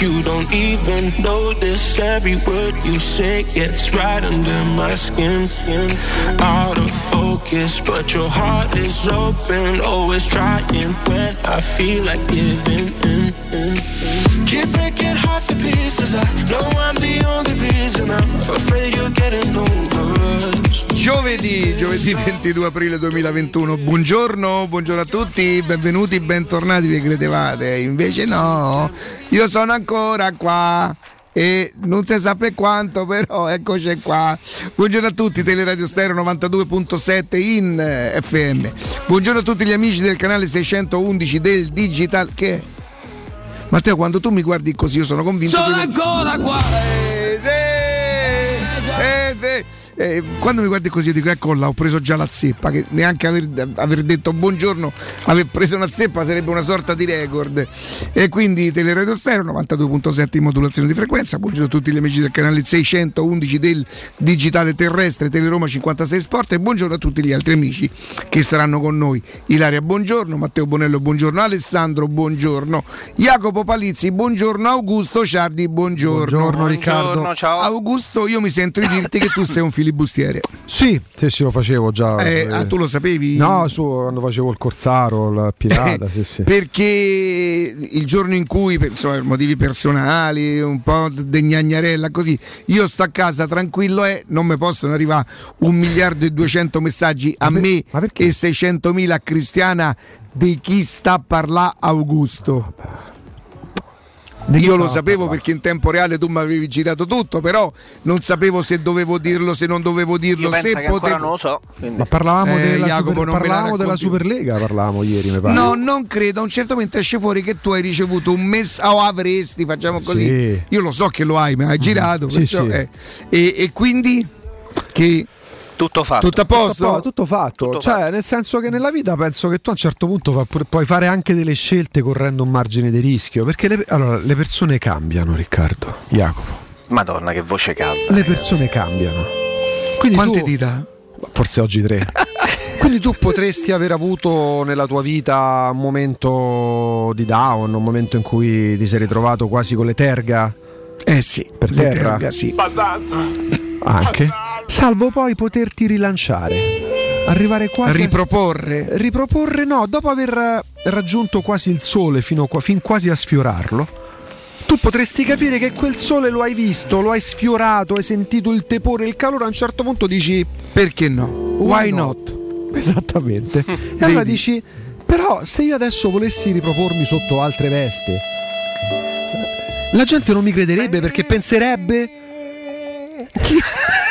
you don't even notice every word you say gets right under my skin. Out of focus, but your heart is open, always trying when I feel like giving in. Keep breaking hearts to pieces. I know I'm the only reason. I'm afraid you're getting over us. Giovedì, giovedì 22 aprile 2021. Buongiorno, buongiorno a tutti, benvenuti, bentornati, vi credevate? Invece no, io sono ancora qua e non si sa per quanto, però eccoci qua. Buongiorno a tutti, Teleradio Stereo 92.7 in eh, FM. Buongiorno a tutti gli amici del canale 611 del Digital che Matteo, quando tu mi guardi così, io sono convinto Sono che- ancora qua. Eh, quando mi guardi così io dico ecco là ho preso già la zeppa che neanche aver, aver detto buongiorno aver preso una zeppa sarebbe una sorta di record. E quindi Teleradio Stereo 92.7 in modulazione di frequenza. Buongiorno a tutti gli amici del canale 611 del digitale terrestre Teleroma 56 Sport. E buongiorno a tutti gli altri amici che saranno con noi. Ilaria buongiorno. Matteo Bonello buongiorno. Alessandro buongiorno. Jacopo Palizzi buongiorno. Augusto Ciardi buongiorno. Buongiorno, Riccardo. Buongiorno, ciao. Augusto, io mi sento di dirti che tu sei un filibustiere. Sì, sì, sì, lo facevo già. Eh, eh. ah, tu lo sapevi? No, su, quando facevo il corsaro, il pirata, sì, sì. Perché il giorno in cui, per insomma, motivi personali, un po' di gnagnarella, così, io sto a casa tranquillo e non mi possono arrivare un miliardo e duecento messaggi a per- me ma perché? e 600.000 a Cristiana di chi sta a parlare Augusto. Chi Io lo sapevo parlando? perché in tempo reale tu mi avevi girato tutto, però non sapevo se dovevo dirlo, se non dovevo dirlo, Io se potevo. non lo so. quindi- Ma parlavamo, Eh, della, Jacopo, super- parlavamo della. Superlega, parlavamo ieri, mi pare. No, non credo. A un certo momento esce fuori che tu hai ricevuto un messaggio, o avresti, facciamo così. Sì. Io lo so che lo hai, ma hai girato. Sì, perciò, sì. eh. E, e quindi che Tutto fatto. tutto a posto? Tutto, tutto fatto, Tutto cioè fatto. nel senso che nella vita penso che tu a un certo punto puoi fare anche delle scelte correndo un margine di rischio, perché le, allora, le persone cambiano Riccardo, Jacopo, Madonna, che voce calda. le persone cambiano. Quindi Quante tu- dita? Forse oggi tre. Quindi tu potresti aver avuto nella tua vita un momento di down, un momento in cui ti sei ritrovato quasi con le terga, Eh sì, Per le terra? terga, sì. anche, salvo poi poterti rilanciare, arrivare quasi a- Riproporre. riproporre no, dopo aver eh, raggiunto quasi il sole fino qua- fin quasi a sfiorarlo, tu potresti capire che quel sole lo hai visto, lo hai sfiorato, hai sentito il tepore, il calore, a un certo punto dici Perché no? Why not? esattamente. e allora dici però se io adesso volessi ripropormi sotto altre vesti, la gente non mi crederebbe perché penserebbe che,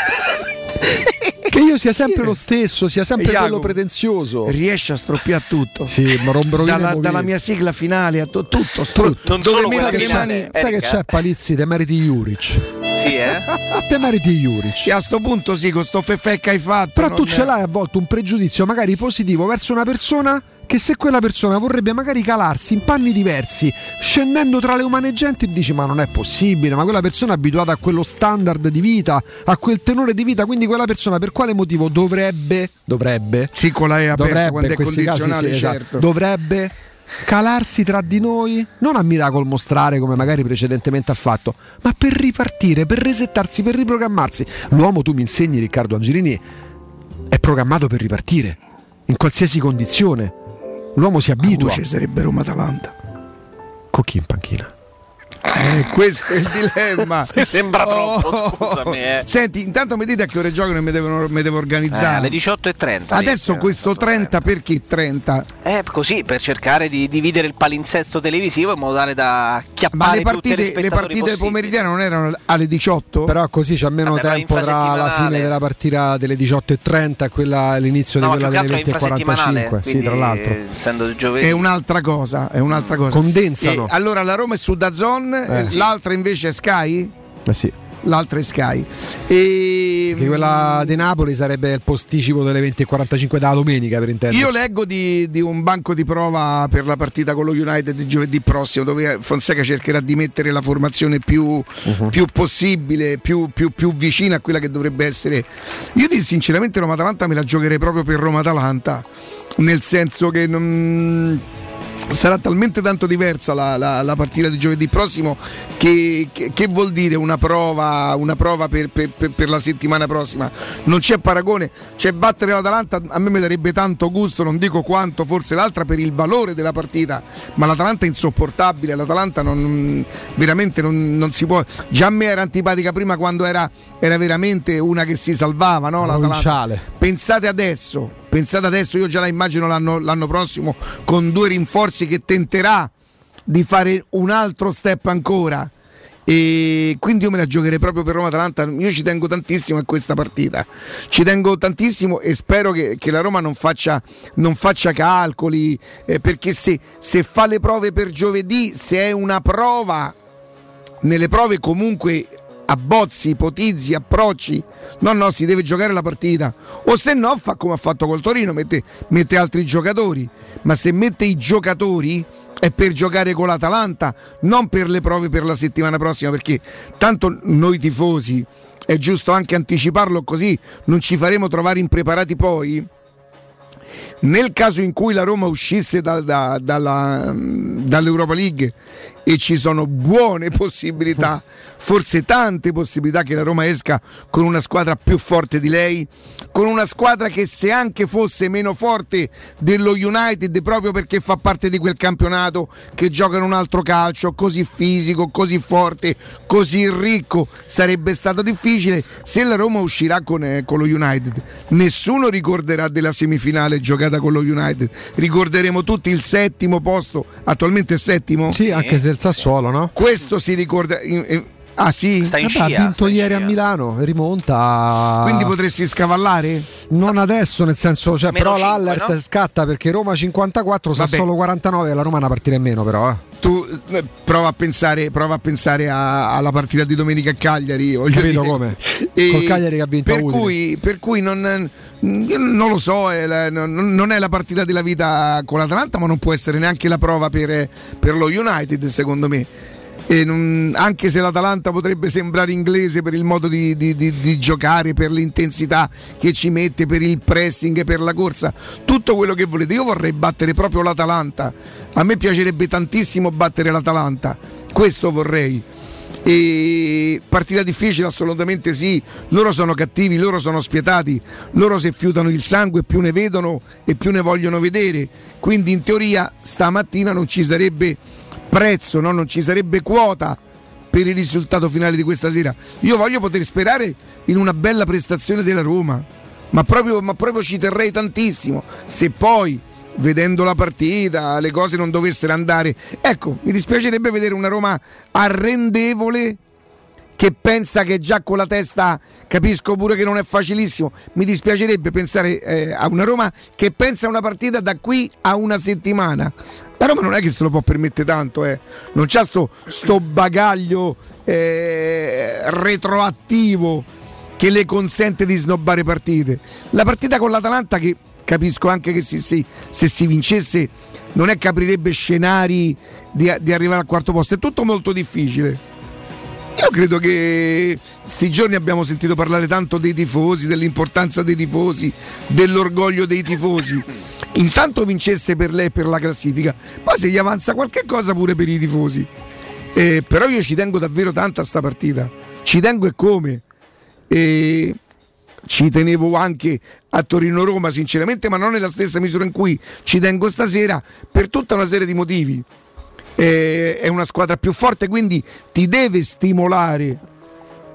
che io sia sempre lo stesso, sia sempre Jacopo, quello pretenzioso. Riesce a stroppiare tutto. Sì, ma Dalla, dalla mia sigla finale a to- tutto stroppo. Non Dove solo le finale. mani Sai che c'è Palizzi, te meriti Juric. Sì, eh? Te meriti Juric. E a sto punto sì, con sto feffè che hai fatto. Però tu è- ce l'hai a volte un pregiudizio magari positivo verso una persona che se quella persona vorrebbe magari calarsi in panni diversi, scendendo tra le umane genti, dici ma non è possibile, ma quella persona è abituata a quello standard di vita, a quel tenore di vita, quindi quella persona per quale motivo dovrebbe, dovrebbe, Sì, con la E aperta dovrebbe, quando è questi casi condizionale, sì, esatto, certo. dovrebbe calarsi tra di noi, non a miracol mostrare come magari precedentemente ha fatto, ma per ripartire, per resettarsi, per riprogrammarsi. L'uomo, tu mi insegni Riccardo Angelini, è programmato per ripartire, in qualsiasi condizione. L'uomo si abitua. Ci sarebbe Roma-Atalanta. Con chi in panchina? Eh, questo è il dilemma. Mi sembra troppo, Oh. scusami, eh. Senti, intanto mi dite a che ore giocano e mi, devono- mi devo Eh, organizzare. alle 18.30. Adesso dice, questo 30 perché 30? Eh, così per cercare di dividere il palinsesto televisivo in modo tale da chiappare Ma le partite, le partite pomeridiane non erano alle 18? Però così c'è meno Vabbè, tempo tra la fine della partita delle 18.30 e quella, l'inizio No, di quella delle altro è infrasettimanale. 20.45. Sì, tra l'altro. eh, Essendo giovedì. È un'altra cosa, è un'altra cosa. Condensano. E allora la Roma è su Dazon, Eh. eh, l'altra invece è Sky? Eh sì. L'altra è Sky. E Che quella di Napoli sarebbe il posticipo delle 20.45 della domenica per intendere. Io leggo di, di un banco di prova per la partita con lo United di giovedì prossimo, dove Fonseca cercherà di mettere la formazione più, Mhm. più possibile, più, più- più vicina a quella che dovrebbe essere. Io dico sinceramente Roma-Atalanta me la giocherei proprio per Roma-Atalanta, nel senso che non sarà talmente tanto diversa la, la- la partita di giovedì prossimo che, che- che vuol dire una prova, una prova per, per- per- per la settimana prossima? Non c'è paragone. Cioè battere l'Atalanta a me mi darebbe tanto gusto non dico quanto forse l'altra per il valore della partita ma l'Atalanta è insopportabile l'Atalanta non, veramente non, non si può. Già a me era antipatica prima quando era, era veramente una che si salvava no? Pensate adesso, pensate adesso, io già la immagino l'anno, l'anno prossimo con due rinforzi che tenterà di fare un altro step ancora. E quindi io me la giocherei proprio per Roma Atalanta. Io ci tengo tantissimo a questa partita. Ci tengo tantissimo e spero che, che la Roma non faccia, non faccia calcoli. eh, perché se, se fa le prove per giovedì, se è una prova, nelle prove comunque abbozzi, ipotizzi, approcci. No, no, si deve giocare la partita. O se no, fa come ha fatto col Torino, mette, mette altri giocatori. Ma se mette i giocatori è per giocare con l'Atalanta, non per le prove per la settimana prossima, perché tanto noi tifosi è giusto anche anticiparlo così non ci faremo trovare impreparati poi. Nel caso in cui la Roma uscisse da- da- dalla- dall'Europa League e ci sono buone possibilità, forse tante possibilità che la Roma esca con una squadra più forte di lei, con una squadra che se anche fosse meno forte dello United proprio perché fa parte di quel campionato che gioca in un altro calcio così fisico, così forte, così ricco, sarebbe stato difficile se la Roma uscirà con, eh, con lo United. Nessuno ricorderà della semifinale giocata con lo United, ricorderemo tutti il settimo posto, attualmente settimo? Sì, anche se del Sassuolo, no? Questo si ricorda. in- in- ah sì? Sta in Vabbè, ha scia. vinto sta in ieri a scia. Milano, rimonta. Quindi potresti scavallare? Non adesso, nel senso, cioè, però cinque, l'allert no? scatta perché Roma 54, Vabbè. Sassuolo 49 e la Roma è una partita in meno, però. Eh. Tu eh, prova a pensare, prova a pensare a- alla partita di domenica a Cagliari. voglio Capito dire. come? E Col Cagliari che ha vinto a Per Udine. cui, per cui non, io non lo so, è la- non, non è la partita della vita con l'Atalanta, ma non può essere neanche la prova per, per lo United, secondo me. Non- anche se l'Atalanta potrebbe sembrare inglese per il modo di, di- di- di giocare, per l'intensità che ci mette, per il pressing, per la corsa, tutto quello che volete. Io vorrei battere proprio l'Atalanta. A me piacerebbe tantissimo battere l'Atalanta. Questo vorrei. E partita difficile assolutamente sì, loro sono cattivi, loro sono spietati, loro se fiutano il sangue più ne vedono e più ne vogliono vedere, quindi in teoria stamattina non ci sarebbe prezzo, no? non ci sarebbe quota per il risultato finale di questa sera. Io voglio poter sperare in una bella prestazione della Roma, ma proprio, ma proprio ci terrei tantissimo. Se poi, vedendo la partita, le cose non dovessero andare, ecco, mi dispiacerebbe vedere una Roma arrendevole che pensa che già con la testa capisco pure che non è facilissimo. Mi dispiacerebbe pensare eh, a una Roma che pensa a una partita da qui a una settimana. La Roma non è che se lo può permettere tanto, eh. non c'ha sto, sto bagaglio eh, retroattivo che le consente di snobbare partite. La partita con l'Atalanta che capisco anche che se, se- se si vincesse non è che aprirebbe scenari di, di arrivare al quarto posto, è tutto molto difficile. Io credo che sti giorni abbiamo sentito parlare tanto dei tifosi, dell'importanza dei tifosi, dell'orgoglio dei tifosi. Intanto vincesse per lei e per la classifica, poi se gli avanza qualche cosa pure per i tifosi. Eh, però io ci tengo davvero tanto a sta partita, ci tengo e come. E ci tenevo anche a Torino-Roma sinceramente, ma non nella stessa misura in cui ci tengo stasera per tutta una serie di motivi eh, è una squadra più forte, quindi ti deve stimolare,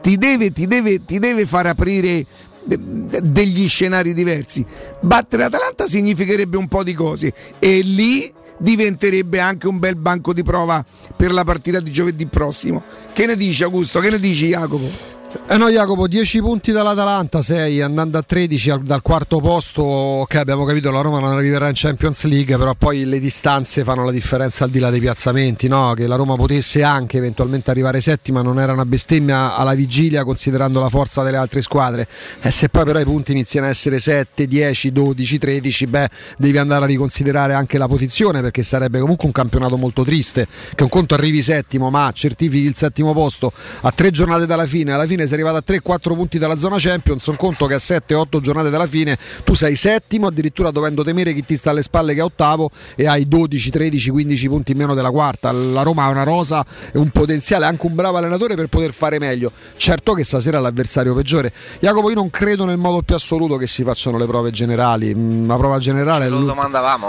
ti deve, ti deve, ti deve far aprire de- de- degli scenari diversi. Battere l'Atalanta significherebbe un po' di cose e lì diventerebbe anche un bel banco di prova per la partita di giovedì prossimo. Che ne dici Augusto? Che ne dici Jacopo? Eh no Jacopo, 10 punti dall'Atalanta, 6 andando a 13 al- dal quarto posto, ok abbiamo capito la Roma non arriverà in Champions League, però poi le distanze fanno la differenza al di là dei piazzamenti, no? che la Roma potesse anche eventualmente arrivare settima non era una bestemmia alla vigilia considerando la forza delle altre squadre, e se poi però i punti iniziano a essere 7, 10, 12, 13, beh devi andare a riconsiderare anche la posizione perché sarebbe comunque un campionato molto triste, che un conto arrivi settimo ma certifichi il settimo posto a tre giornate dalla fine, alla fine sei arrivato a 3-4 punti dalla zona Champions, un conto che a 7-8 giornate dalla fine tu sei settimo, addirittura dovendo temere chi ti sta alle spalle che è ottavo e hai 12, 13, 15 punti in meno della quarta. La Roma ha una rosa e un potenziale, anche un bravo allenatore per poter fare meglio. Certo che stasera è l'avversario peggiore. Jacopo, io non credo nel modo più assoluto che si facciano le prove generali. Mm, La prova generale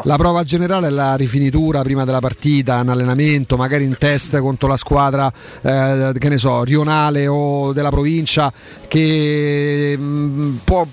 la prova generale è la rifinitura prima della partita, un allenamento, magari in test contro la squadra, eh, che ne so, rionale o della provincia, che mh, può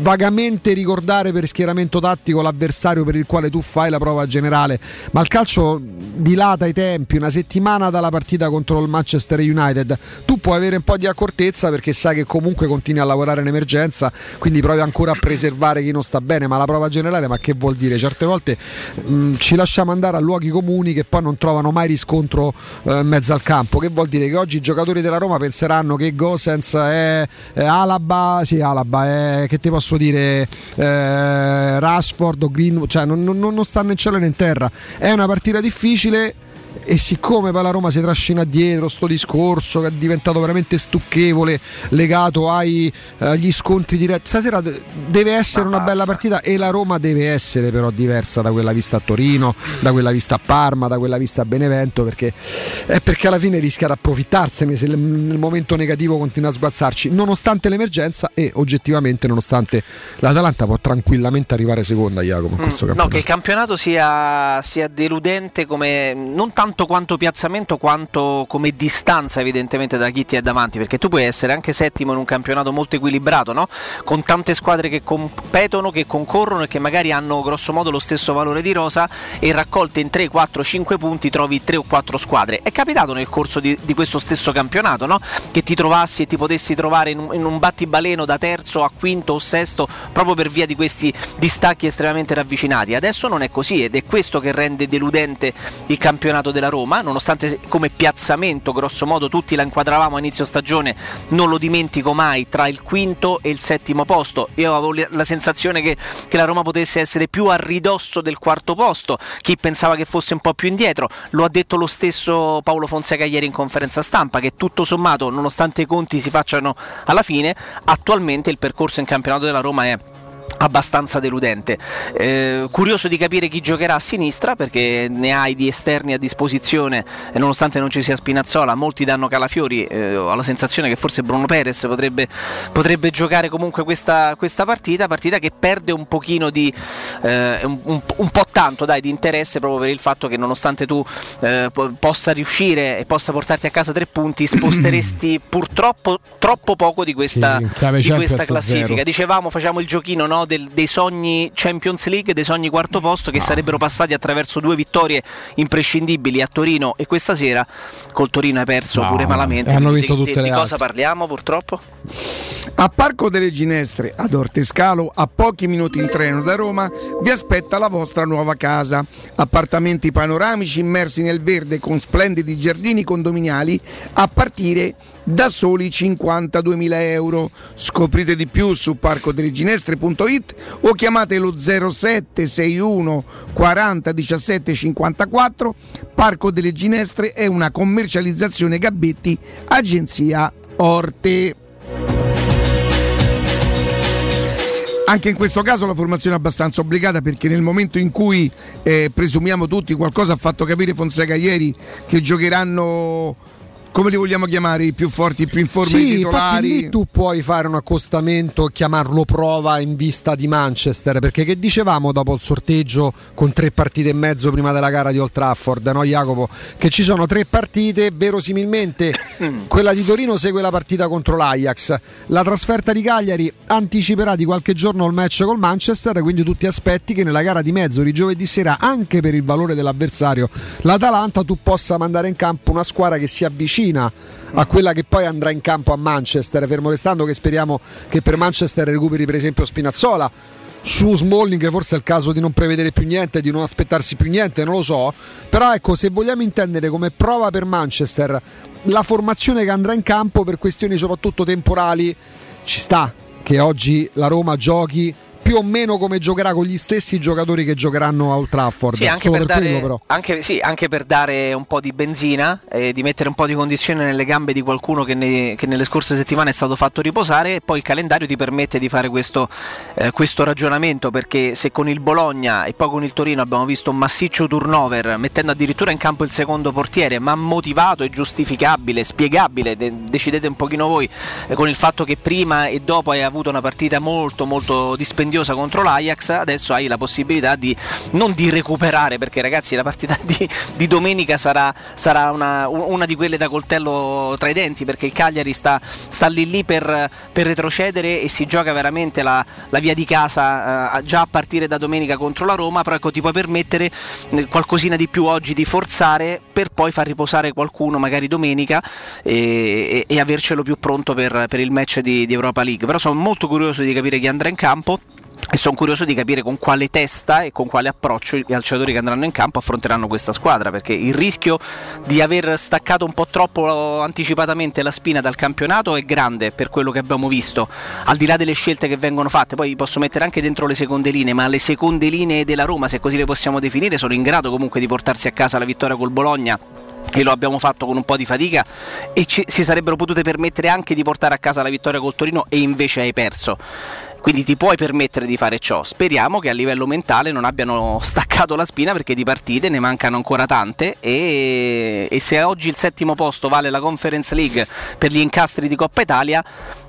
vagamente ricordare per schieramento tattico l'avversario per il quale tu fai la prova generale, ma il calcio dilata i tempi, una settimana dalla partita contro il Manchester United, tu puoi avere un po' di accortezza perché sai che comunque continui a lavorare in emergenza, quindi provi ancora a preservare chi non sta bene, ma la prova generale, ma che vuol dire? Certe volte mh, ci lasciamo andare a luoghi comuni che poi non trovano mai riscontro eh, in mezzo al campo, che vuol dire? Che oggi i giocatori della Roma penseranno che Gosens è, è Alaba, sì Alaba, è, che ti posso dire eh, Rashford o Greenwood, cioè non, non- non stanno in cielo né in terra, è una partita difficile e siccome poi la Roma si trascina dietro sto discorso che è diventato veramente stucchevole legato ai, agli scontri diretti stasera de- deve essere una bella partita e la Roma deve essere però diversa da quella vista a Torino da quella vista a Parma da quella vista a Benevento perché, è perché alla fine rischia di approfittarsene se nel momento negativo continua a sguazzarci. Nonostante l'emergenza e oggettivamente nonostante l'Atalanta può tranquillamente arrivare seconda Jacopo in questo Mm, no, campionato. che il campionato sia, sia deludente come non tanto tanto quanto piazzamento quanto come distanza evidentemente da chi ti è davanti, perché tu puoi essere anche settimo in un campionato molto equilibrato, no? con tante squadre che competono, che concorrono e che magari hanno grosso modo lo stesso valore di rosa e raccolte in 3, 4, 5 punti trovi 3 o 4 squadre. È capitato nel corso di, di questo stesso campionato no? che ti trovassi e ti potessi trovare in in un battibaleno da terzo a quinto o sesto proprio per via di questi distacchi estremamente ravvicinati. Adesso non è così ed è questo che rende deludente il campionato della Roma, nonostante come piazzamento grosso modo tutti la inquadravamo a inizio stagione, non lo dimentico mai, tra il quinto e il settimo posto. Io avevo la sensazione che, che la Roma potesse essere più a ridosso del quarto posto, chi pensava che fosse un po' più indietro, lo ha detto lo stesso Paolo Fonseca ieri in conferenza stampa, che tutto sommato, nonostante i conti si facciano alla fine, attualmente il percorso in campionato della Roma è abbastanza deludente. Eh, curioso di capire chi giocherà a sinistra perché ne hai di esterni a disposizione e nonostante non ci sia Spinazzola, molti danno Calafiori. Eh, ho la sensazione che forse Bruno Perez potrebbe, potrebbe giocare comunque questa, questa, partita, partita che perde un pochino di eh, un, un, un, po' tanto dai, di interesse proprio per il fatto che nonostante tu eh, possa riuscire e possa portarti a casa tre punti, sposteresti purtroppo troppo poco di questa, sì, di questa classifica. Dicevamo, facciamo il giochino no? Del, dei sogni Champions League, dei sogni quarto posto che no. sarebbero passati attraverso due vittorie imprescindibili a Torino e questa sera col Torino hai perso no, pure malamente. Hanno vinto di, tutte di, le di cosa parliamo purtroppo? A Parco delle Ginestre, ad Ortescalo, a pochi minuti in treno da Roma, vi aspetta la vostra nuova casa. Appartamenti panoramici immersi nel verde con splendidi giardini condominiali a partire da soli 52.000 euro. Scoprite di più su parcodeleginestre.it o chiamate lo 0761 40 17 54. Parco delle Ginestre è una commercializzazione Gabbetti, agenzia Orte. Anche in questo caso la formazione è abbastanza obbligata perché nel momento in cui eh, presumiamo tutti qualcosa ha fatto capire Fonseca ieri che giocheranno come li vogliamo chiamare i più forti, i più in forma sì, i titolari? Lì tu puoi fare un accostamento e chiamarlo prova in vista di Manchester, perché che dicevamo dopo il sorteggio con tre partite e mezzo prima della gara di Old Trafford, no Jacopo? Che ci sono tre partite, verosimilmente quella di Torino segue la partita contro l'Ajax, la trasferta di Cagliari anticiperà di qualche giorno il match col Manchester, quindi tutti aspetti che nella gara di mezzo di giovedì sera, anche per il valore dell'avversario, l'Atalanta tu possa mandare in campo una squadra che si avvicina a quella che poi andrà in campo a Manchester, fermo restando che speriamo che per Manchester recuperi per esempio Spinazzola. Su Smalling forse è il caso di non prevedere più niente, di non aspettarsi più niente, non lo so. Però ecco, se vogliamo intendere come prova per Manchester la formazione che andrà in campo per questioni soprattutto temporali, ci sta che oggi la Roma giochi più o meno come giocherà con gli stessi giocatori che giocheranno a Old Trafford. Sì, anche, per, per dare, anche, sì, anche per, dare, un po' di benzina e di mettere un po' di condizione nelle gambe di qualcuno che, ne, che nelle scorse settimane è stato fatto riposare e poi il calendario ti permette di fare questo, eh, questo, ragionamento perché se con il Bologna e poi con il Torino abbiamo visto un massiccio turnover mettendo addirittura in campo il secondo portiere ma motivato e giustificabile, spiegabile, de- decidete un pochino voi eh, con il fatto che prima e dopo hai avuto una partita molto molto dispendiosa dispendiosa contro l'Ajax, adesso hai la possibilità di non di recuperare, perché ragazzi la partita di, di domenica sarà, sarà una, una, di quelle da coltello tra i denti, perché il Cagliari sta, sta lì lì per, per, retrocedere e si gioca veramente la, la via di casa eh, già a partire da domenica contro la Roma, però ecco ti puoi permettere eh, qualcosina di più oggi di forzare per poi far riposare qualcuno magari domenica e, e, e avercelo più pronto per, per il match di, di Europa League. Però sono molto curioso di capire chi andrà in campo e sono curioso di capire con quale testa e con quale approccio i calciatori che andranno in campo affronteranno questa squadra perché il rischio di aver staccato un po' troppo anticipatamente la spina dal campionato è grande per quello che abbiamo visto al di là delle scelte che vengono fatte. Poi posso mettere anche dentro le seconde linee ma le seconde linee della Roma se così le possiamo definire sono in grado comunque di portarsi a casa la vittoria col Bologna e lo abbiamo fatto con un po' di fatica e ci, si sarebbero potute permettere anche di portare a casa la vittoria col Torino e invece hai perso quindi ti puoi permettere di fare ciò. Speriamo che a livello mentale non abbiano staccato la spina perché di partite ne mancano ancora tante e, e se oggi il settimo posto vale la Conference League per gli incastri di Coppa Italia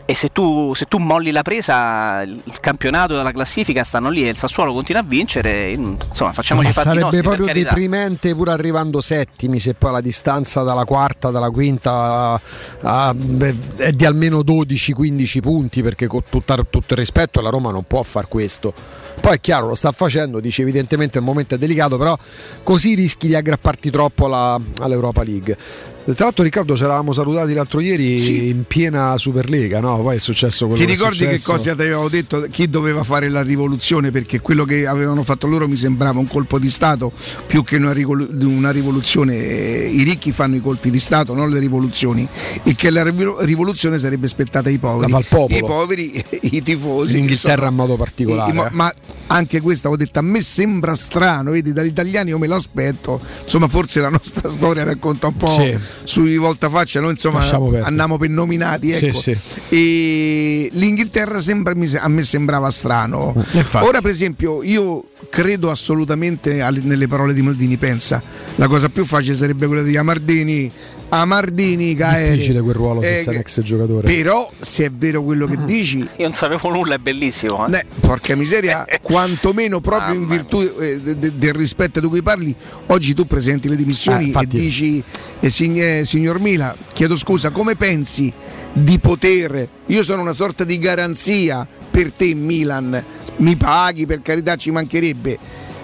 E se tu, se tu molli la presa, il campionato e la classifica stanno lì e il Sassuolo continua a vincere, insomma facciamoci i fatti sarebbe nostri, proprio deprimente pur arrivando settimi se poi la distanza dalla quarta, dalla quinta a- beh, è di almeno 12-15 punti perché con tutta- tutto il rispetto la Roma non può far questo. Poi è chiaro, lo sta facendo, dice evidentemente il momento è delicato, però così rischi di aggrapparti troppo alla- all'Europa League. Tra l'altro Riccardo ci eravamo salutati l'altro ieri Sì. in piena Superlega, no? Poi è successo quello Ti che ricordi che cosa ti avevo detto? Chi doveva fare la rivoluzione? Perché quello che avevano fatto loro mi sembrava un colpo di Stato più che una, rivolu- una rivoluzione. I ricchi fanno i colpi di Stato, non le rivoluzioni. E che la rivo- rivoluzione sarebbe spettata ai poveri. La fa il popolo. I poveri, i tifosi. In Inghilterra insomma. in modo particolare, I- ma, ma anche questa ho detto, a me sembra strano, vedi, dagli italiani io me l'aspetto. Insomma, forse la nostra storia racconta un po' Sì. sui voltafaccia, noi insomma andiamo per nominati. Sì, Ecco. sì. E l'Inghilterra sembra, a me sembrava strano. Infatti. Ora, per esempio, io credo assolutamente alle- nelle parole di Maldini. Pensa, la cosa più facile sarebbe quella di Amardini. Amardini, Gaere. Difficile quel ruolo se Eh, sei un ex giocatore. Però, se è vero quello che dici, Io non sapevo nulla, è bellissimo. eh. ne- porca miseria, quantomeno proprio in virtù eh, de- de- del rispetto di cui parli, oggi tu presenti le dimissioni Eh, infatti- e dici, eh, sign- signor Mila, chiedo scusa, come pensi di poter, io sono una sorta di garanzia per te Milan, mi paghi, per carità ci mancherebbe.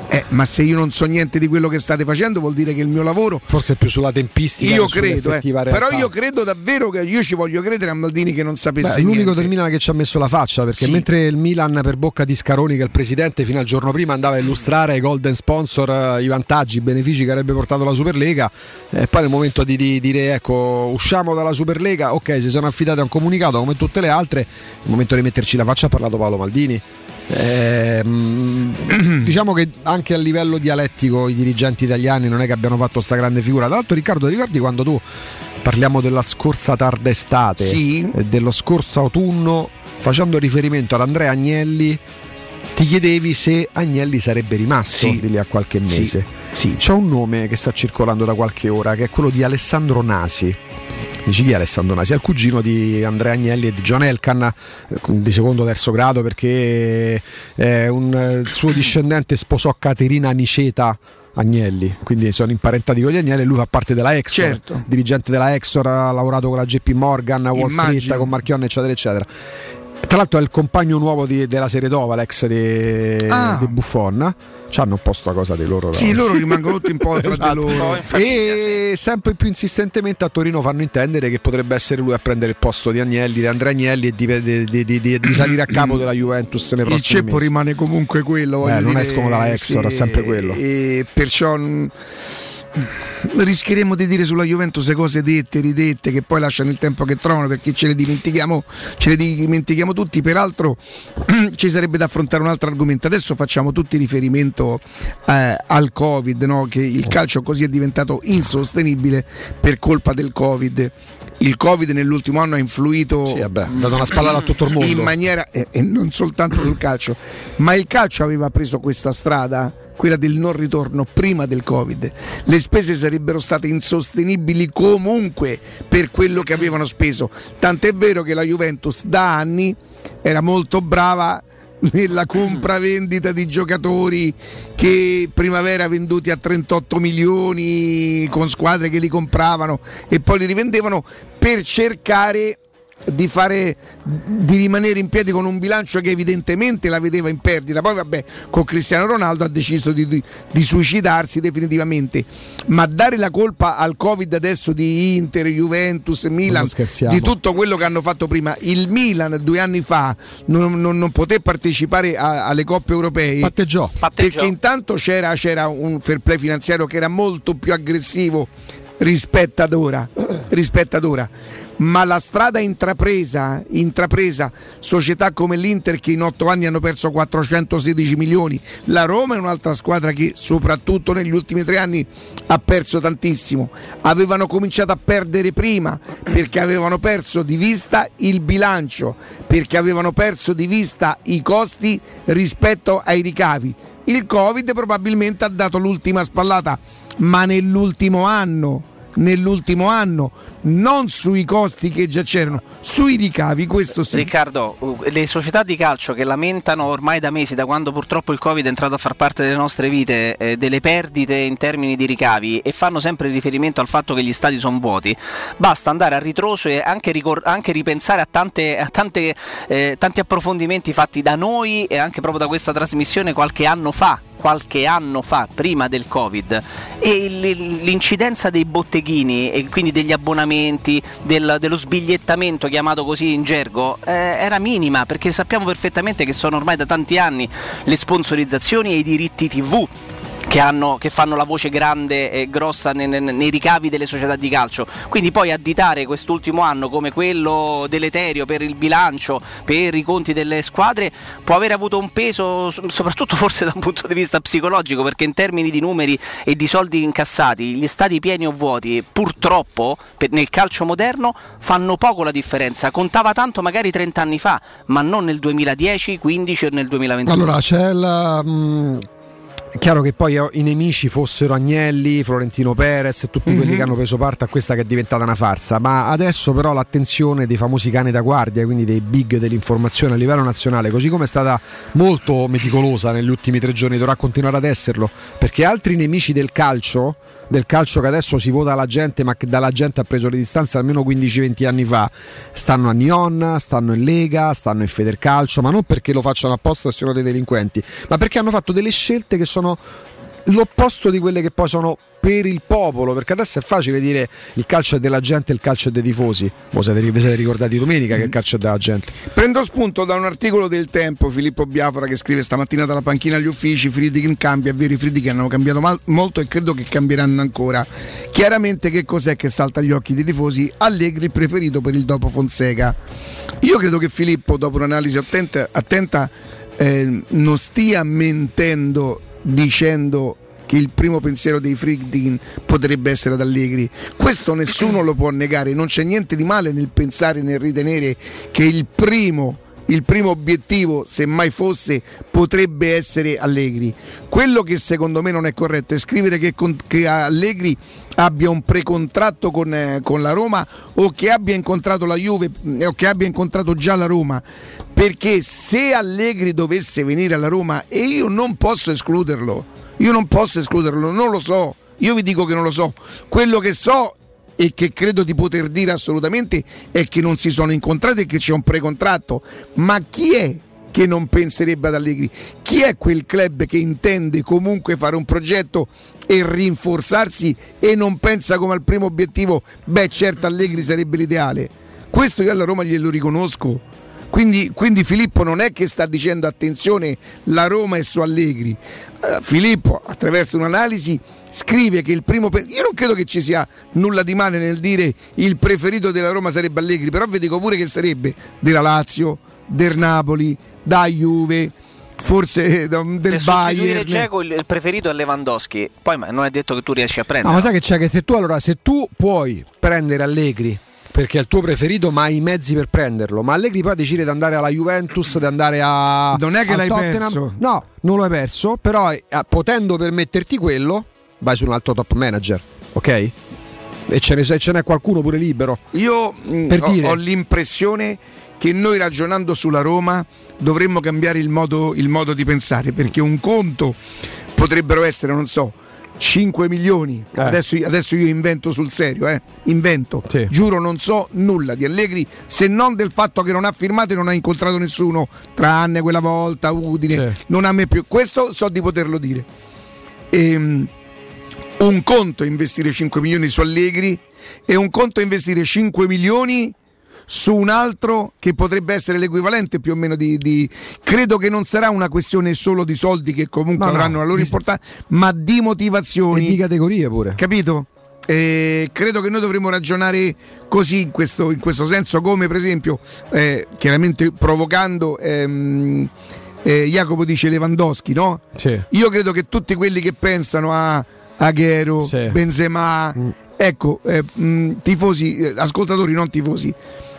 Eh, ma se io non so niente di quello che state facendo vuol dire che il mio lavoro Forse più sulla tempistica io credo, eh. però io credo davvero che io ci voglio credere a Maldini che non sapesse Beh, è l'unico niente. del Milan che ci ha messo la faccia perché Sì. mentre il Milan per bocca di Scaroni che è il presidente fino al giorno prima andava a illustrare ai golden sponsor eh, i vantaggi, i benefici che avrebbe portato la Superlega e poi nel momento di, di dire ecco usciamo dalla Superlega ok si sono affidati a un comunicato come tutte le altre il momento di metterci la faccia ha parlato Paolo Maldini Ehm, diciamo che anche a livello dialettico i dirigenti italiani non è che abbiano fatto sta grande figura tra l'altro Riccardo ricordi quando tu parliamo della scorsa tarda estate Sì. e dello scorso autunno facendo riferimento ad Andrea Agnelli ti chiedevi se Agnelli sarebbe rimasto Sì. di lì a qualche Sì. mese Sì. c'è un nome che sta circolando da qualche ora che è quello di Alessandro Nasi Dici chi è Alessandro Nasi? È il cugino di Andrea Agnelli e di John Elkan eh, di secondo o terzo grado perché eh, un eh, il suo discendente sposò Caterina Niceta Agnelli, quindi sono imparentati con gli Agnelli lui fa parte della Exor, Certo. dirigente della Exor, ha lavorato con la JP Morgan, Wall Immagino. Street, con Marchionne eccetera eccetera. Tra l'altro è il compagno nuovo di- della serie Dova, l'ex di, Ah. di Buffon. C'hanno un po' sta cosa di loro. Sì, loro rimangono tutti un po' tra Esatto. di loro. E sempre più insistentemente a Torino fanno intendere che potrebbe essere lui a prendere il posto di Agnelli, di Andrea Agnelli e di, di- di- salire a capo della Juventus nei Il prossimi ceppo mesi. rimane comunque quello. voglio Eh, non dire, escono dalla Exor, è sempre quello. E perciò mm, rischieremo di dire sulla Juventus cose dette, ridette, che poi lasciano il tempo che trovano perché ce le dimentichiamo, ce le dimentichiamo tutti. Peraltro ci sarebbe da affrontare un altro argomento. Adesso facciamo tutti riferimento eh, al Covid, no? che il calcio così è diventato insostenibile per colpa del Covid. Il Covid nell'ultimo anno ha influito Sì, vabbè, dato una spallata a tutto il mondo. in maniera e, e non soltanto sul calcio, ma il calcio aveva preso questa strada, quella del non ritorno prima del Covid. Le spese sarebbero state insostenibili comunque per quello che avevano speso. Tant'è vero che la Juventus da anni era molto brava nella compravendita di giocatori che primavera venduti a 38 milioni con squadre che li compravano e poi li rivendevano per cercare di fare di rimanere in piedi con un bilancio che evidentemente la vedeva in perdita poi vabbè con Cristiano Ronaldo ha deciso di, di- di suicidarsi definitivamente ma dare la colpa al covid adesso di Inter, Juventus, Milan di tutto quello che hanno fatto prima il Milan due anni fa non, non- non poté partecipare a- alle coppe europee Patteggiò. Patteggiò. perché intanto c'era, c'era un fair play finanziario che era molto più aggressivo rispetto ad ora, rispetto ad ora. Ma la strada intrapresa, intrapresa, società come l'Inter che in otto anni hanno perso 416 milioni, la Roma è un'altra squadra che soprattutto negli ultimi tre anni ha perso tantissimo, avevano cominciato a perdere prima perché avevano perso di vista il bilancio, perché avevano perso di vista i costi rispetto ai ricavi. Il Covid probabilmente ha dato l'ultima spallata, ma nell'ultimo anno nell'ultimo anno, non sui costi che già c'erano, sui ricavi, questo sì. Riccardo, uh, le società di calcio che lamentano ormai da mesi, da quando purtroppo il Covid è entrato a far parte delle nostre vite, eh, delle perdite in termini di ricavi e fanno sempre riferimento al fatto che gli stadi sono vuoti, basta andare a ritroso e anche, ricor- anche ripensare a, tante, a tante, eh, tanti approfondimenti fatti da noi e anche proprio da questa trasmissione qualche anno fa qualche anno fa, prima del Covid, e l'incidenza dei botteghini e quindi degli abbonamenti, del, dello sbigliettamento chiamato così in gergo, eh, era minima perché sappiamo perfettamente che sono ormai da tanti anni le sponsorizzazioni e i diritti TV che, hanno, che, fanno la voce grande e grossa nei, nei, ricavi delle società di calcio. Quindi poi additare quest'ultimo anno come quello deleterio per il bilancio, per i conti delle squadre, può avere avuto un peso soprattutto forse da un punto di vista psicologico, perché in termini di numeri e di soldi incassati, gli stati pieni o vuoti purtroppo nel calcio moderno fanno poco la differenza. Contava tanto magari 30 anni fa, ma non nel 2010, 15 o nel 2021. Allora c'è la... Mh è chiaro che poi i nemici fossero Agnelli, Florentino Perez e tutti mm-hmm. quelli mhm. che hanno preso parte a questa che è diventata una farsa, ma adesso però l'attenzione dei famosi cani da guardia, quindi dei big dell'informazione a livello nazionale, così come è stata molto meticolosa negli ultimi tre giorni, dovrà continuare ad esserlo, perché altri nemici del calcio del calcio che adesso si vota alla gente, ma che dalla gente ha preso le distanze almeno 15-20 anni fa, stanno a Nyon, stanno in Lega, stanno in Federcalcio, ma non perché lo facciano apposta e siano dei delinquenti, ma perché hanno fatto delle scelte che sono l'opposto di quelle che poi sono per il popolo, perché adesso è facile dire il calcio è della gente il calcio è dei tifosi. Voi siete, vi siete ricordati domenica che il calcio è della gente. Prendo spunto da un articolo del Tempo, Filippo Biafora che scrive stamattina dalla panchina agli uffici, Friedkin cambia, è vero i Friedkin hanno cambiato mal- molto e credo che cambieranno ancora. Chiaramente che cos'è che salta agli occhi dei tifosi? Allegri preferito per il dopo Fonseca. Io credo che Filippo, dopo un'analisi attenta, attenta eh, non stia mentendo dicendo che il primo pensiero dei Friedkin potrebbe essere ad Allegri. Questo nessuno lo può negare, non c'è niente di male nel pensare, nel ritenere che il primo, il primo obiettivo, se mai fosse, potrebbe essere Allegri. Quello che secondo me non è corretto è scrivere che, che Allegri abbia un precontratto con, eh, con, la Roma o che abbia incontrato la Juve o che abbia incontrato già la Roma perché se Allegri dovesse venire alla Roma e io non posso escluderlo, io non posso escluderlo, non lo so, io vi dico che non lo so, quello che so e che credo di poter dire assolutamente è che non si sono incontrati e che c'è un precontratto, ma chi è che non penserebbe ad Allegri? Chi è quel club che intende comunque fare un progetto e rinforzarsi e non pensa come al primo obiettivo, beh certo Allegri sarebbe l'ideale? Questo io alla Roma glielo riconosco quindi, quindi, Filippo non è che sta dicendo attenzione la Roma è su Allegri. Uh, Filippo attraverso un'analisi scrive che il primo... Pe- Io non credo che ci sia nulla di male nel dire il preferito della Roma sarebbe Allegri, però vi dico pure che sarebbe della Lazio, del Napoli, da Juve forse del per Bayern. Geco il, il preferito è Lewandowski, poi ma non è detto che tu riesci a prendere. No, ma sai che c'è che se tu allora se tu puoi prendere Allegri perché è il tuo preferito, ma hai i mezzi per prenderlo. Ma Allegri poi decide di andare alla Juventus, di andare a. Non è che l'hai Tottenham. perso. No, non l'hai perso, però eh, potendo permetterti quello, vai su un altro top manager, ok? E ce, ne, ce n'è qualcuno pure libero. Io mm, ho, ho, l'impressione che noi ragionando sulla Roma dovremmo cambiare il modo, il modo di pensare, perché un conto potrebbero essere, non so, 5 milioni. Eh. Adesso, adesso, io invento sul serio, eh? invento. Sì. Giuro, non so nulla di Allegri se non del fatto che non ha firmato e non ha incontrato nessuno, tranne quella volta, Udine. Sì. Non ha me più. Questo so di poterlo dire. Ehm, un conto è investire 5 milioni su Allegri e un conto è investire 5 milioni su un altro che potrebbe essere l'equivalente più o meno di, di... credo che non sarà una questione solo di soldi che comunque no, avranno no, la loro importanza ma di motivazioni e di categorie pure capito? Eh, credo che noi dovremmo ragionare così in questo, in questo senso come per esempio eh, chiaramente provocando ehm, eh, Jacopo dice Lewandowski no? Sì. io credo che tutti quelli che pensano a Aghero, sì. Benzema mm. ecco eh, mh, tifosi, eh, ascoltatori non tifosi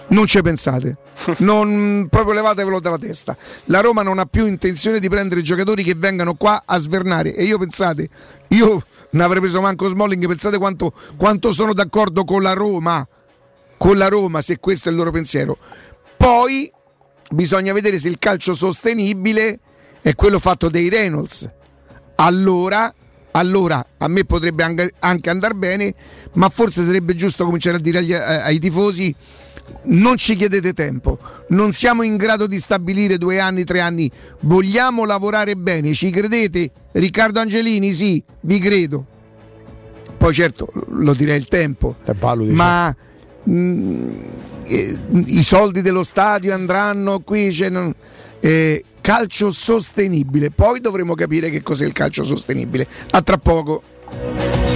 Non ci pensate, non, proprio levatevelo dalla testa. La Roma non ha più intenzione di prendere giocatori che vengano qua a svernare. E io pensate, io ne avrei preso manco Smalling. Pensate quanto, quanto sono d'accordo con la Roma, con la Roma, se questo è il loro pensiero. Poi bisogna vedere se il calcio sostenibile è quello fatto dei Reynolds. Allora, allora a me potrebbe anche, anche andare bene, ma forse sarebbe giusto cominciare a dire agli, ai tifosi non ci chiedete tempo, non siamo in grado di stabilire due anni, tre anni, vogliamo lavorare bene, ci credete? Riccardo Angelini, sì, vi credo. Poi certo lo direi il tempo, ma mh, mm, eh, i soldi dello stadio andranno qui, cioè non, eh, calcio sostenibile, poi dovremo capire che cos'è il calcio sostenibile. A tra poco.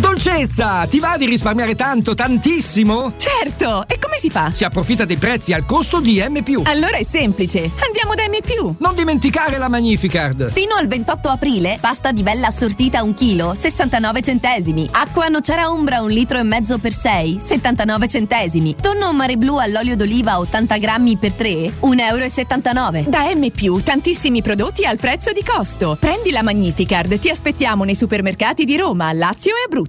Dolcezza! Ti va di risparmiare tanto, tantissimo? Certo! E come si fa? Si approfitta dei prezzi al costo di M. Allora è semplice. Andiamo da M. Non dimenticare la Magnificard! Fino al 28 aprile, pasta di bella assortita 1 kg, 69 centesimi. Acqua nocera umbra 1 litro e mezzo per 6, 79 centesimi. Tonno mare blu all'olio d'oliva 80 grammi per 3, 1,79 euro. Da M, tantissimi prodotti al prezzo di costo. Prendi la Magnificard, ti aspettiamo nei supermercati di Roma, Lazio e Abruzzo.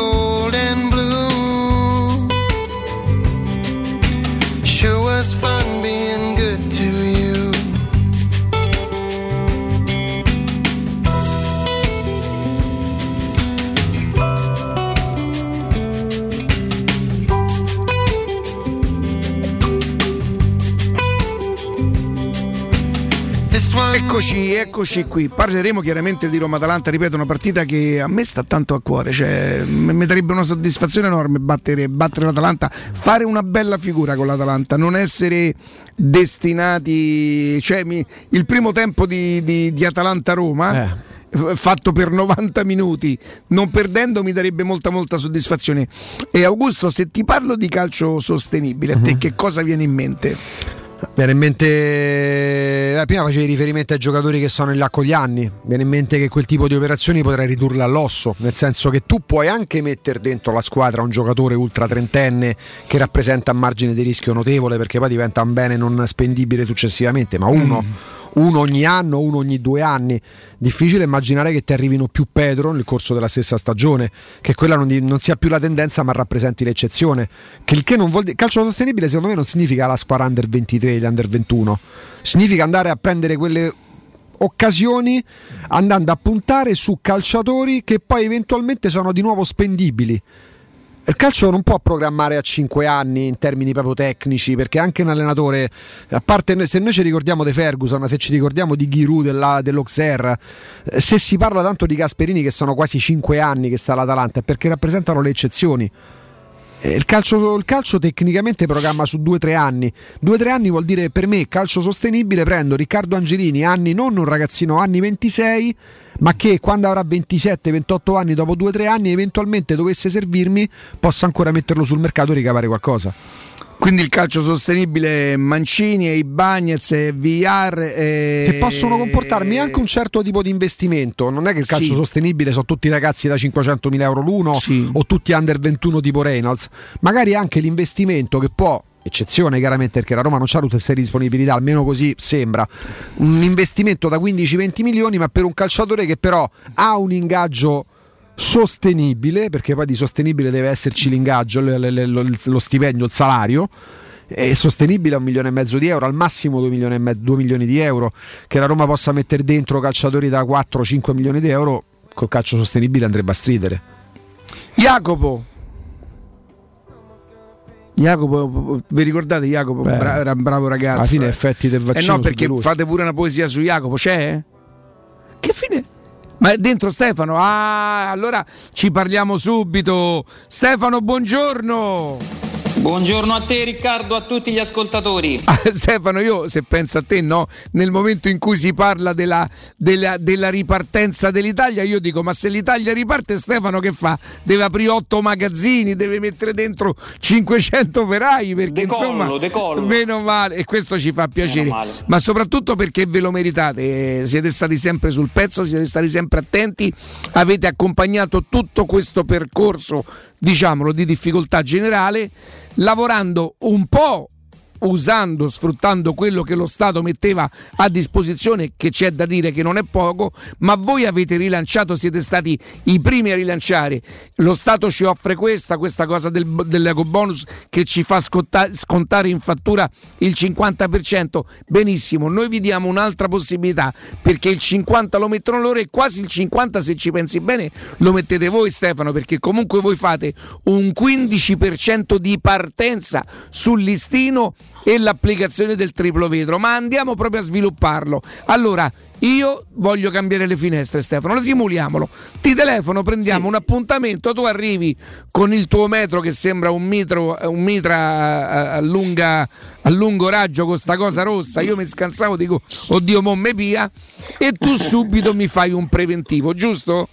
Dress of gold and blue. Eccoci, eccoci qui. Parleremo chiaramente di Roma-Atalanta, ripeto, una partita che a me sta tanto a cuore, cioè mi darebbe una soddisfazione enorme battere, battere l'Atalanta, fare una bella figura con l'Atalanta, non essere destinati, cioè mi- il primo tempo di, di- di Atalanta-Roma. f- Fatto per 90 minuti, non perdendo, mi darebbe molta, molta soddisfazione. E Augusto, se ti parlo di calcio sostenibile, a te che cosa viene in mente? Viene in mente. eh, prima facevi riferimento ai giocatori che sono in là con gli anni. Viene in mente che quel tipo di operazioni potrai ridurle all'osso. Nel senso che tu puoi anche mettere dentro la squadra un giocatore ultra trentenne che rappresenta un margine di rischio notevole perché poi diventa un bene non spendibile successivamente. Ma uno, uno ogni anno, uno ogni due anni. Difficile immaginare che ti arrivino più Pedro nel corso della stessa stagione, che quella non, non sia più la tendenza ma rappresenti l'eccezione. Che il che non vuol dire. Calcio sostenibile secondo me non significa la squadra under 23, gli under 21. Significa andare a prendere quelle occasioni andando a puntare su calciatori che poi eventualmente sono di nuovo spendibili. Il calcio non può programmare a 5 anni in termini proprio tecnici, perché anche un allenatore, a parte se noi ci ricordiamo di Ferguson, se ci ricordiamo di Giroud, dell'Auxerre, eh, se si parla tanto di Gasperini che sono quasi 5 anni che sta all'Atalanta, è perché rappresentano le eccezioni. Eh, Il calcio, il calcio tecnicamente programma su 2-3 anni. 2-3 anni vuol dire per me calcio sostenibile. Prendo Riccardo Angelini, anni non un ragazzino, anni 26, ma che quando avrà 27-28 anni, dopo 2-3 anni, eventualmente dovesse servirmi, possa ancora metterlo sul mercato e ricavare qualcosa. Quindi il calcio sostenibile Mancini e i Bagnets e VR e... Che possono comportarmi anche un certo tipo di investimento. Non è che il calcio Sì. sostenibile sono tutti ragazzi da 500.000 euro l'uno o tutti under 21 tipo Reynolds. Magari anche l'investimento che può eccezione chiaramente perché la Roma non c'ha tutte queste disponibilità, almeno così sembra. Un investimento da 15-20 milioni, ma per un calciatore che però ha un ingaggio sostenibile, perché poi di sostenibile deve esserci l'ingaggio, lo stipendio, il salario. È sostenibile a un milione e mezzo di euro, al massimo 2 milioni, e me- due milioni di euro, che la Roma possa mettere dentro calciatori da 4-5 milioni di euro, col calcio sostenibile andrebbe a stridere. Jacopo. Jacopo, vi ricordate Jacopo? Beh, Bra- era un bravo ragazzo. alla fine eh. effetti del Eh vaccino no, su perché fate pure una poesia su Jacopo, c'è? Che fine? Ma è dentro Stefano? Ah, allora ci parliamo subito. Stefano, buongiorno. Buongiorno a te Riccardo, a tutti gli ascoltatori. Ah, Stefano, io se penso a te, no, nel momento in cui si parla della, della- della ripartenza dell'Italia, io dico: ma se l'Italia riparte, Stefano che fa? Deve aprire otto magazzini, deve mettere dentro 500 operai perché Decollo, insomma, decollo. meno male, e questo ci fa piacere, ma soprattutto perché ve lo meritate. Eh, Siete stati sempre sul pezzo, siete stati sempre attenti, avete accompagnato tutto questo percorso, diciamolo, di difficoltà generale, lavorando un po' usando, sfruttando quello che lo Stato metteva a disposizione, che c'è da dire che non è poco, ma voi avete rilanciato, siete stati i primi a rilanciare. Lo Stato ci offre questa, questa cosa del, dell'eco bonus che ci fa scontare in fattura il 50%. Benissimo, noi vi diamo un'altra possibilità perché il 50 lo mettono loro e quasi il 50 se ci pensi bene lo mettete voi Stefano perché comunque voi fate un 15% di partenza sul listino e l'applicazione del triplo vetro, ma andiamo proprio a svilupparlo. Allora, io voglio cambiare le finestre, Stefano. Simuliamolo. Ti telefono, prendiamo un appuntamento. Tu arrivi con il tuo metro che sembra un, mitro, un mitra a, a, lunga, a lungo raggio con sta cosa rossa. Io mi scansavo, dico, oddio, mo me pia. E tu subito mi fai un preventivo, giusto?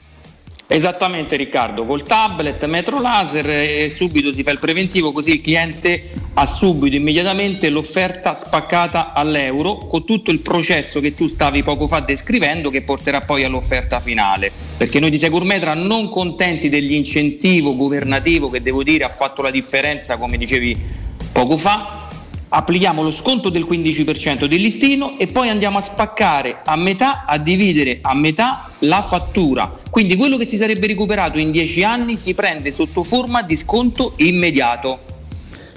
Esattamente Riccardo, col tablet, metro laser e subito si fa il preventivo così il cliente ha subito, immediatamente l'offerta spaccata all'euro con tutto il processo che tu stavi poco fa descrivendo che porterà poi all'offerta finale. Perché noi di Securmetra non contenti dell'incentivo governativo che devo dire ha fatto la differenza come dicevi poco fa, applichiamo lo sconto del 15% del listino e poi andiamo a spaccare a metà, a dividere a metà la fattura. Quindi quello che si sarebbe recuperato in 10 anni si prende sotto forma di sconto immediato.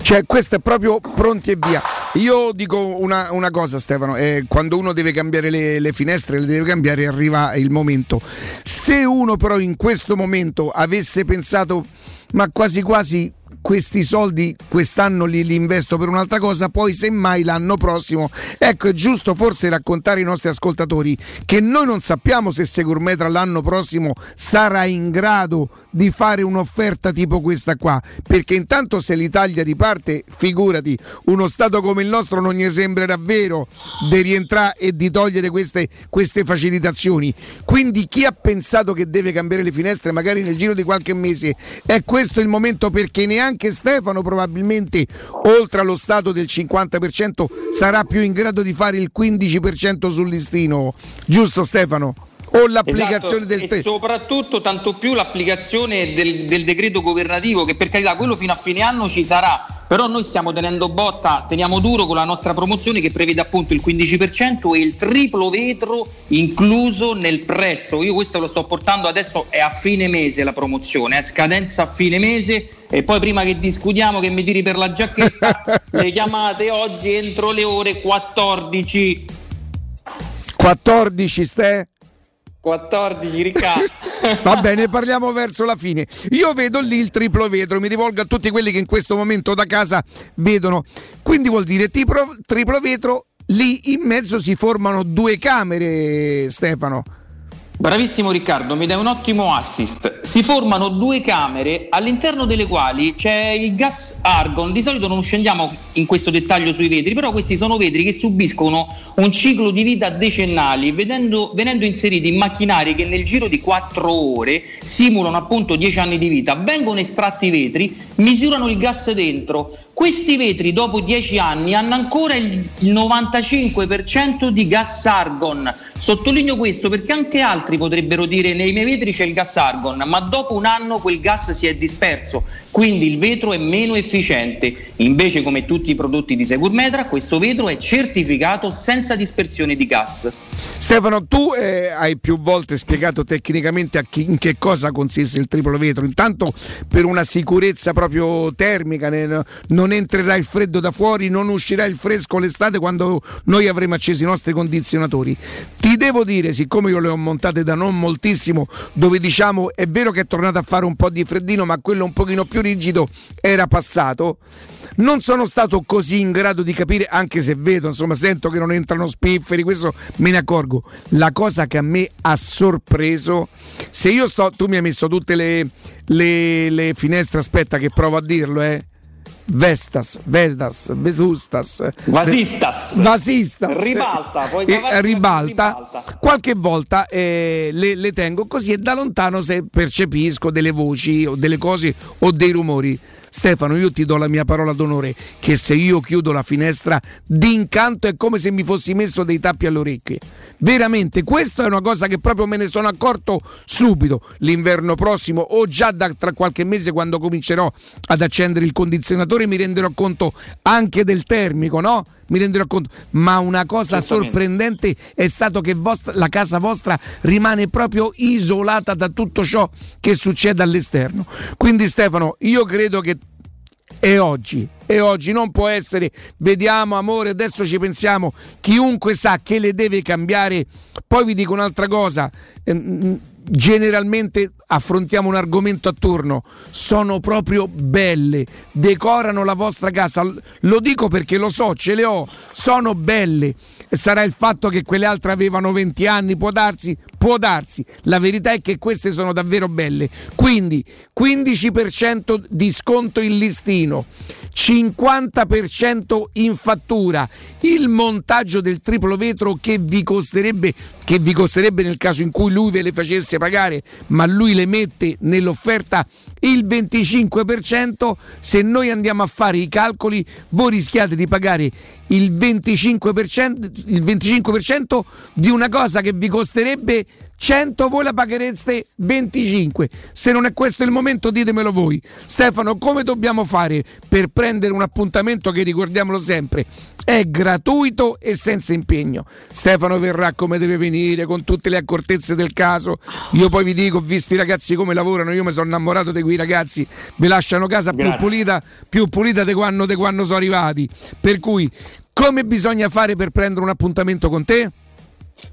Cioè, questo è proprio pronti e via. Io dico una, una cosa, Stefano: eh, quando uno deve cambiare le, le, finestre, le deve cambiare, arriva il momento. Se uno, però, in questo momento avesse pensato, ma quasi quasi questi soldi quest'anno li, li, investo per un'altra cosa, poi semmai l'anno prossimo. Ecco, è giusto forse raccontare ai nostri ascoltatori che noi non sappiamo se Segurmetra l'anno prossimo sarà in grado di fare un'offerta tipo questa qua, perché intanto se l'Italia riparte, figurati, uno Stato come il nostro non gli sembrerà vero di rientrare e di togliere queste, queste facilitazioni. Quindi chi ha pensato che deve cambiare le finestre magari nel giro di qualche mese, è questo il momento perché neanche anche Stefano probabilmente oltre allo stato del 50% sarà più in grado di fare il 15% sul listino. Giusto Stefano? O l'applicazione esatto, del e soprattutto tanto più l'applicazione del, del, decreto governativo che per carità quello fino a fine anno ci sarà però noi stiamo tenendo botta teniamo duro con la nostra promozione che prevede appunto il 15% e il triplo vetro incluso nel prezzo. Io questo lo sto portando adesso è a fine mese la promozione è scadenza a fine mese e poi prima che discutiamo che mi tiri per la giacchetta le chiamate oggi entro le ore 14 14 ste 14 Riccardo. Va bene, parliamo verso la fine. Io vedo lì il triplo vetro, mi rivolgo a tutti quelli che in questo momento da casa vedono. Quindi vuol dire triplo, triplo vetro, lì in mezzo si formano due camere, Stefano. Bravissimo Riccardo, mi dai un ottimo assist. Si formano due camere all'interno delle quali c'è il gas argon. Di solito non scendiamo in questo dettaglio sui vetri, però questi sono vetri che subiscono un ciclo di vita decennali, vedendo, venendo inseriti in macchinari che nel giro di 4 ore simulano appunto 10 anni di vita. Vengono estratti i vetri, misurano il gas dentro, questi vetri dopo 10 anni hanno ancora il 95% di gas argon. Sottolineo questo perché anche altri potrebbero dire nei miei vetri c'è il gas argon, ma dopo un anno quel gas si è disperso, quindi il vetro è meno efficiente. Invece come tutti i prodotti di Securmetra questo vetro è certificato senza dispersione di gas. Stefano, tu eh, hai più volte spiegato tecnicamente chi, in che cosa consiste il triplo vetro. Intanto per una sicurezza proprio termica, ne, non entrerà il freddo da fuori, non uscirà il fresco l'estate quando noi avremo accesi i nostri condizionatori. Ti devo dire, siccome io le ho montate da non moltissimo, dove diciamo è vero che è tornato a fare un po' di freddino, ma quello un pochino più rigido era passato. Non sono stato così in grado di capire, anche se vedo, insomma, sento che non entrano spifferi, questo me ne accorgo. La cosa che a me ha sorpreso, se io sto, tu mi hai messo tutte le, le, le finestre, aspetta che provo a dirlo, eh. Vestas, Vedas, Vesustas, Vasistas, Vasistas ribalta, eh, ribalta. ribalta. Qualche volta eh, le, le, tengo così e da lontano se percepisco delle voci o delle cose o dei rumori. Stefano, io ti do la mia parola d'onore che se io chiudo la finestra d'incanto è come se mi fossi messo dei tappi alle orecchie. Veramente, questa è una cosa che proprio me ne sono accorto subito. L'inverno prossimo o già da, tra qualche mese quando comincerò ad accendere il condizionatore mi renderò conto anche del termico, no? Mi renderò conto. Ma una cosa sorprendente è stato che vostra, la casa vostra rimane proprio isolata da tutto ciò che succede all'esterno. Quindi Stefano, io credo che è oggi, è oggi, non può essere, vediamo amore, adesso ci pensiamo, chiunque sa che le deve cambiare, poi vi dico un'altra cosa, ehm, generalmente affrontiamo un argomento a turno, sono proprio belle, decorano la vostra casa, lo dico perché lo so, ce le ho, sono belle, sarà il fatto che quelle altre avevano 20 anni, può darsi, può darsi, la verità è che queste sono davvero belle, quindi 15% di sconto in listino, 50% in fattura, il montaggio del triplo vetro che vi costerebbe che vi costerebbe nel caso in cui lui ve le facesse pagare, ma lui le mette nell'offerta il 25%, se noi andiamo a fare i calcoli, voi rischiate di pagare il 25%, il 25% di una cosa che vi costerebbe 100 voi la paghereste 25. Se non è questo il momento ditemelo voi. Stefano, come dobbiamo fare per prendere un appuntamento che ricordiamolo sempre è gratuito e senza impegno. Stefano verrà come deve venire con tutte le accortezze del caso. Io poi vi dico, ho visto i ragazzi come lavorano, io mi sono innamorato di quei ragazzi, vi lasciano casa più pulita, più pulita di quando, di quando sono arrivati. Per cui come bisogna fare per prendere un appuntamento con te?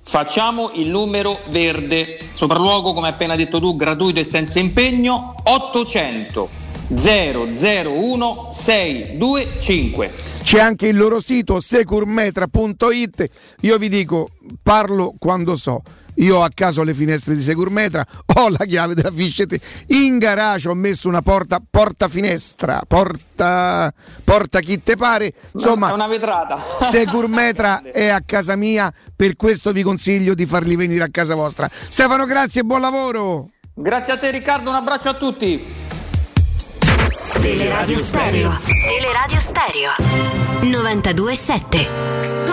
Facciamo il numero verde, sopralluogo come appena detto tu, gratuito e senza impegno, 800 001 625. C'è anche il loro sito securmetra.it. Io vi dico, parlo quando so. Io ho a caso le finestre di Securmetra, ho la chiave della Fiscete, in garage ho messo una porta, porta finestra, porta, porta chi te pare. Insomma, è una vetrata. Securmetra è a casa mia, per questo vi consiglio di farli venire a casa vostra. Stefano, grazie e buon lavoro. Grazie a te Riccardo, un abbraccio a tutti. Teleradio Stereo. Teleradio Stereo. 92.7.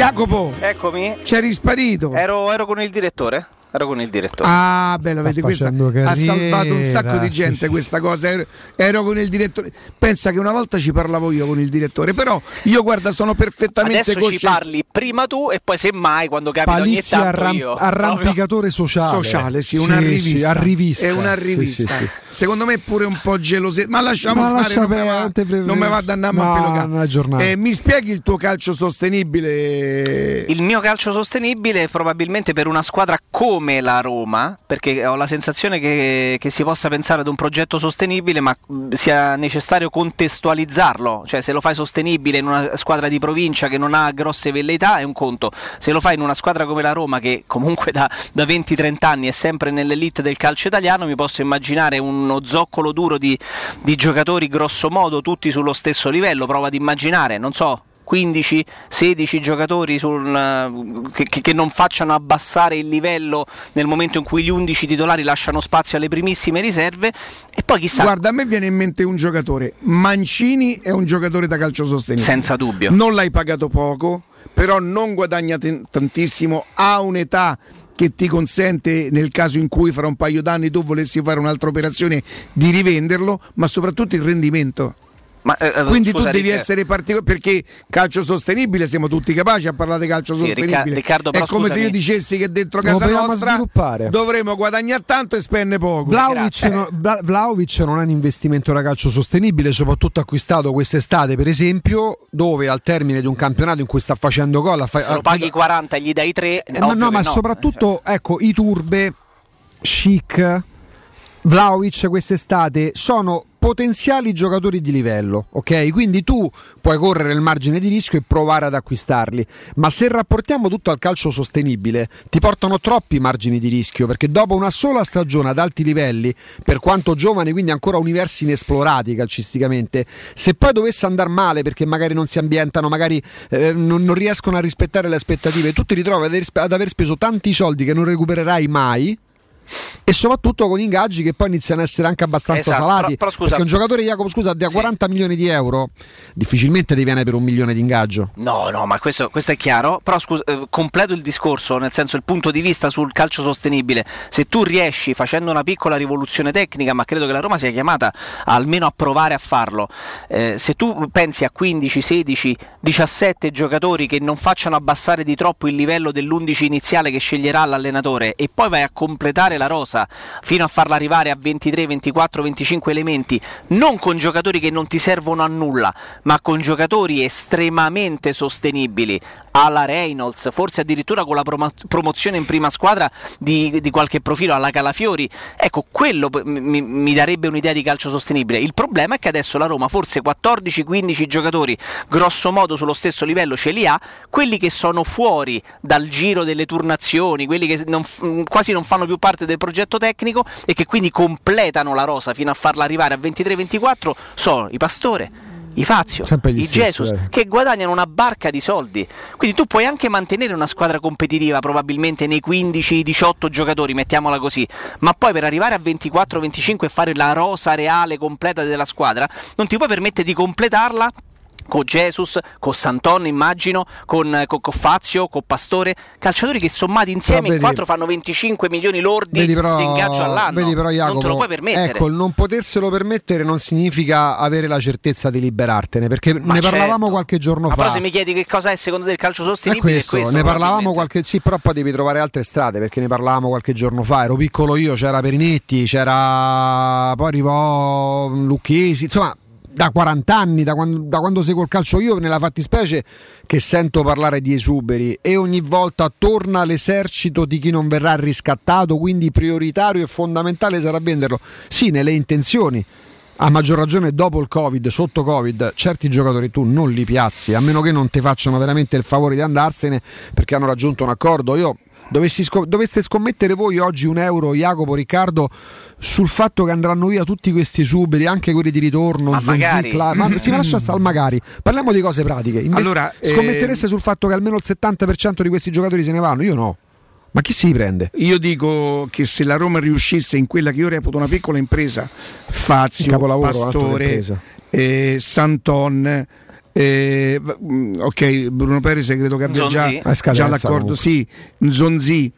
Jacopo, eccomi. C'eri sparito. Ero, ero con il direttore. Ero con il direttore. Ah, bello, vedi, questa ha salvato un sacco di gente sì, sì. questa cosa. Ero, ero con il direttore. Pensa che una volta ci parlavo io con il direttore, però io guarda, sono perfettamente Adesso ci cosciente. parli prima tu e poi semmai quando capita Palizzi ogni tanto arram- io. arrampicatore sociale. Sociale, sì, una Sì, rivista. sì, a rivista. È una rivista. sì, sì. Secondo me è pure un po' geloso. Ma lasciamo Ma stare, lascia non, me va, non me va ad andare No, a giornata. Eh, mi spieghi il tuo calcio sostenibile? Il mio calcio sostenibile probabilmente per una squadra come la Roma, perché ho la sensazione che, che si possa pensare ad un progetto sostenibile, ma sia necessario contestualizzarlo, cioè se lo fai sostenibile in una squadra di provincia che non ha grosse velleità è un conto, se lo fai in una squadra come la Roma che comunque da, da 20-30 anni è sempre nell'elite del calcio italiano, mi posso immaginare uno zoccolo duro di, di giocatori grosso modo tutti sullo stesso livello, prova ad immaginare, non so, 15-16 giocatori sul, che, che- che non facciano abbassare il livello nel momento in cui gli 11 titolari lasciano spazio alle primissime riserve e poi chissà Guarda, a me viene in mente un giocatore. Mancini è un giocatore da calcio sostenibile. Senza dubbio. Non l'hai pagato poco, però non guadagna t- tantissimo, ha un'età che ti consente nel caso in cui fra un paio d'anni tu volessi fare un'altra operazione di rivenderlo, ma soprattutto il rendimento. Ma, eh, eh, Quindi scusa, tu devi Ric- essere particolare perché calcio sostenibile siamo tutti capaci a parlare di calcio Sì, sostenibile. Riccardo, È come se scusami. io dicessi che dentro casa nostra sviluppare. dovremo guadagnare tanto e spendere poco. Vlaovic, no- Vla- Vlahovic non è un investimento da calcio sostenibile, soprattutto acquistato quest'estate, per esempio, dove al termine di un campionato in cui sta facendo gol, fa- se lo paghi 40 e gli dai 3, Eh, ma no, ma soprattutto ecco, i turbe, chic, Vlaovic quest'estate sono potenziali giocatori di livello, ok? Quindi tu puoi correre il margine di rischio e provare ad acquistarli, ma se rapportiamo tutto al calcio sostenibile, ti portano troppi margini di rischio, perché dopo una sola stagione ad alti livelli, per quanto giovani, quindi ancora universi inesplorati calcisticamente, se poi dovesse andare male perché magari non si ambientano, magari eh, non, non riescono a rispettare le aspettative, tu ti ritrovi ad aver speso tanti soldi che non recupererai mai e soprattutto con ingaggi che poi iniziano a essere anche abbastanza Esatto, salati. però- però scusa- perché un giocatore, Jacopo, scusa, da 40 milioni di euro difficilmente ti viene per un milione di ingaggio. No, no, ma questo, questo è chiaro. Però scusa, eh, completo il discorso, nel senso il punto di vista sul calcio sostenibile. Se tu riesci facendo una piccola rivoluzione tecnica, ma credo che la Roma sia chiamata almeno a provare a farlo. eh, se tu pensi a 15, 16, 17 giocatori che non facciano abbassare di troppo il livello dell'11 iniziale che sceglierà l'allenatore e poi vai a completare la rosa fino a farla arrivare a 23, 24, 25 elementi, non con giocatori che non ti servono a nulla, ma con giocatori estremamente sostenibili alla Reynolds, forse addirittura con la promo- promozione in prima squadra di, di qualche profilo alla Calafiori. Ecco, quello mi, mi darebbe un'idea di calcio sostenibile. Il problema è che adesso la Roma forse 14-15 giocatori grosso modo sullo stesso livello ce li ha, quelli che sono fuori dal giro delle turnazioni, quelli che non quasi non fanno più parte del progetto tecnico e che quindi completano la rosa fino a farla arrivare a 23-24 sono i Pastore. I Fazio, i Jesus, eh. che guadagnano una barca di soldi. Quindi tu puoi anche mantenere una squadra competitiva probabilmente nei 15-18 giocatori, mettiamola così, ma poi per arrivare a 24-25 e fare la rosa reale completa della squadra, non ti puoi permettere di completarla con Jesus, con Santon immagino, con, con, con Fazio, con Pastore, calciatori che sommati insieme Però in vedi- quattro fanno 25 milioni lordi Vedi però, di ingaggio all'anno. vedi però, Jacopo, non te lo puoi permettere. Ecco, non poterselo permettere non significa avere la certezza di liberartene, perché Ma ne certo. parlavamo qualche giorno Ma fa. però se mi chiedi che cosa è secondo te il calcio sostenibile, questo, è questo ne parlavamo qualche sì, però poi devi trovare altre strade perché ne parlavamo qualche giorno fa. Ero piccolo io, c'era Perinetti, c'era poi arrivò Lucchesi, insomma, da 40 anni, da quando, da quando seguo il calcio io, nella fattispecie che sento parlare di esuberi e ogni volta torna l'esercito di chi non verrà riscattato, quindi prioritario e fondamentale sarà venderlo. Sì, nelle intenzioni. A maggior ragione dopo il Covid, sotto Covid, certi giocatori tu non li piazzi, a meno che non ti facciano veramente il favore di andarsene perché hanno raggiunto un accordo. Io dovessi sco- doveste scommettere voi oggi un euro, Jacopo, Riccardo, sul fatto che andranno via tutti questi esuberi, anche quelli di ritorno, Ma magari. Cla- ma si lascia stare al magari. Parliamo di cose pratiche. Invest- Allora, eh, scommettereste sul fatto che almeno il 70% di questi giocatori se ne vanno? Io no. Ma chi si prende? Io dico che se la Roma riuscisse in quella che io reputo una piccola impresa, Fazio, Pastore, eh, Santon, eh, ok, Bruno Perez credo che abbia già, già l'accordo, comunque. sì, Zonzi.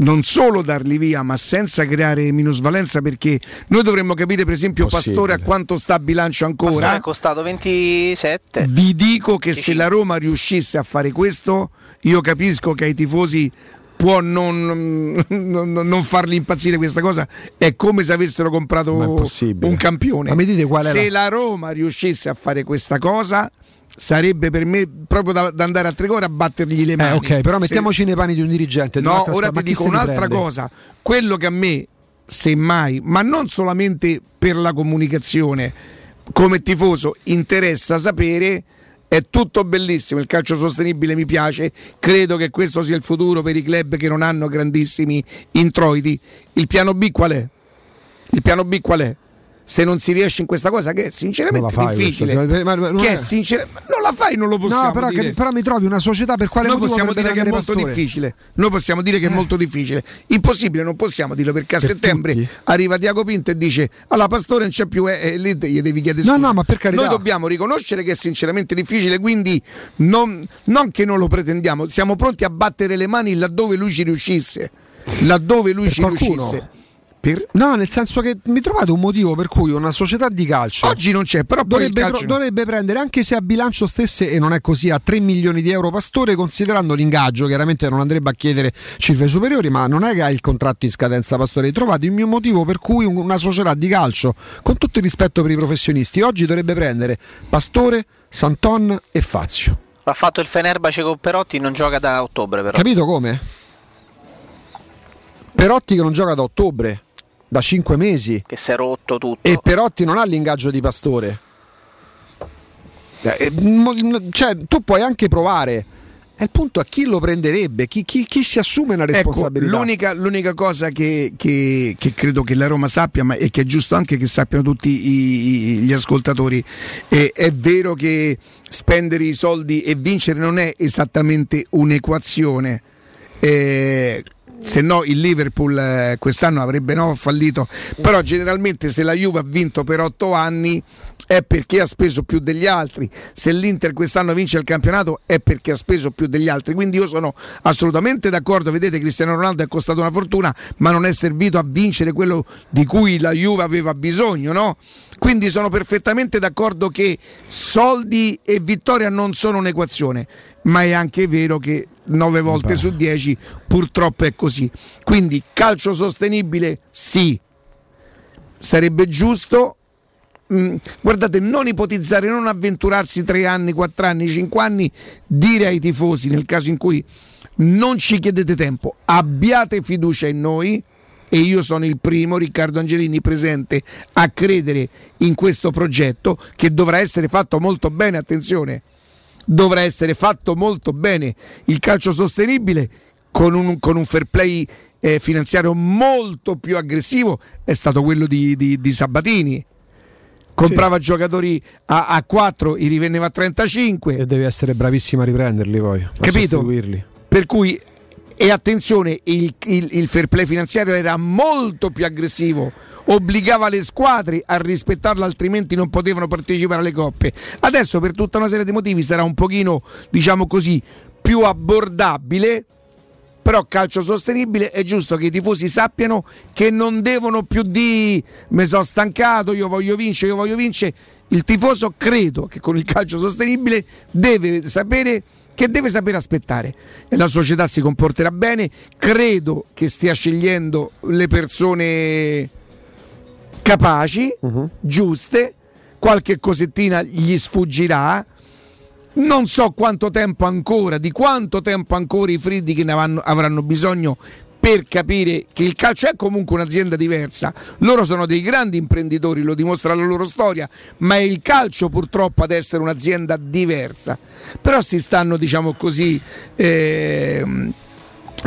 Non solo darli via, ma senza creare minusvalenza, perché noi dovremmo capire, per esempio, Possibile. Pastore a quanto sta a bilancio Pastore ancora. è costato 27. Vi dico che se la Roma riuscisse a fare questo, io capisco che ai tifosi può non, non- non farli impazzire questa cosa. È come se avessero comprato un campione. Ma mi dite qual è se la- la... Roma riuscisse a fare questa cosa, sarebbe per me proprio da, da andare a Tricore a battergli le Eh, mani. ok, però Se- mettiamoci nei panni di un dirigente. di No, ora ti dico se un'altra cosa. Quello che a me, semmai, ma non solamente per la comunicazione, come tifoso interessa sapere. È tutto bellissimo, il calcio sostenibile mi piace, credo che questo sia il futuro per i club che non hanno grandissimi introiti. Il piano B qual è? Il piano B qual è? Se non si riesce in questa cosa, che è sinceramente fai difficile, questa, ma- ma- non che è- è sincer- non la fai, non lo possiamo No, però, dire. che- però mi trovi una società per quale Noi possiamo dire che è molto Pastore? difficile. Noi possiamo dire che è molto difficile. Impossibile, non possiamo dirlo perché a settembre arriva Tiago Pinto e dice alla Pastore non c'è più e, e lì gli devi chiedere No, scusa. no, ma per carità. Noi dobbiamo riconoscere che è sinceramente difficile, quindi non, non che non lo pretendiamo, siamo pronti a battere le mani laddove lui ci riuscisse. Laddove lui Per ci qualcuno? riuscisse. Per- No, nel senso che mi trovate un motivo per cui una società di calcio Oggi non c'è, però dovrebbe, calcio- dovrebbe prendere, anche se a bilancio stesse, e non è così, a 3 milioni di euro Pastore, considerando l'ingaggio, chiaramente non andrebbe a chiedere cifre superiori, ma non è che ha il contratto in scadenza Pastore. Trovate il mio motivo per cui un- una società di calcio, con tutto il rispetto per i professionisti, oggi dovrebbe prendere Pastore, Santon e Fazio. L'ha fatto il Fenerbahce con Perotti, non gioca da ottobre però. Capito come? Perotti che non gioca da ottobre, da 5 mesi. Che si è rotto tutto. E Perotti non ha l'ingaggio di Pastore. Eh, eh, mo- Cioè, tu puoi anche provare. E il punto è chi lo prenderebbe, chi, chi- chi si assume una Ecco, responsabilità. l'unica, l'unica cosa che, che- che credo che la Roma sappia, ma e che è giusto anche che sappiano tutti i- i- gli ascoltatori, è, è vero che spendere i soldi e vincere non è esattamente un'equazione. Eh, se no il Liverpool eh, quest'anno avrebbe no, fallito, però generalmente se la Juve ha vinto per otto anni è perché ha speso più degli altri, se l'Inter quest'anno vince il campionato è perché ha speso più degli altri, quindi io sono assolutamente d'accordo, vedete Cristiano Ronaldo è costato una fortuna ma non è servito a vincere quello di cui la Juve aveva bisogno, no? Quindi sono perfettamente d'accordo che soldi e vittoria non sono un'equazione ma è anche vero che 9 volte Beh. su 10 purtroppo è così. Quindi calcio sostenibile sì, sarebbe giusto. mm, guardate, non ipotizzare, non avventurarsi 3 anni, 4 anni, 5 anni, dire ai tifosi nel caso in cui non ci chiedete tempo, abbiate fiducia in noi e io sono il primo, Riccardo Angelini, presente a credere in questo progetto che dovrà essere fatto molto bene, attenzione dovrà essere fatto molto bene. Il calcio sostenibile con un, con un fair play eh, finanziario molto più aggressivo è stato quello di, di- di Sabatini. Comprava giocatori a, a 4, li rivendeva a 35. E devi essere bravissimo a riprenderli poi. a Capito? Per cui, e attenzione, il, il- il fair play finanziario era molto più aggressivo, obbligava le squadre a rispettarlo, altrimenti non potevano partecipare alle coppe. Adesso, per tutta una serie di motivi, sarà un pochino, diciamo così, più abbordabile. Però calcio sostenibile è giusto che i tifosi sappiano che non devono più di mi sono stancato, io voglio vincere, io voglio vincere. Il tifoso credo che con il calcio sostenibile deve sapere che deve sapere aspettare e la società si comporterà bene. Credo che stia scegliendo le persone capaci, giuste, qualche cosettina gli sfuggirà. Non so quanto tempo ancora, di quanto tempo ancora i Friedkin avranno, avranno bisogno per capire che il calcio è comunque un'azienda diversa. Loro sono dei grandi imprenditori, lo dimostra la loro storia, ma è il calcio purtroppo ad essere un'azienda diversa. Però si stanno, diciamo così, ehm,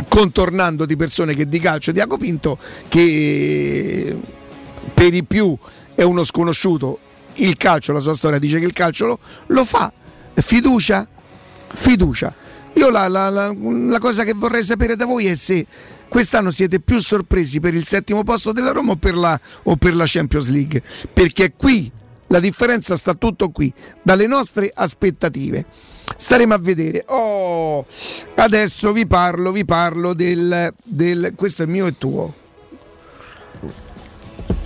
contornando di persone che di calcio Diaco Pinto che per i più è uno sconosciuto. Il calcio la sua storia dice che il calcio lo, lo fa. Fiducia? Fiducia. Io la, la- la- la cosa che vorrei sapere da voi è se quest'anno siete più sorpresi per il settimo posto della Roma o per la, o per la Champions League? Perché qui la differenza sta tutto qui dalle nostre aspettative. Staremo a vedere. Oh, adesso vi parlo vi parlo del, del questo è mio e tuo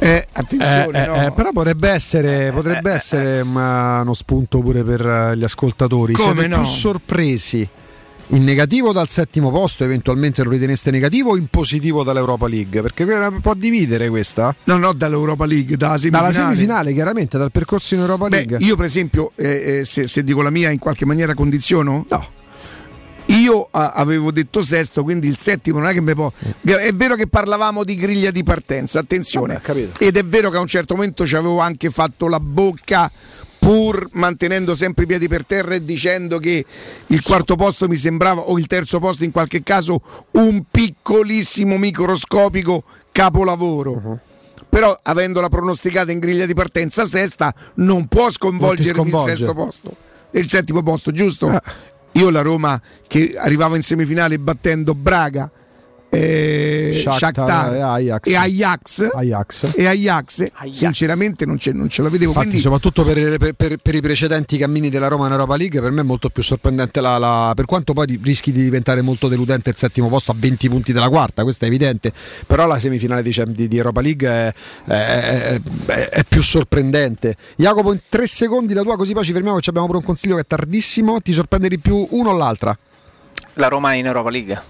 eh, attenzione, Eh, eh, no. eh, però potrebbe essere, potrebbe essere uno spunto pure per eh, gli ascoltatori. Come Siete no? più sorpresi in negativo dal settimo posto, eventualmente lo riteneste negativo, o in positivo dall'Europa League? Perché può dividere questa. No, no, dall'Europa League, dalla semifinale. Dalla semifinale, chiaramente, dal percorso in Europa Beh, League. io per esempio, eh, eh, se, se dico la mia in qualche maniera condiziono? No. Io ah, avevo detto sesto, quindi il settimo non è che mi può. È vero che parlavamo di griglia di partenza, attenzione. Ed è vero che a un certo momento ci avevo anche fatto la bocca pur mantenendo sempre i piedi per terra e dicendo che il quarto posto mi sembrava, o il terzo posto in qualche caso, un piccolissimo microscopico capolavoro. Però avendola pronosticata in griglia di partenza sesta, non può sconvolgermi il sconvolge. sesto posto. Il settimo posto, giusto? Io la Roma che arrivava in semifinale battendo Braga, eh, Shakhtar e Ajax. e Ajax, Ajax. e Ajax, sinceramente non ce, non ce la vedevo. Infatti, Quindi, soprattutto per, per- per- per i precedenti cammini della Roma in Europa League, per me è molto più sorprendente la, la- per quanto poi rischi di diventare molto deludente il settimo posto a 20 punti dalla quarta, questo è evidente. Però la semifinale di, di- di Europa League è, è- è- è più sorprendente. Jacopo, in tre secondi la tua, così poi ci fermiamo. Ci abbiamo pure un consiglio che è tardissimo. Ti sorprende di più uno o l'altra? La Roma in Europa League.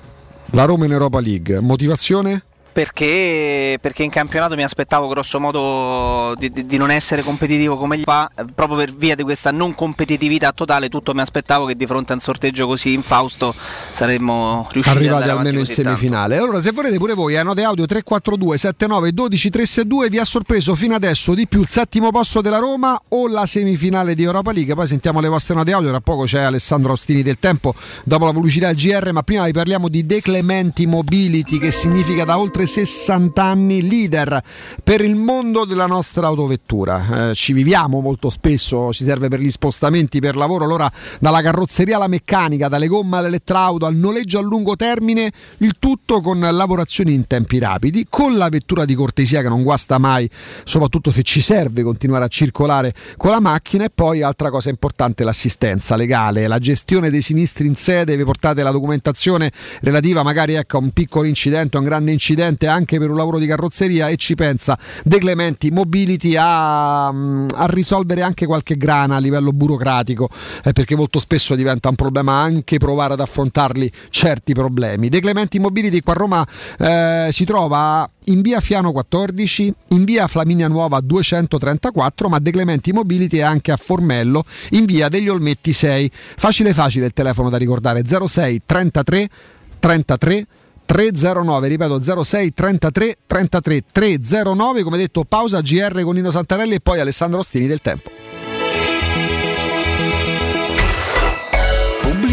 La Roma in Europa League. Motivazione? Perché, perché in campionato mi aspettavo grosso modo di, di- di non essere competitivo come gli fa, eh, proprio per via di questa non competitività totale, tutto mi aspettavo che di fronte a un sorteggio così infausto saremmo riusciti ad Arrivati andare avanti almeno in così tanto. semifinale. Allora, se volete pure voi, a note audio 342 79 12 362 vi ha sorpreso fino adesso di più il settimo posto della Roma o la semifinale di Europa League? Poi sentiamo le vostre note audio. Tra poco c'è Alessandro Ostini del Tempo dopo la pubblicità GR. Ma prima vi parliamo di De Clementi Mobility, che significa da oltre oltre 60 anni, leader per il mondo della nostra autovettura. Eh, ci viviamo molto spesso, ci serve per gli spostamenti, per lavoro, allora dalla carrozzeria alla meccanica, dalle gomme all'elettrauto, al noleggio a lungo termine, il tutto con lavorazioni in tempi rapidi, con la vettura di cortesia che non guasta mai, soprattutto se ci serve continuare a circolare con la macchina. E poi altra cosa importante l'assistenza legale, la gestione dei sinistri in sede, vi portate la documentazione relativa magari ecco, a un piccolo incidente, a un grande incidente anche per un lavoro di carrozzeria e ci pensa De Clementi Mobility a, a risolvere anche qualche grana a livello burocratico eh, perché molto spesso diventa un problema anche provare ad affrontarli certi problemi. De Clementi Mobility qua a Roma eh, si trova in via Fiano 14, in via Flaminia Nuova 234, ma De Clementi Mobility è anche a Formello in via degli Olmetti 6. Facile facile il telefono da ricordare 06 33 33 309, ripeto 06 33 33 309, come detto pausa GR con Nino Santarelli e poi Alessandro Ostini del Tempo.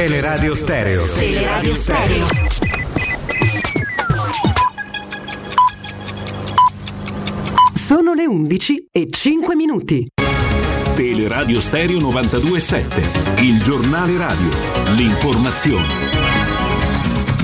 Teleradio Stereo. Teleradio Stereo. Sono le 11 e 5 minuti. Teleradio Stereo 92.7, il giornale radio, l'informazione.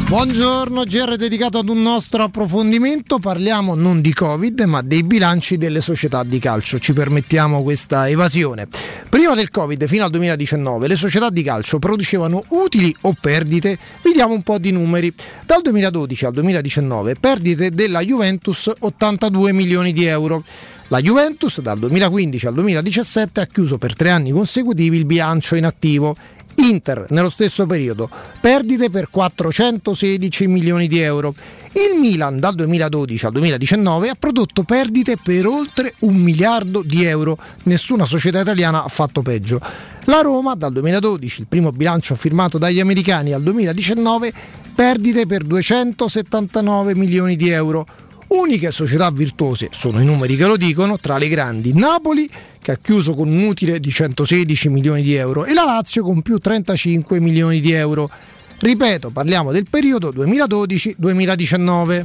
Buongiorno, GR dedicato ad un nostro approfondimento, parliamo non di Covid ma dei bilanci delle società di calcio, ci permettiamo questa evasione. Prima del Covid, fino al 2019, le società di calcio producevano utili o perdite? Vediamo un po' di numeri. Dal 2012 al 2019, perdite della Juventus 82 milioni di euro. La Juventus dal 2015 al 2017 ha chiuso per tre anni consecutivi il bilancio in attivo. Inter nello stesso periodo perdite per 416 milioni di euro. Il Milan dal 2012 al 2019 ha prodotto perdite per oltre un miliardo di euro. Nessuna società italiana ha fatto peggio. La Roma dal 2012, il primo bilancio firmato dagli americani al 2019, perdite per 279 milioni di euro. Uniche società virtuose, sono i numeri che lo dicono, tra le grandi Napoli che ha chiuso con un utile di 116 milioni di euro e la Lazio con più 35 milioni di euro. Ripeto, parliamo del periodo 2012-2019.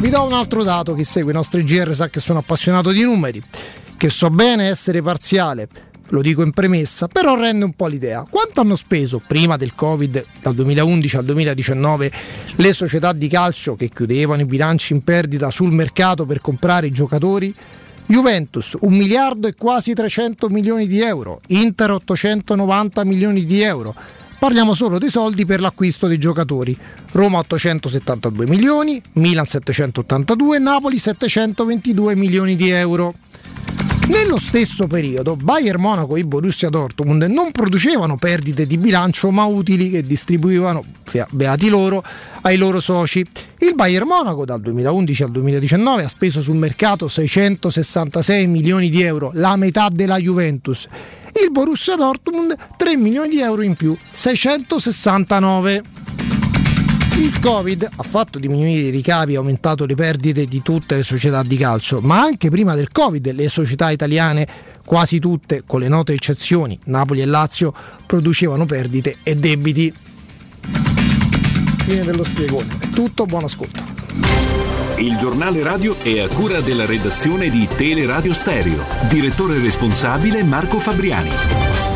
Vi do un altro dato, chi segue i nostri GR sa che sono appassionato di numeri, che so bene essere parziale, lo dico in premessa, però rende un po' l'idea. Quanto hanno speso prima del Covid, dal 2011 al 2019, le società di calcio che chiudevano i bilanci in perdita sul mercato per comprare i giocatori? Juventus 1 miliardo e quasi 300 milioni di euro, Inter 890 milioni di euro. Parliamo solo dei soldi per l'acquisto dei giocatori. Roma 872 milioni, Milan 782 Napoli 722 milioni di euro. Nello stesso periodo Bayern Monaco e Borussia Dortmund non producevano perdite di bilancio ma utili che distribuivano, beati loro, ai loro soci. Il Bayern Monaco dal 2011 al 2019 ha speso sul mercato 666 milioni di euro, la metà della Juventus. Il Borussia Dortmund 3 milioni di euro in più, 669. Il Covid ha fatto diminuire i ricavi e aumentato le perdite di tutte le società di calcio, ma anche prima del Covid le società italiane, quasi tutte, con le note eccezioni, Napoli e Lazio, producevano perdite e debiti. Fine dello spiegone. È tutto, buon ascolto. Il giornale radio è a cura della redazione di Teleradio Stereo. Direttore responsabile Marco Fabriani.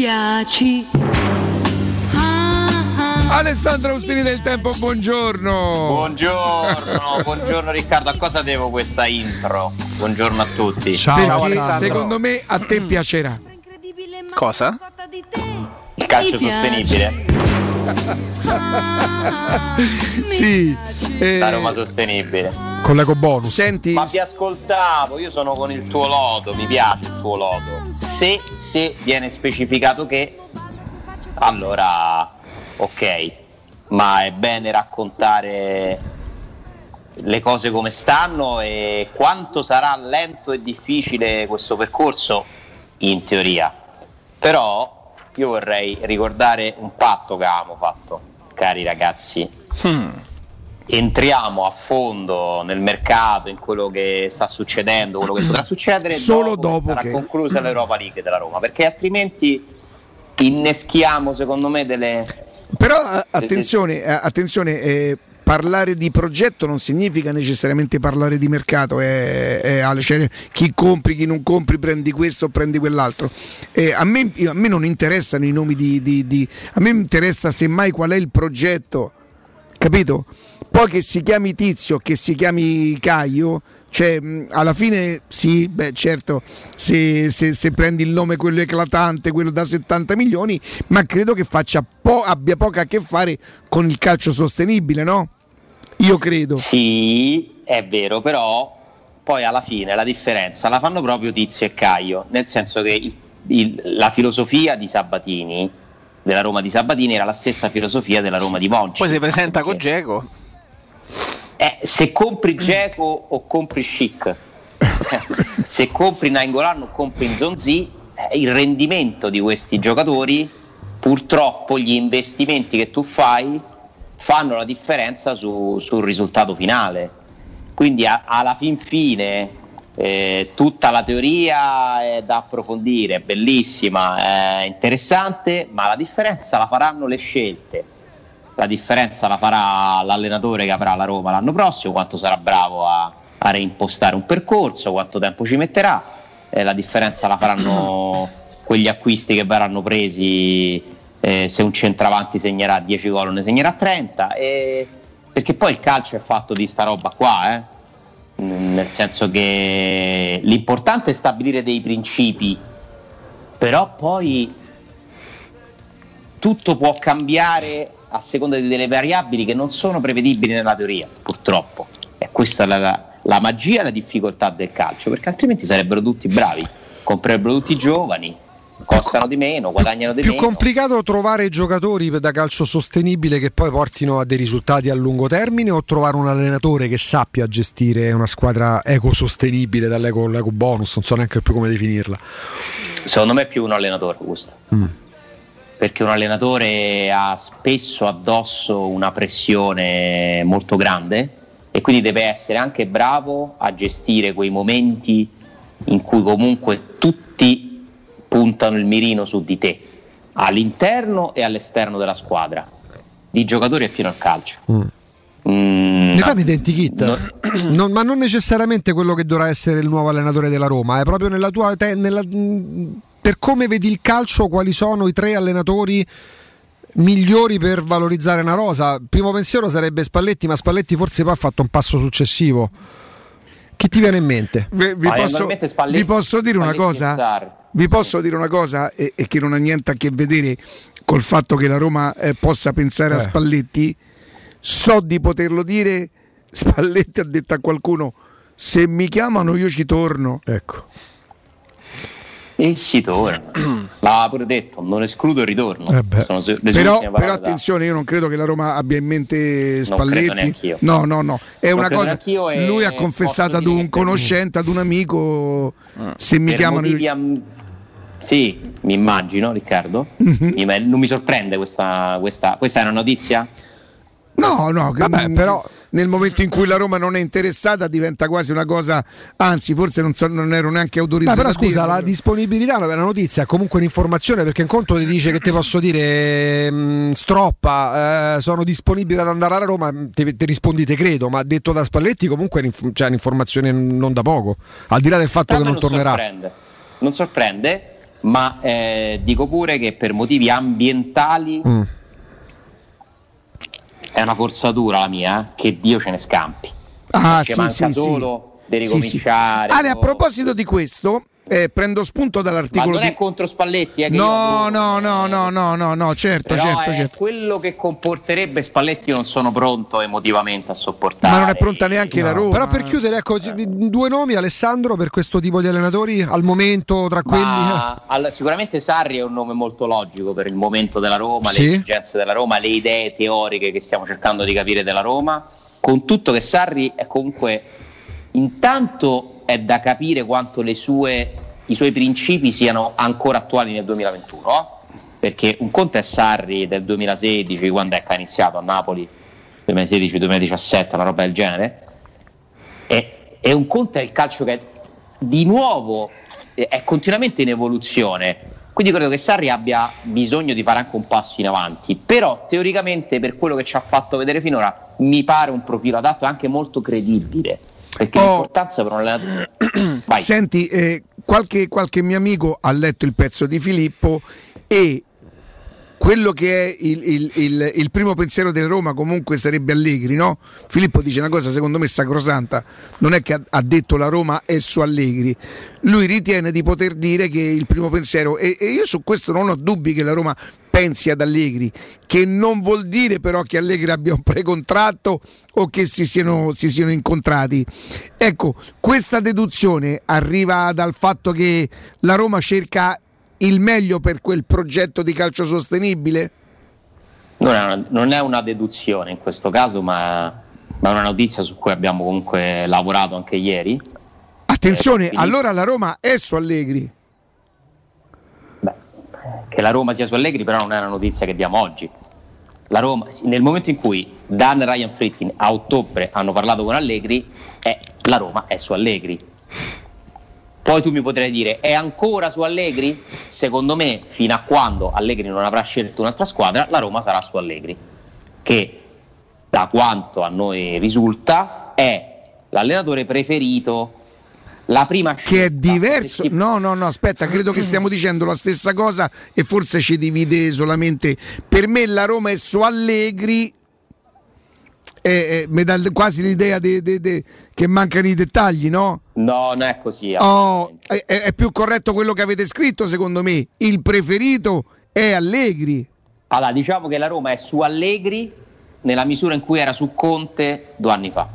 piaci. Ah, ah, Alessandro Austini del Tempo, buongiorno. Buongiorno, buongiorno Riccardo, a cosa devo questa intro? Buongiorno a tutti. Perché secondo me a te piacerà. Cosa? Il calcio sostenibile. Sì. eh, La Roma sostenibile. Con l'eco bonus. Senti. Ma vi ascoltavo, io sono con il tuo lodo, mi piace il tuo lodo. Se, se viene specificato che, allora ok, ma è bene raccontare le cose come stanno e quanto sarà lento e difficile questo percorso, in teoria. Però io vorrei ricordare un patto che avevamo fatto, cari ragazzi. Entriamo a fondo nel mercato, in quello che sta succedendo, quello che potrà succedere Solo dopo, dopo che sarà che- conclusa l'Europa League della Roma, perché altrimenti inneschiamo secondo me delle... Però a- attenzione, eh, attenzione eh, parlare di progetto non significa necessariamente parlare di mercato, è, è Ale, cioè, chi compri, chi non compri, prendi questo prendi quell'altro. Eh, a, me, a me non interessano i nomi di, di- di- A me interessa semmai qual è il progetto, capito? Poi che si chiami Tizio, che si chiami Caio, cioè, alla fine sì, beh certo, se, se- se prendi il nome quello eclatante, quello da 70 milioni, ma credo che faccia po- abbia poco a che fare con il calcio sostenibile, no? Io credo. Sì, è vero, però poi alla fine la differenza la fanno proprio Tizio e Caio, nel senso che il- il- la filosofia di Sabatini, della Roma di Sabatini, era la stessa filosofia della Roma di Monci. Poi si presenta con Geco. Eh, se compri Geco o compri Chic, se compri Nainggolan o compri Zonzi, eh, il rendimento di questi giocatori, purtroppo gli investimenti che tu fai fanno la differenza su- sul risultato finale. Quindi a- alla fin fine eh, tutta la teoria è da approfondire, è bellissima, è interessante, ma la differenza la faranno le scelte la differenza la farà l'allenatore che avrà la Roma l'anno prossimo, quanto sarà bravo a, a reimpostare un percorso, quanto tempo ci metterà, Eh, la differenza la faranno quegli acquisti che verranno presi, eh, se un centravanti segnerà 10 gol ne segnerà 30, e- perché poi il calcio è fatto di sta roba qua, eh. Nel senso che l'importante è stabilire dei principi, però poi tutto può cambiare a seconda di delle variabili che non sono prevedibili nella teoria, purtroppo. E questa è la- la magia e la difficoltà del calcio, perché altrimenti sarebbero tutti bravi, comprerebbero tutti giovani, costano di meno, guadagnano di Più meno. complicato trovare giocatori da calcio sostenibile che poi portino a dei risultati a lungo termine o trovare un allenatore che sappia gestire una squadra ecosostenibile dall'eco l'eco bonus, non so neanche più come definirla. Secondo me è più un allenatore questo. Perché un allenatore ha spesso addosso una pressione molto grande e quindi deve essere anche bravo a gestire quei momenti in cui comunque tutti puntano il mirino su di te, all'interno e all'esterno della squadra. Di giocatori è pieno il calcio. Mm, Ne fanno identikit, Non- ma non necessariamente quello che dovrà essere il nuovo allenatore della Roma, è proprio nella tua te- nella- mh, per come vedi il calcio, quali sono i tre allenatori migliori per valorizzare una rosa. Primo pensiero sarebbe Spalletti, ma Spalletti forse poi ha fatto un passo successivo. Chi ti viene in mente? Vi, vi Ma posso, vi posso dire una cosa? e. Vi posso dire una cosa e, e che non ha niente a che vedere col fatto che la Roma eh, possa pensare a Eh. Spalletti. So di poterlo dire. Spalletti ha detto a qualcuno: Se mi chiamano, io ci torno. Ecco. E si torna. L'aveva pure detto, non escludo il ritorno. Eh Però, però attenzione, io non credo che la Roma abbia in mente Spalletti. No, no, no. È Non una cosa. Lui ha confessato ad un conoscente, ad un amico. Se mi per chiamano, motivi am- Sì, mi immagino, Riccardo. Mhm. Mi- non mi sorprende questa, questa. Questa è una notizia? No, no, che- Vabbè, però- nel momento in cui la Roma non è interessata diventa quasi una cosa, anzi forse non, so- non ero neanche Ma autorizzato. però a scusa, la disponibilità della notizia è comunque un'informazione perché in conto ti dice che ti posso dire mh, stroppa, eh, sono disponibile ad andare alla Roma, ti, ti rispondi te credo, ma detto da Spalletti comunque è cioè, un'informazione non da poco, al di là del fatto che me non tornerà. Sorprende. Non sorprende, ma eh, dico pure che per motivi ambientali Mm. È una forzatura la mia, che Dio ce ne scampi. Ah, Perché sì, manca sì, sì. solo di Sì, sì. ricominciare. Ale, a proposito di questo, eh, prendo spunto Ma dall'articolo non di... è contro Spalletti, eh, io No, no, no, no, no, no, no, certo, Però certo, è certo. quello che comporterebbe Spalletti io non sono pronto emotivamente a sopportare. Ma non è pronta neanche la Roma. Però per chiudere, ecco, due nomi, Alessandro, per questo tipo di allenatori al momento tra quelli. Ma all- sicuramente Sarri è un nome molto logico per il momento della Roma, Sì. le esigenze della Roma, le idee teoriche che stiamo cercando di capire della Roma. Con tutto che Sarri è comunque intanto è da capire quanto sue- i suoi principi siano ancora attuali nel 2021. no? Perché un conto è Sarri del 2016, quando è che ha iniziato a Napoli, 2016-2017, una roba del genere. E, e un conto è il calcio che di nuovo eh, è continuamente in evoluzione. Quindi credo che Sarri abbia bisogno di fare anche un passo in avanti. Però teoricamente, per quello che ci ha fatto vedere finora, mi pare un profilo adatto e anche molto credibile. Perché Oh. l'importanza per un allenatore. Senti, eh, qualche, qualche mio amico ha letto il pezzo di Filippo e quello che è il, il- il- il primo pensiero della Roma comunque sarebbe Allegri, no? Filippo dice una cosa secondo me sacrosanta, non è che ha, ha detto la Roma è su Allegri, lui ritiene di poter dire che il primo pensiero, e, e io su questo non ho dubbi che la Roma pensi ad Allegri, che non vuol dire però che Allegri abbia un precontratto o che si siano, si siano incontrati. Ecco, questa deduzione arriva dal fatto che la Roma cerca il meglio per quel progetto di calcio sostenibile? Non è, una, non è una deduzione in questo caso, ma, ma è una notizia su cui abbiamo comunque lavorato anche ieri. Attenzione, Eh, allora la Roma è su Allegri. che la Roma sia su Allegri, però non è una notizia che diamo oggi. La Roma, nel momento in cui Dan e Ryan Frittin a ottobre hanno parlato con Allegri, eh, la Roma è su Allegri. Poi tu mi potrai dire, è ancora su Allegri? Secondo me, fino a quando Allegri non avrà scelto un'altra squadra, la Roma sarà su Allegri. Che, da quanto a noi risulta, è l'allenatore preferito, la prima Che è diverso. No, no, no, aspetta, credo che stiamo dicendo la stessa cosa e forse ci divide solamente. Per me la Roma è su Allegri. E, mi dà quasi l'idea de- de- de- che mancano i dettagli, no? No, non è così. Oh, è, è- più corretto quello che avete scritto, secondo me. Il preferito è Allegri. Allora, diciamo che la Roma è su Allegri nella misura in cui era su Conte due anni fa.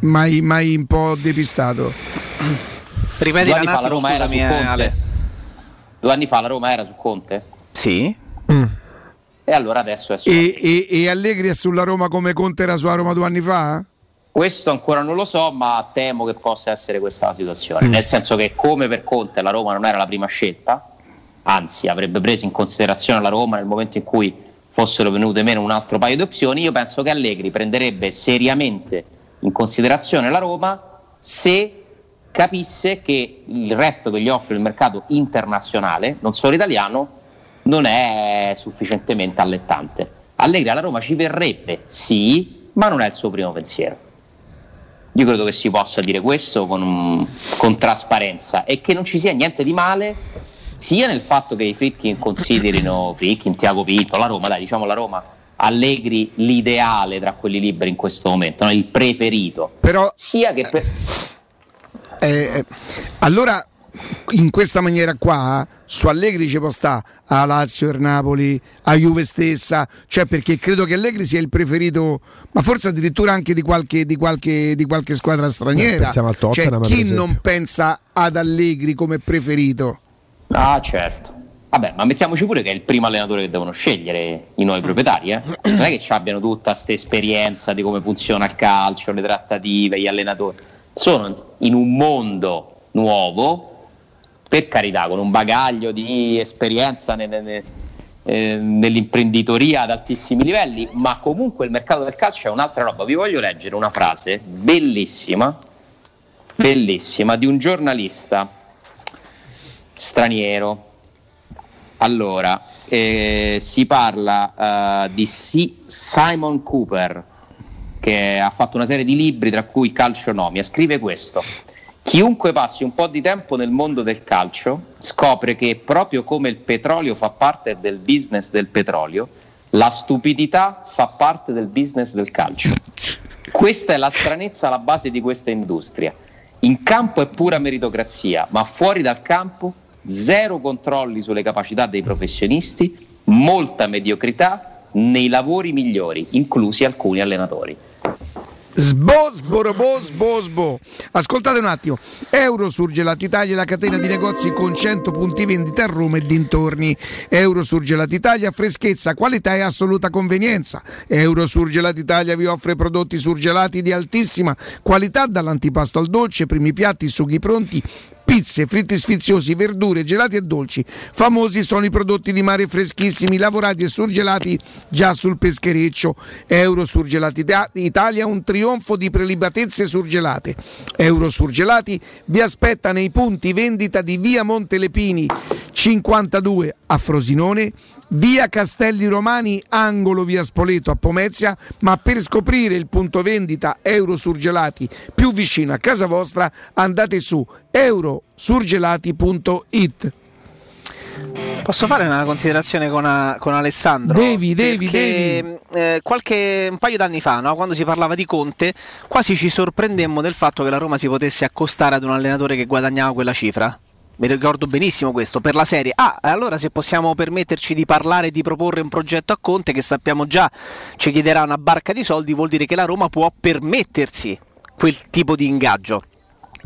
Mai, mai un po' depistato. Ripeti Due la anni fa un attimo, Roma era scusami, su eh, Conte. Ale. Due anni fa la Roma era su Conte? Sì. E allora adesso è su E, e- e Allegri è sulla Roma come Conte era sulla Roma due anni fa? Questo ancora non lo so, ma temo che possa essere questa la situazione. Nel senso che, come per Conte, la Roma non era la prima scelta, anzi, avrebbe preso in considerazione la Roma nel momento in cui fossero venute meno un altro paio di opzioni. Io penso che Allegri prenderebbe seriamente in considerazione la Roma se capisse che il resto che gli offre il mercato internazionale, non solo italiano, non è sufficientemente allettante. Allegri alla Roma ci verrebbe, sì, ma non è il suo primo pensiero. Io credo che si possa dire questo con, con trasparenza e che non ci sia niente di male sia nel fatto che i Fritkin considerino Fritkin, Tiago Pinto, la Roma, dai, diciamo la Roma, Allegri l'ideale tra quelli liberi in questo momento, no? il preferito. Però sia che per... Eh, eh, allora, in questa maniera qua, su Allegri ci può stare a Lazio, il Napoli, a Juve stessa, cioè perché credo che Allegri sia il preferito, ma forse addirittura anche di qualche, di qualche, di qualche squadra straniera. Eh, pensiamo al cioè, chi non pensa ad Allegri come preferito? Ah, certo. Vabbè, ma mettiamoci pure che è il primo allenatore che devono scegliere i nuovi proprietari, eh? Non è che ci abbiano tutta questa esperienza di come funziona il calcio, le trattative, gli allenatori. Sono in un mondo nuovo, per carità, con un bagaglio di esperienza ne- ne- eh, nell'imprenditoria ad altissimi livelli, ma comunque il mercato del calcio è un'altra roba. Vi voglio leggere una frase bellissima, bellissima, di un giornalista straniero. Allora, eh, si parla eh, di Si- Simon Cooper, che ha fatto una serie di libri, tra cui Calcionomia. Scrive questo. Chiunque passi un po' di tempo nel mondo del calcio scopre che proprio come il petrolio fa parte del business del petrolio, La stupidità fa parte del business del calcio. Questa è la stranezza alla base di questa industria. In campo è pura meritocrazia, ma fuori dal campo zero controlli sulle capacità dei professionisti, molta mediocrità nei lavori migliori, inclusi alcuni allenatori. Sbo, sborobo, sbosbo. Ascoltate un attimo. Eurosurgelati Italia è la catena di negozi con 100 punti vendita a Roma e dintorni. Eurosurgelati Italia, freschezza, qualità e assoluta convenienza. Eurosurgelati Italia vi offre prodotti surgelati di altissima qualità dall'antipasto al dolce, primi piatti, sughi pronti pizze, fritti sfiziosi, verdure, gelati e dolci. Famosi sono i prodotti di mare freschissimi, lavorati e surgelati già sul peschereccio. Euro Surgelati Italia, un trionfo di prelibatezze surgelate. Euro Surgelati vi aspetta nei punti vendita di via Montelepini 52 a Frosinone, via Castelli Romani, angolo via Spoleto a Pomezia, ma per scoprire il punto vendita Eurosurgelati più vicino a casa vostra andate su eurosurgelati.it. Posso fare una considerazione con, a- con Alessandro? Devi, devi, Perché, devi. eh, qualche, un paio d'anni fa, no, quando si parlava di Conte, quasi ci sorprendemmo del fatto che la Roma si potesse accostare ad un allenatore che guadagnava quella cifra. Mi ricordo benissimo questo, per la serie. Ah, allora se possiamo permetterci di parlare e di proporre un progetto a Conte che sappiamo già ci chiederà una barca di soldi, vuol dire che la Roma può permettersi quel tipo di ingaggio.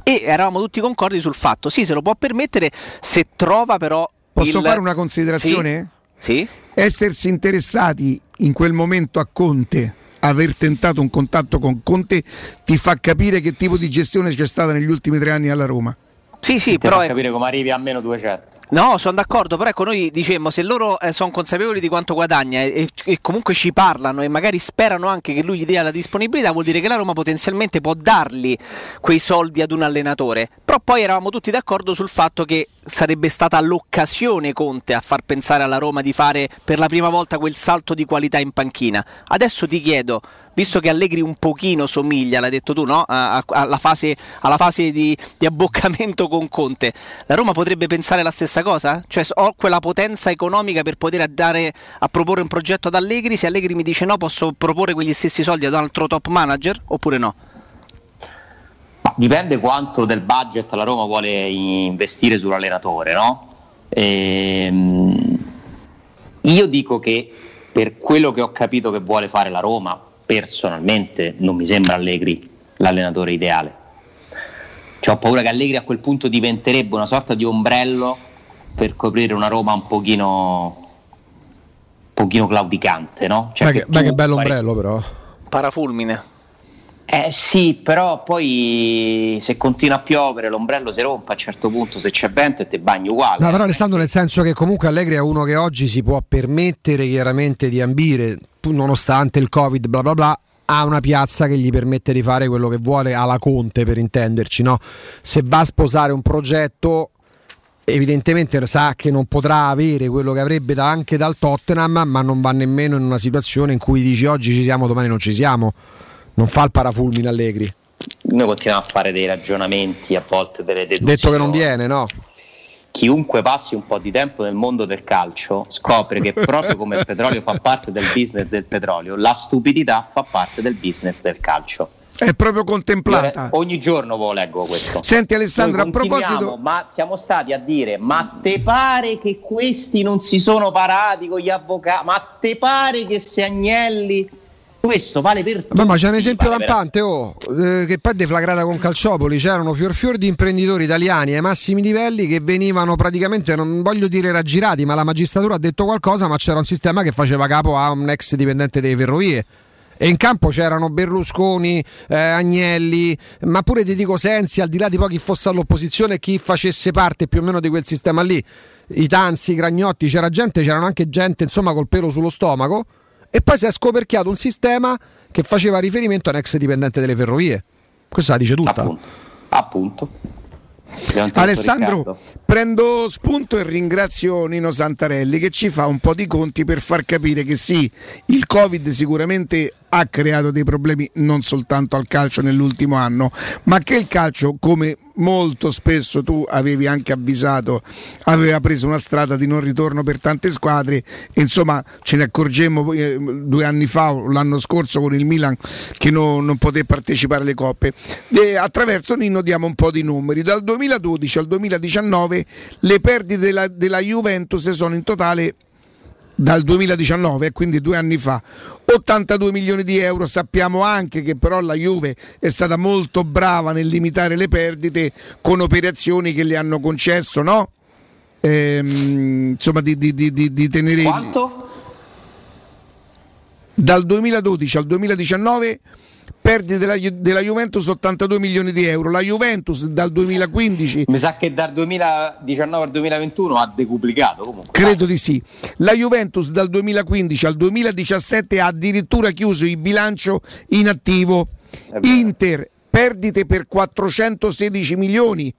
E eravamo tutti concordi sul fatto, sì, se lo può permettere se trova però... Posso il- fare una considerazione? Sì. Essersi interessati in quel momento a Conte, aver tentato un contatto con Conte, ti fa capire che tipo di gestione c'è stata negli ultimi tre anni alla Roma. Sì, sì, però fa ecco- capire come arrivi a meno 200. No, sono d'accordo, però ecco noi dicemmo se loro eh, sono consapevoli di quanto guadagna e, e comunque ci parlano e magari sperano anche che lui gli dia la disponibilità, vuol dire che la Roma potenzialmente può dargli quei soldi ad un allenatore. Però poi eravamo tutti d'accordo sul fatto che sarebbe stata l'occasione Conte a far pensare alla Roma di fare per la prima volta quel salto di qualità in panchina. Adesso ti chiedo, visto che Allegri un pochino somiglia, l'hai detto tu, no? Alla fase, alla fase di, di abboccamento con Conte, la Roma potrebbe pensare la stessa cosa? Cioè ho quella potenza economica per poter dare, a proporre un progetto ad Allegri, se Allegri mi dice no posso proporre quegli stessi soldi ad un altro top manager oppure no? Dipende quanto del budget la Roma vuole investire sull'allenatore, no? Ehm, io dico che per quello che ho capito che vuole fare la Roma, personalmente non mi sembra Allegri l'allenatore ideale. Cioè, ho paura che Allegri a quel punto diventerebbe una sorta di ombrello per coprire una Roma un pochino, un pochino claudicante, no? Cioè Beh, che, tu beh, che bello ombrello però. Parafulmine. Eh sì, però poi se continua a piovere l'ombrello si rompe a un certo punto, se c'è vento e te bagni uguale. No, però Alessandro nel senso che comunque Allegri è uno che oggi si può permettere chiaramente di ambire, nonostante il Covid, bla bla bla, ha una piazza che gli permette di fare quello che vuole alla Conte per intenderci, no? Se va a sposare un progetto evidentemente sa che non potrà avere quello che avrebbe anche dal Tottenham, ma non va nemmeno in una situazione in cui dici oggi ci siamo, domani non ci siamo. Non fa il parafulmine Allegri. Noi continuiamo a fare dei ragionamenti, a volte delle deduzioni. Detto che non viene, no? Chiunque passi un po' di tempo nel mondo del calcio scopre che proprio come il petrolio fa parte del business del petrolio, la stupidità fa parte del business del calcio. È proprio contemplata. Io ogni giorno lo leggo questo. Senti Alessandro, a proposito... continuiamo, Ma siamo stati a dire, ma te pare che questi non si sono parati con gli avvocati? Ma te pare che se Agnelli... Questo vale per tutti. Ma, ma c'è un esempio vale per- lampante, oh, eh, che poi è deflagrata con Calciopoli, c'erano fior fior di imprenditori italiani ai massimi livelli che venivano praticamente, non voglio dire raggirati, ma la magistratura ha detto qualcosa, ma c'era un sistema che faceva capo a un ex dipendente delle ferrovie. E in campo c'erano Berlusconi, eh, Agnelli, ma pure ti dico Sensi, al di là di poi chi fosse all'opposizione e chi facesse parte più o meno di quel sistema lì. I Tanzi, i Gragnotti, c'era gente, c'erano anche gente insomma col pelo sullo stomaco. E poi si è scoperchiato un sistema che faceva riferimento a un ex dipendente delle ferrovie. Questa la dice tutta. Appunto. Interrotto Alessandro, Riccardo. prendo spunto e ringrazio Nino Santarelli che ci fa un po' di conti per far capire che sì, il Covid sicuramente ha creato dei problemi non soltanto al calcio nell'ultimo anno, ma che il calcio, come molto spesso tu avevi anche avvisato, aveva preso una strada di non ritorno per tante squadre insomma ce ne accorgemmo eh, due anni fa o l'anno scorso con il Milan che no- non poté partecipare alle coppe. E attraverso Nino diamo un po' di numeri. Dal 2012 al 2019 le perdite della, della Juventus sono in totale dal 2019, quindi due anni fa, 82 milioni di euro. Sappiamo anche che però la Juve è stata molto brava nel limitare le perdite con operazioni che le hanno concesso, no? Ehm, insomma, di, di- di- di- di tenere Quanto? dal 2012 al 2019 perdite della, della Juventus 82 milioni di euro. La Juventus dal 2015 Mi sa che dal 2019 al 2021 ha decuplicato comunque. Credo di sì. La Juventus dal 2015 al 2017 ha addirittura chiuso il bilancio in attivo. Inter perdite per 416 milioni.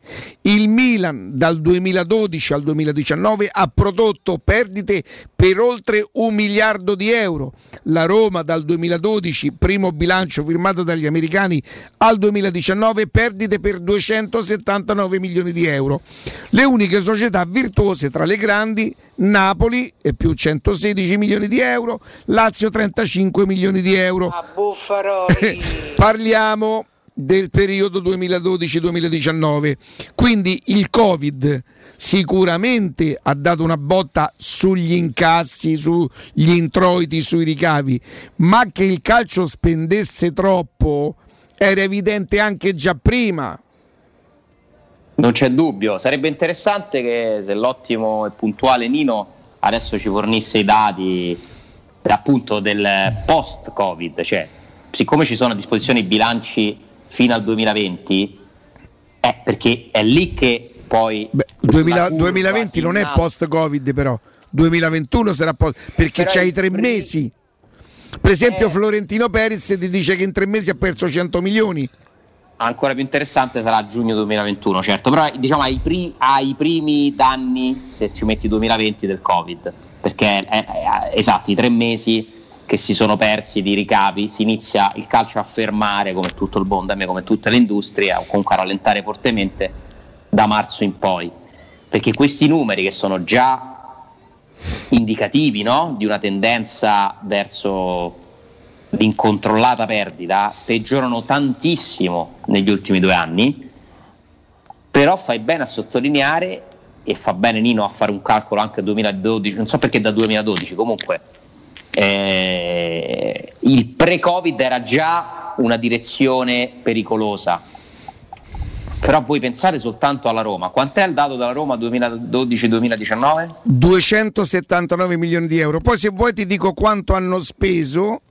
Il Milan dal 2012 al 2019 ha prodotto perdite per oltre un miliardo di euro. La Roma dal 2012, primo bilancio firmato dagli americani, al 2019 perdite per 279 milioni di euro. Le uniche società virtuose tra le grandi, Napoli e più 116 milioni di euro, Lazio 35 milioni di euro. Parliamo del periodo 2012-2019. Quindi il Covid sicuramente ha dato una botta sugli incassi, sugli introiti, sui ricavi, ma che il calcio spendesse troppo era evidente anche già prima. Non c'è dubbio, sarebbe interessante che se l'ottimo e puntuale Nino adesso ci fornisse i dati appunto del post-Covid, cioè siccome ci sono a disposizione i bilanci fino al 2020, è perché è lì che poi... 2000 la curva 2020 si non è post-Covid però, 2021 sarà post perché Però c'hai il tre pri- mesi. Per esempio Eh. Florentino Perez ti dice che in tre mesi ha perso 100 milioni. ancora più interessante sarà giugno 2021, certo, però diciamo ai, pri- ai primi danni, se ci metti 2020 del Covid, perché è- è- è- esatto, i tre mesi che si sono persi di ricavi, si inizia il calcio a fermare come tutto il mondo, come tutte le industrie, o comunque a rallentare fortemente da marzo in poi, perché questi numeri che sono già indicativi no? di una tendenza verso l'incontrollata perdita peggiorano tantissimo negli ultimi due anni, però fai bene a sottolineare e fa bene Nino a fare un calcolo anche 2012, non so perché da 2012, comunque eh, il pre-Covid era già una direzione pericolosa. Però voi pensate soltanto alla Roma. Quant'è il dato della Roma 2012-2019? 279 milioni di euro. Poi se vuoi ti dico quanto hanno speso.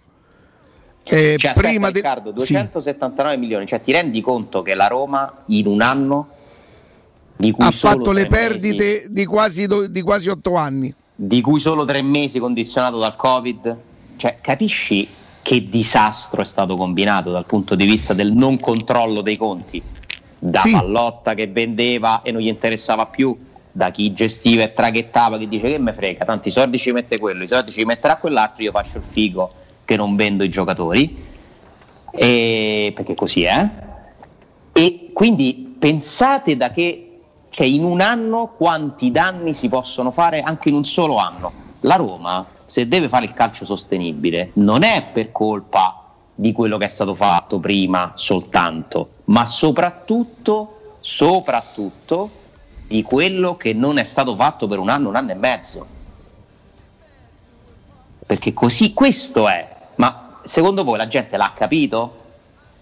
eh, Cioè, aspetta, prima de- Riccardo, sì. 279 milioni, cioè ti rendi conto che la Roma in un anno ha fatto le tre mesi- perdite di quasi, do- di quasi 8 anni. Di cui solo tre mesi condizionato dal Covid, cioè capisci che disastro è stato combinato dal punto di vista del non controllo dei conti, da Sì. Pallotta che vendeva e non gli interessava più, da chi gestiva e traghettava che dice che me frega, tanti soldi ci mette quello, i soldi ci metterà quell'altro, io faccio il figo che non vendo i giocatori, e- perché così è. E quindi pensate da che, cioè in un anno quanti danni si possono fare anche in un solo anno. La Roma, se deve fare il calcio sostenibile, non è per colpa di quello che è stato fatto prima soltanto, ma soprattutto, soprattutto di quello che non è stato fatto per un anno, un anno e mezzo. Perché così questo è. Ma secondo voi la gente l'ha capito?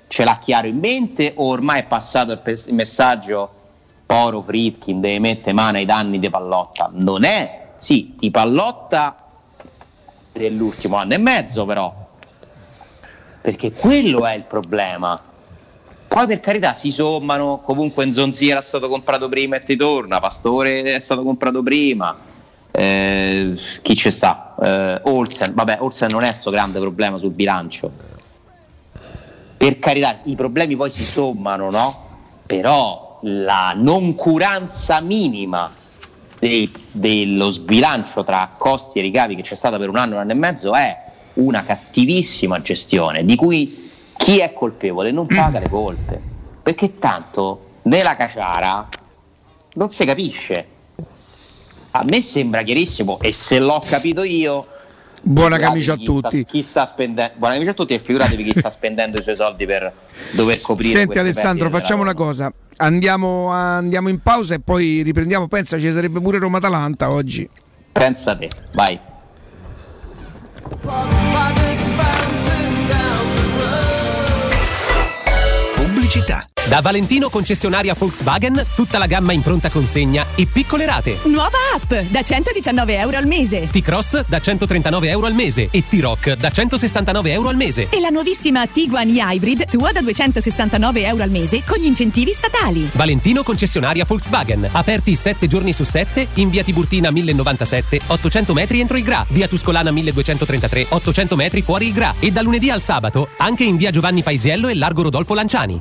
Ce l'ha chiaro in mente o ormai è passato il, pes- il messaggio Poro Fritkin deve mettere mano ai danni di Pallotta? Non è, sì, di Pallotta dell'ultimo anno e mezzo però. Perché quello è il problema. Poi per carità si sommano, comunque Nzonzi era stato comprato prima e ti torna, Pastore è stato comprato prima, eh, chi ci sta? Eh, Olsen, vabbè Olsen non è questo grande problema sul bilancio. Per carità, i problemi poi si sommano, no? Però la noncuranza minima dei- dello sbilancio tra costi e ricavi che c'è stata per un anno, un anno e mezzo è una cattivissima gestione di cui chi è colpevole non paga le colpe. Perché tanto nella caciara non si capisce. A me sembra chiarissimo e se l'ho capito io. Buona camicia a tutti. chi sta spendendo, buona camicia a tutti e figuratevi chi sta spendendo i suoi soldi per dover coprire. Senti Alessandro, facciamo una cosa. Andiamo, andiamo in pausa e poi riprendiamo. Pensa, ci sarebbe pure Roma-Atalanta oggi. Pensa te, vai. Pubblicità. Da Valentino concessionaria Volkswagen, tutta la gamma in pronta consegna e piccole rate. Nuova app da 119 euro al mese. T-Cross da 139 euro al mese e T-Rock da 169 euro al mese. E la nuovissima Tiguan e-Hybrid tua da 269 euro al mese con gli incentivi statali. Valentino concessionaria Volkswagen. Aperti 7 giorni su 7 in via Tiburtina 1097, 800 metri entro il Gra. Via Tuscolana 1233, 800 metri fuori il Gra. E da lunedì al sabato anche in via Giovanni Paisiello e largo Rodolfo Lanciani.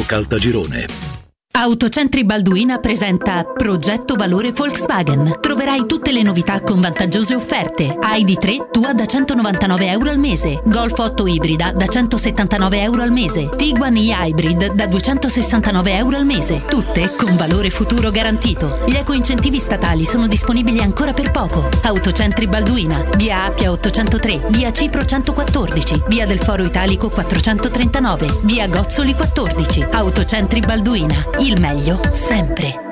Caltagirone. Autocentri Balduina presenta Progetto Valore Volkswagen. Troverai tutte le novità con vantaggiose offerte. ID3 tua da 199 euro al mese. Golf 8 ibrida da 179 euro al mese. Tiguan e-Hybrid da 269 euro al mese. Tutte con valore futuro garantito. Gli eco-incentivi statali sono disponibili ancora per poco. Autocentri Balduina. Via Appia 803. Via Cipro 114. Via del Foro Italico 439. Via Gozzoli 14. Autocentri Balduina. Il meglio sempre.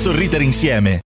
insieme.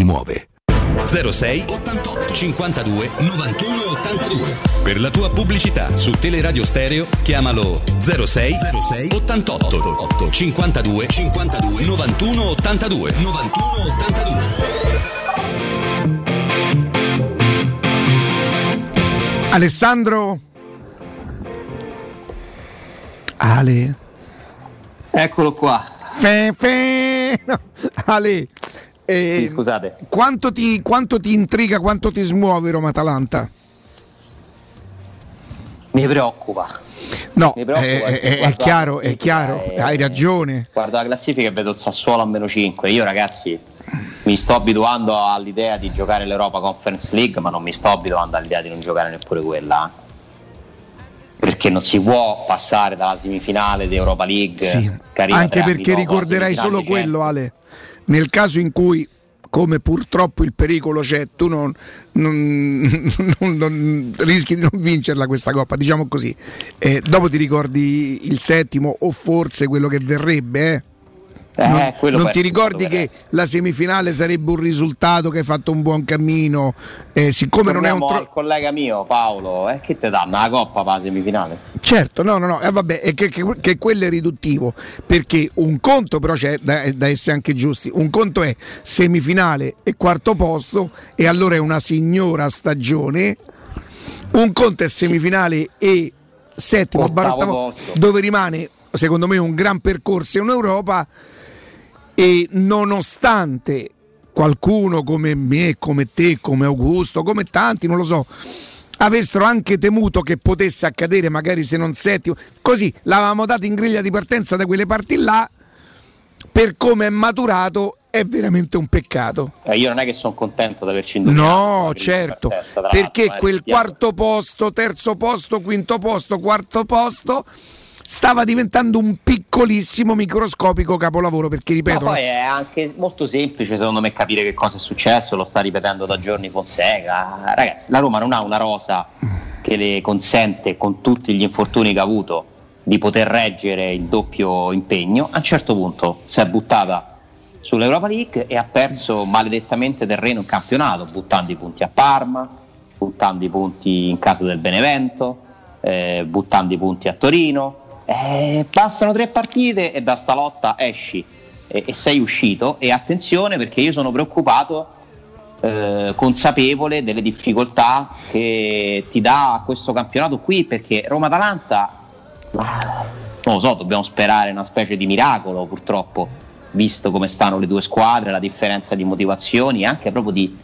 muove. 06 88 52 91 82 Per la tua pubblicità su Teleradio Stereo chiamalo 06 06 88 8 52 52 91 82 91 82 Alessandro? Ale? Eccolo qua. Fe, fe. No. Ale, eh, Sì, scusate. Quanto ti, quanto ti intriga, quanto ti smuove Roma-Atalanta? Mi preoccupa. No, Mi preoccupa eh, eh, è guardo la chiaro, è chiaro, e- hai ragione. Guardo la classifica e vedo il Sassuolo a meno 5. Io, ragazzi, mi sto abituando all'idea di giocare l'Europa Conference League, ma non mi sto abituando all'idea di non giocare neppure quella. eh. Perché non si può passare dalla semifinale di Europa League, Sì, Anche perché ricorderai solo quello, Ale. Nel caso in cui, come purtroppo il pericolo c'è, tu non, non- non- non- rischi di non vincerla questa coppa, diciamo così. Eh, dopo ti ricordi il settimo o forse quello che verrebbe, eh? Eh, non non ti ricordi che la semifinale sarebbe un risultato che hai fatto un buon cammino? Eh, siccome non è un Torniamo tro- al collega mio Paolo, eh, che te danno la coppa per la semifinale? Certo, no, no, no, eh, vabbè, è che, che- che quello è riduttivo, perché un conto però c'è da, da essere anche giusti, un conto è semifinale e quarto posto e allora è una signora stagione, un conto è semifinale e settimo, Ottavo dove rimane secondo me un gran percorso in Europa e nonostante qualcuno come me, come te, come Augusto, come tanti, non lo so, avessero anche temuto che potesse accadere magari se non settimo, così l'avevamo dato in griglia di partenza da quelle parti là, per come è maturato è veramente un peccato. Eh, io non è che sono contento di averci indovinato. No, certo, partenza, perché quel quarto posto, terzo posto, quinto posto, quarto posto stava diventando un piccolissimo microscopico capolavoro perché Ma ripeto poi è anche molto semplice secondo me capire che cosa è successo, lo sta ripetendo da giorni Fonseca. Ragazzi, la Roma non ha una rosa che le consente con tutti gli infortuni che ha avuto di poter reggere il doppio impegno. A un certo punto si è buttata sull'Europa League e ha perso maledettamente terreno in campionato, buttando i punti a Parma, buttando i punti in casa del Benevento, eh, buttando i punti a Torino. Eh, bastano tre partite e da sta lotta esci e, e sei uscito. E attenzione perché io sono preoccupato, eh, consapevole delle difficoltà che ti dà questo campionato qui perché Roma-Atalanta ma, non lo so, dobbiamo sperare una specie di miracolo purtroppo, visto come stanno le due squadre, la differenza di motivazioni anche proprio di,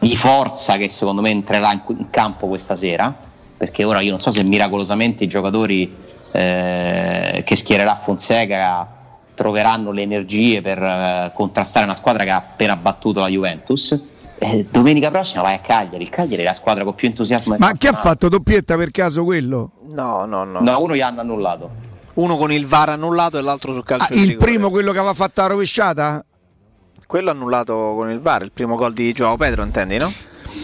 di forza che secondo me entrerà in, in campo questa sera, perché ora io non so se miracolosamente i giocatori eh, che schiererà Fonseca troveranno le energie per eh, contrastare una squadra che ha appena battuto la Juventus. Eh, domenica prossima vai a Cagliari, il Cagliari è la squadra con più entusiasmo Ma chi ha fatto doppietta per caso quello? No, no, no. No, uno gli hanno annullato. Uno con il VAR annullato e l'altro sul calcio Ah, il rigore. primo quello che aveva fatto la rovesciata? Quello annullato con il VAR, il primo gol di Joao Pedro, intendi, no?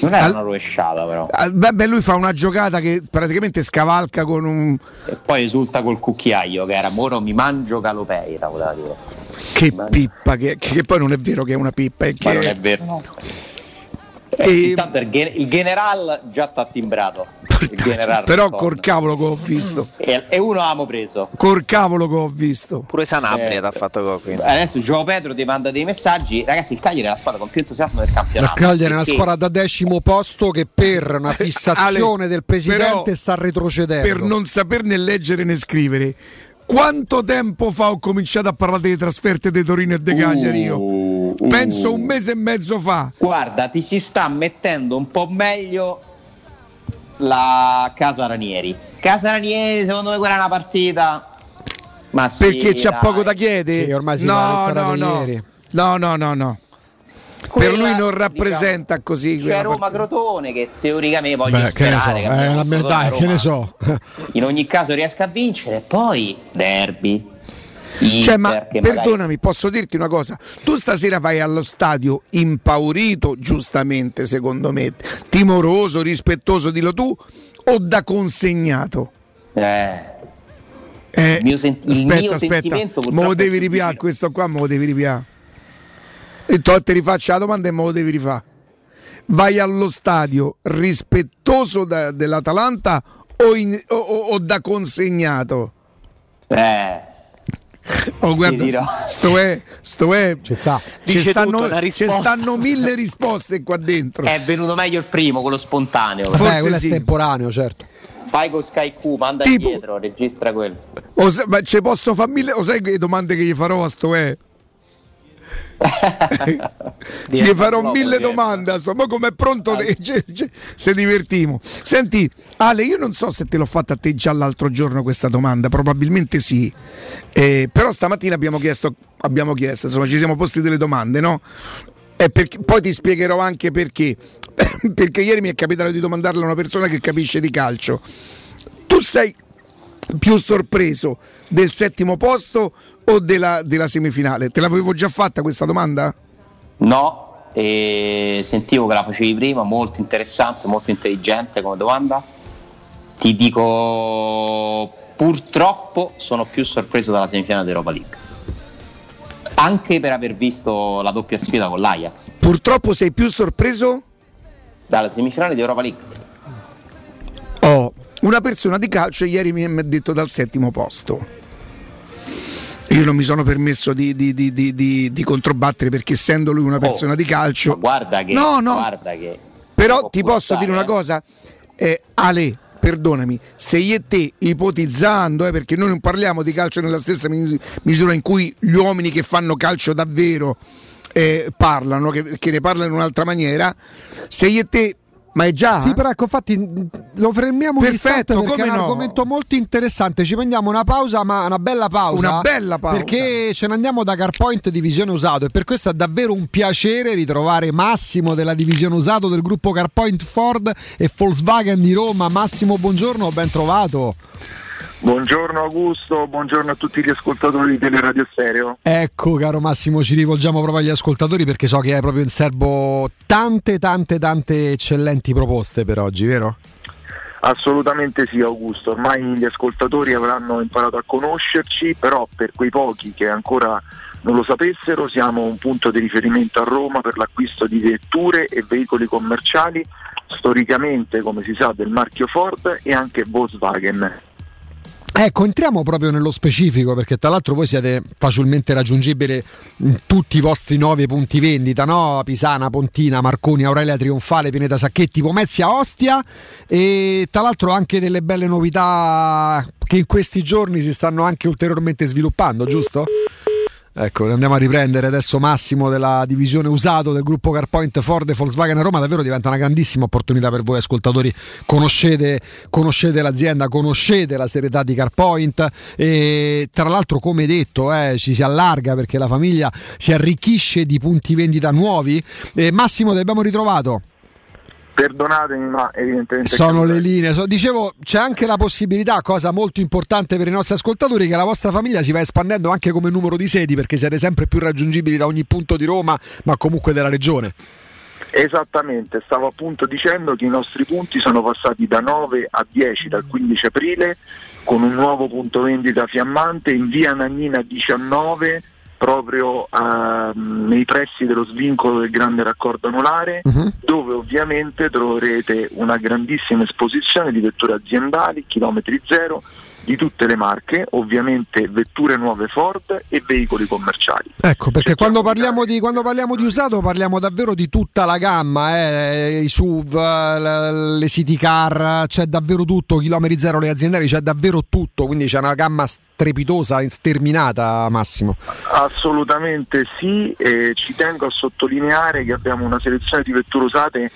Non era Al- una rovesciata però. Ah, Beh, beh, lui fa una giocata che praticamente scavalca con un. E poi esulta col cucchiaio che era Moro mi mangio Calopeira, voleva dire. Che pippa, che, che poi non è vero che è una pippa, è Ma che non è vero. no. E- intanto il, il general già t'ha timbrato. Il general Però Riccardo. col cavolo che ho visto. e, e uno l'abbiamo preso. Col cavolo che ho visto. Pure Sanabria Eh, ti ha fatto gol qui. Adesso Gio Pedro ti manda dei messaggi. Ragazzi, il Cagliari è la squadra con più entusiasmo del La campionato. Cagliari è una squadra da decimo posto che per una fissazione Ale, del presidente però, sta retrocedendo. Per non saperne leggere né scrivere. Quanto tempo fa ho cominciato a parlare delle trasferte di Torino e De Cagliari io? Uh, uh. Penso un mese e mezzo fa. Guarda, ti si sta mettendo un po' meglio la Casa Ranieri. Casa Ranieri, secondo me quella è una partita. Ma sì, Perché c'ha dai. poco da chiedere? Sì, ormai si no, no, no. No, no, no, no. per lui Quella, non rappresenta così C'è quella Roma. Crotone che teoricamente voglio Beh, che ne so, sperare che eh, dai, da che ne so. in ogni caso riesca a vincere poi derby Cioè, ma che magari- perdonami, posso dirti una cosa? Tu stasera vai allo stadio impaurito, giustamente, secondo me, timoroso, rispettoso, dillo tu, o da consegnato? Eh, Eh, il sen- il aspetta, aspetta, me lo devi ripiare, questo qua me lo devi ripiare. E tu ti rifaccio la domanda e me lo devi rifare. Vai allo stadio rispettoso da- dell'Atalanta o, in- o- o- o da consegnato? Eh, Oh, guarda, sto è, sto è, ci sta. Ci Dice stanno, ci stanno mille risposte qua dentro. è venuto meglio il primo, quello spontaneo. Forse Beh, quello sì. è estemporaneo, certo. Vai con Sky Q, manda Tipo- indietro, registra quello. O se- ma ci posso fare mille. O sai che domande che gli farò a sto è? Gli farò mille domande a sto. Ma come è pronto? ce- se divertimo. Senti, Ale, io non so se te l'ho fatta a te già l'altro giorno questa domanda, probabilmente sì. Eh, però stamattina abbiamo chiesto, abbiamo chiesto, insomma, ci siamo posti delle domande, no? E perché- poi ti spiegherò anche perché. perché ieri mi è capitato di domandarle a una persona che capisce di calcio. Tu sei più sorpreso del settimo posto o della, della semifinale? Te l'avevo già fatta questa domanda? No, e sentivo che la facevi prima, molto interessante, molto intelligente come domanda. Ti dico, purtroppo sono più sorpreso dalla semifinale d'Europa League. Anche per aver visto la doppia sfida con l'Ajax, Purtroppo sei più sorpreso? dalla semifinale d'Europa League. Oh, una persona di calcio ieri mi ha detto dal settimo posto. Io non mi sono permesso di, di- di- di- controbattere perché essendo lui una persona di calcio... Guarda che, No, no. guarda che Però ti posso costare, dire una eh. cosa, eh, Ale, perdonami, se io e te ipotizzando, eh, perché noi non parliamo di calcio nella stessa mis- misura in cui gli uomini che fanno calcio davvero eh, parlano, che, che ne parlano in un'altra maniera, se io e te... Ma è già... Sì, però ecco, infatti lo fermiamo un Perfetto, istante perché è un no? argomento molto interessante. Ci prendiamo una pausa, ma una bella pausa. Una bella pausa. Perché ce ne andiamo da Carpoint Divisione Usato e per questo è davvero un piacere ritrovare Massimo della Divisione Usato del gruppo Carpoint Ford e Volkswagen di Roma. Massimo, buongiorno, ben trovato. Buongiorno Augusto, buongiorno a tutti gli ascoltatori di Teleradio Stereo. Ecco, caro Massimo, ci rivolgiamo proprio agli ascoltatori perché so che hai proprio in serbo tante, tante, tante eccellenti proposte per oggi, vero? Assolutamente sì Augusto, ormai gli ascoltatori avranno imparato a conoscerci, però per quei pochi che ancora non lo sapessero siamo un punto di riferimento a Roma per l'acquisto di vetture e veicoli commerciali, storicamente come si sa del marchio Ford e anche Volkswagen. Ecco, entriamo proprio nello specifico perché tra l'altro voi siete facilmente raggiungibili in tutti i vostri nove punti vendita, no? Pisana, Pontina, Marconi, Aurelia Trionfale, Pineta Sacchetti, Pomezia, Ostia e tra l'altro anche delle belle novità che in questi giorni si stanno anche ulteriormente sviluppando, giusto? Ecco, andiamo a riprendere adesso Massimo della divisione usato del gruppo Carpoint Ford e Volkswagen Roma. Davvero diventa una grandissima opportunità per voi ascoltatori. Conoscete, conoscete l'azienda, conoscete la serietà di Carpoint e tra l'altro come detto eh, ci si allarga perché la famiglia si arricchisce di punti vendita nuovi. E Massimo ti abbiamo ritrovato. Perdonatemi ma evidentemente... Sono le linee. So- dicevo, c'è anche la possibilità, cosa molto importante per i nostri ascoltatori, che la vostra famiglia si va espandendo anche come numero di sedi, perché siete sempre più raggiungibili da ogni punto di Roma, ma comunque della regione. Esattamente, stavo appunto dicendo che i nostri punti sono passati da 9 a 10 dal 15 aprile con un nuovo punto vendita fiammante in via Nannina 19 proprio ehm, nei pressi dello svincolo del grande raccordo anulare dove ovviamente troverete una grandissima esposizione di vetture aziendali, chilometri zero, di tutte le marche, ovviamente vetture nuove Ford e veicoli commerciali. Ecco, perché quando parliamo, di, quando parliamo di usato parliamo davvero di tutta la gamma, eh, i SUV, l- le city car, c'è davvero tutto, chilometri zero, le aziendali, c'è davvero tutto, quindi c'è una gamma strepitosa, sterminata Massimo. Assolutamente sì, e ci tengo a sottolineare che abbiamo una selezione di vetture usate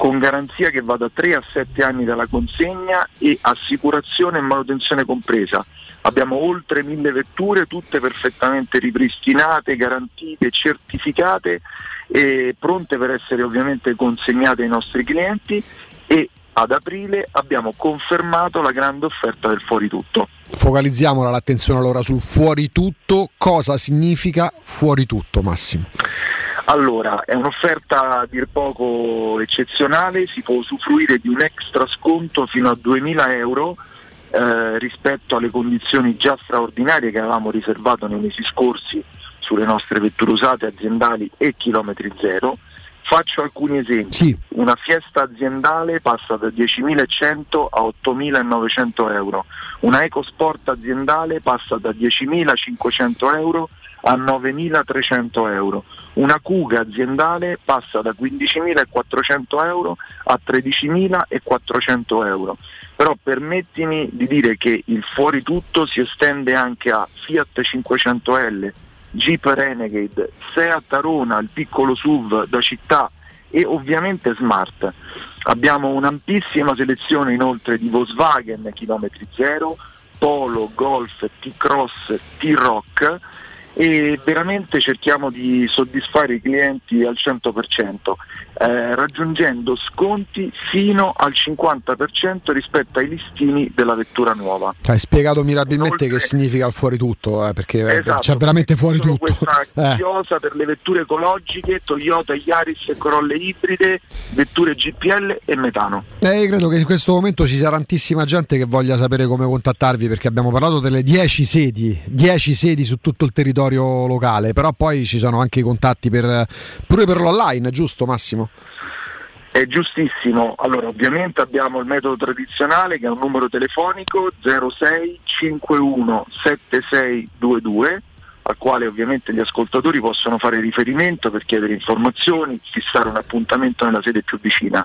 con garanzia che va da 3 a 7 anni dalla consegna e assicurazione e manutenzione compresa. Abbiamo oltre mille vetture, tutte perfettamente ripristinate, garantite, certificate e pronte per essere ovviamente consegnate ai nostri clienti e ad aprile abbiamo confermato la grande offerta del fuori tutto. Focalizziamola l'attenzione allora sul fuori tutto. Cosa significa fuori tutto, Massimo? Allora, è un'offerta a dir poco eccezionale, si può usufruire di un extra sconto fino a 2000 euro eh, rispetto alle condizioni già straordinarie che avevamo riservato nei mesi scorsi sulle nostre vetture usate aziendali e chilometri zero. Faccio alcuni esempi. Sì. Una fiesta aziendale passa da 10.100 a 8.900 euro, una EcoSport aziendale passa da 10.500 euro a 9.300 euro, una Cuga aziendale passa da 15.400 euro a 13.400 euro. Però permettimi di dire che il fuori tutto si estende anche a Fiat 500L, Jeep Renegade, Seat Arona, il piccolo SUV da città e ovviamente Smart. Abbiamo un'ampissima selezione inoltre di Volkswagen chilometri zero, Polo, Golf, T-Cross, T-Rock e veramente cerchiamo di soddisfare i clienti al 100%, eh, raggiungendo sconti fino al 50% rispetto ai listini della vettura nuova. Hai spiegato mirabilmente che significa il fuori tutto, eh, perché eh, Esatto, c'è veramente fuori tutto. Questa Eh. chiosa per le vetture ecologiche, Toyota, Yaris e Corolle ibride, vetture GPL e metano. Eh, credo che in questo momento ci sia tantissima gente che voglia sapere come contattarvi perché abbiamo parlato delle 10 sedi, 10 sedi su tutto il territorio locale, però poi ci sono anche i contatti per, pure per l'online, giusto Massimo? È giustissimo, allora ovviamente abbiamo il metodo tradizionale che è un numero telefonico 06 51 7622 al quale ovviamente gli ascoltatori possono fare riferimento per chiedere informazioni, fissare un appuntamento nella sede più vicina.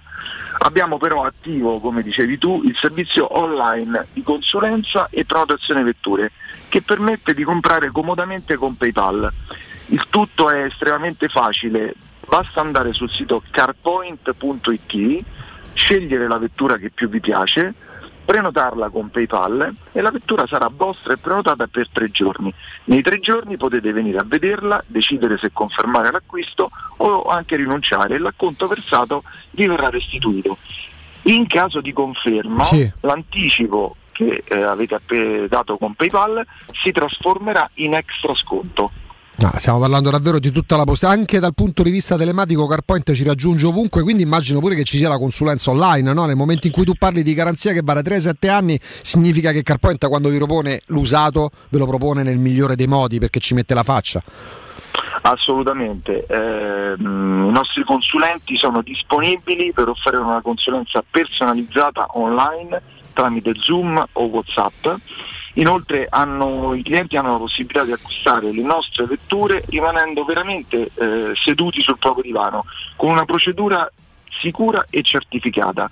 Abbiamo però attivo, come dicevi tu, il servizio online di consulenza e prenotazione vetture che permette di comprare comodamente con PayPal. Il tutto è estremamente facile, basta andare sul sito carpoint.it, scegliere la vettura che più vi piace, prenotarla con PayPal e la vettura sarà vostra e prenotata per tre giorni. Nei tre giorni potete venire a vederla, decidere se confermare l'acquisto o anche rinunciare e l'acconto versato vi verrà restituito. In caso di conferma, Sì. l'anticipo che eh, avete dato con PayPal si trasformerà in extra sconto. No, stiamo parlando davvero di tutta la posta, anche dal punto di vista telematico CarPoint ci raggiunge ovunque, quindi immagino pure che ci sia la consulenza online, no? nel momento in cui tu parli di garanzia che va da 3 a 7 anni, significa che CarPoint quando vi propone l'usato ve lo propone nel migliore dei modi perché ci mette la faccia. Assolutamente, Ehm, i nostri consulenti sono disponibili per offrire una consulenza personalizzata online tramite Zoom o Whatsapp. Inoltre hanno- i clienti hanno la possibilità di acquistare le nostre vetture rimanendo veramente eh, seduti sul proprio divano, con una procedura sicura e certificata.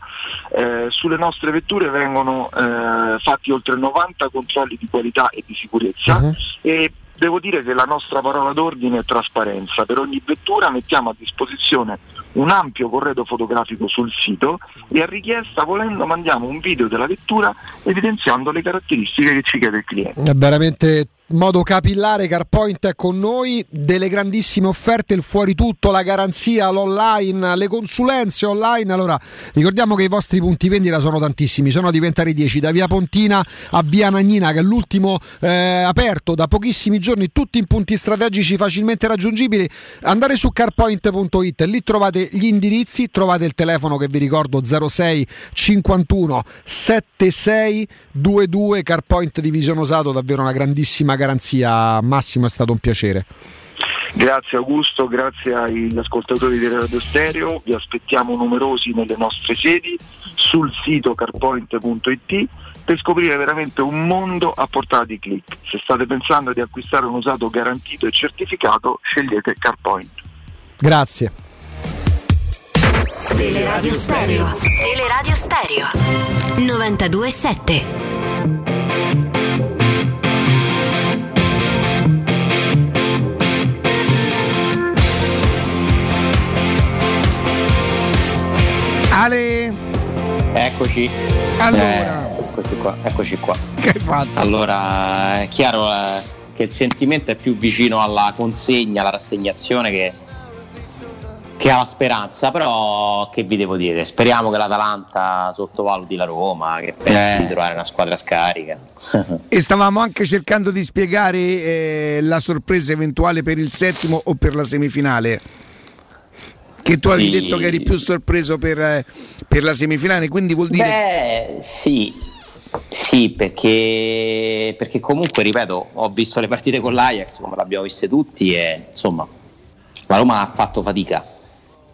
Eh, sulle nostre vetture vengono eh, fatti oltre 90 controlli di qualità e di sicurezza e devo dire che la nostra parola d'ordine è trasparenza. Per ogni vettura mettiamo a disposizione un ampio corredo fotografico sul sito e a richiesta volendo mandiamo un video della vettura evidenziando le caratteristiche che ci chiede il cliente. È veramente modo capillare CarPoint è con noi, delle grandissime offerte, il fuori tutto, la garanzia, l'online, le consulenze online. Allora, ricordiamo che i vostri punti vendita sono tantissimi, sono a diventare 10 da Via Pontina a Via Nagnina che è l'ultimo eh, aperto da pochissimi giorni, tutti in punti strategici facilmente raggiungibili. Andare su carpoint.it, lì trovate gli indirizzi, trovate il telefono che vi ricordo 06 51 76 22 CarPoint Divisione Usato, davvero una grandissima garanzia. Massimo, è stato un piacere. Grazie Augusto, grazie agli ascoltatori di Radio Stereo, vi aspettiamo numerosi nelle nostre sedi sul sito carpoint.it per scoprire veramente un mondo a portata di click. Se state pensando di acquistare un usato garantito e certificato, scegliete CarPoint. Grazie. Teleradio Stereo. Teleradio Stereo. 92.7. Ale, Eccoci. Allora. Eh, eccoci qua. Eccoci qua. che hai fatto? Allora, è chiaro eh, che il sentimento è più vicino alla consegna, alla rassegnazione che, che alla speranza, però che vi devo dire? Speriamo che l'Atalanta sottovaluti la Roma, che pensi Eh. di trovare una squadra scarica. E stavamo anche cercando di spiegare eh, la sorpresa eventuale per il settimo o per la semifinale. Che tu avevi Sì. detto che eri più sorpreso per, eh, per la semifinale, quindi vuol dire. Beh, sì, sì, perché, perché comunque, ripeto, ho visto le partite con l'Ajax, come l'abbiamo viste tutti, e insomma, la Roma ha fatto fatica.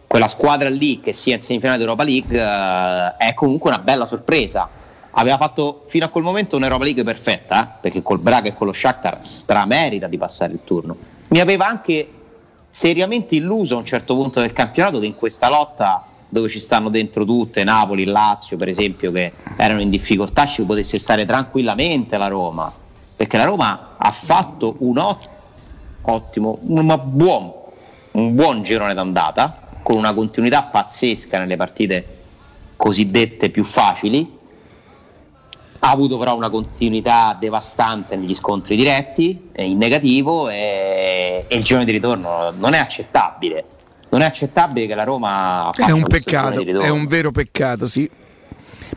Quella squadra lì, che sia in semifinale d'Europa League, eh, è comunque una bella sorpresa. Aveva fatto fino a quel momento un'Europa League perfetta, eh, perché col Braga e con lo Shakhtar stramerita di passare il turno. Mi aveva anche seriamente illuso a un certo punto del campionato che in questa lotta dove ci stanno dentro tutte, Napoli, Lazio per esempio, che erano in difficoltà, ci potesse stare tranquillamente la Roma, perché la Roma ha fatto un ot- ottimo, un buon, un buon girone d'andata, con una continuità pazzesca nelle partite cosiddette più facili, ha avuto però una continuità devastante negli scontri diretti, in negativo e, e il girone di ritorno non è accettabile. Non è accettabile che la Roma È un peccato, è un vero peccato, sì.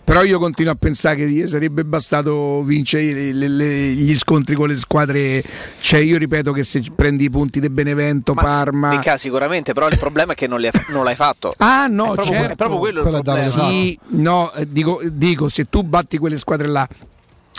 Però io continuo a pensare che gli sarebbe bastato vincere le- le- gli scontri con le squadre. Cioè, io ripeto che se prendi i punti di Benevento, Parma. Mica sicuramente, però il problema è che non, li non l'hai fatto. Ah no, è proprio, certo. è proprio quello il problema. Sì, no, eh, dico, dico, se tu batti quelle squadre là,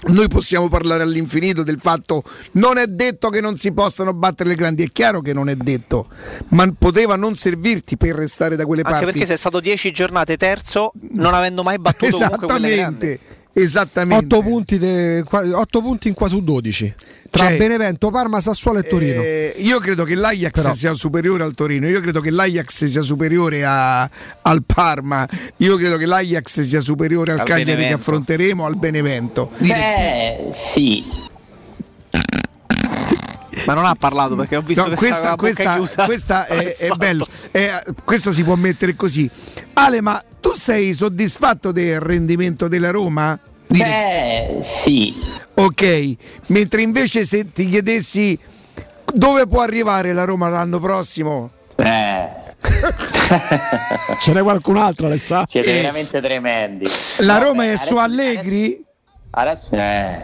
noi possiamo parlare all'infinito del fatto non è detto che non si possano battere le grandi, è chiaro che non è detto, ma poteva non servirti per restare da quelle Anche parti. perché sei stato 10 giornate terzo, non avendo mai battuto. Esattamente, esattamente. 8 punti, de- qua- otto punti in qua su 12. Tra Cioè, Benevento, Parma, Sassuolo e Torino. Eh, io credo che l'Ajax Però- sia superiore al Torino, io credo che l'Ajax sia superiore a- al Parma, io credo che l'Ajax sia superiore al, Al Cagliari che Benevento. affronteremo, al Benevento. Beh, sì. Ma non ha parlato perché ho visto No, che questa, questa- questa è, è bello, È- questa si può mettere così. Ale, ma tu sei soddisfatto del rendimento della Roma? Beh, sì. Ok, mentre invece se ti chiedessi dove può arrivare la Roma l'anno prossimo? Eh, Ce n'è qualcun altro, Alessà? siete veramente tremendi. La Roma è adesso- su Allegri? Adesso, eh,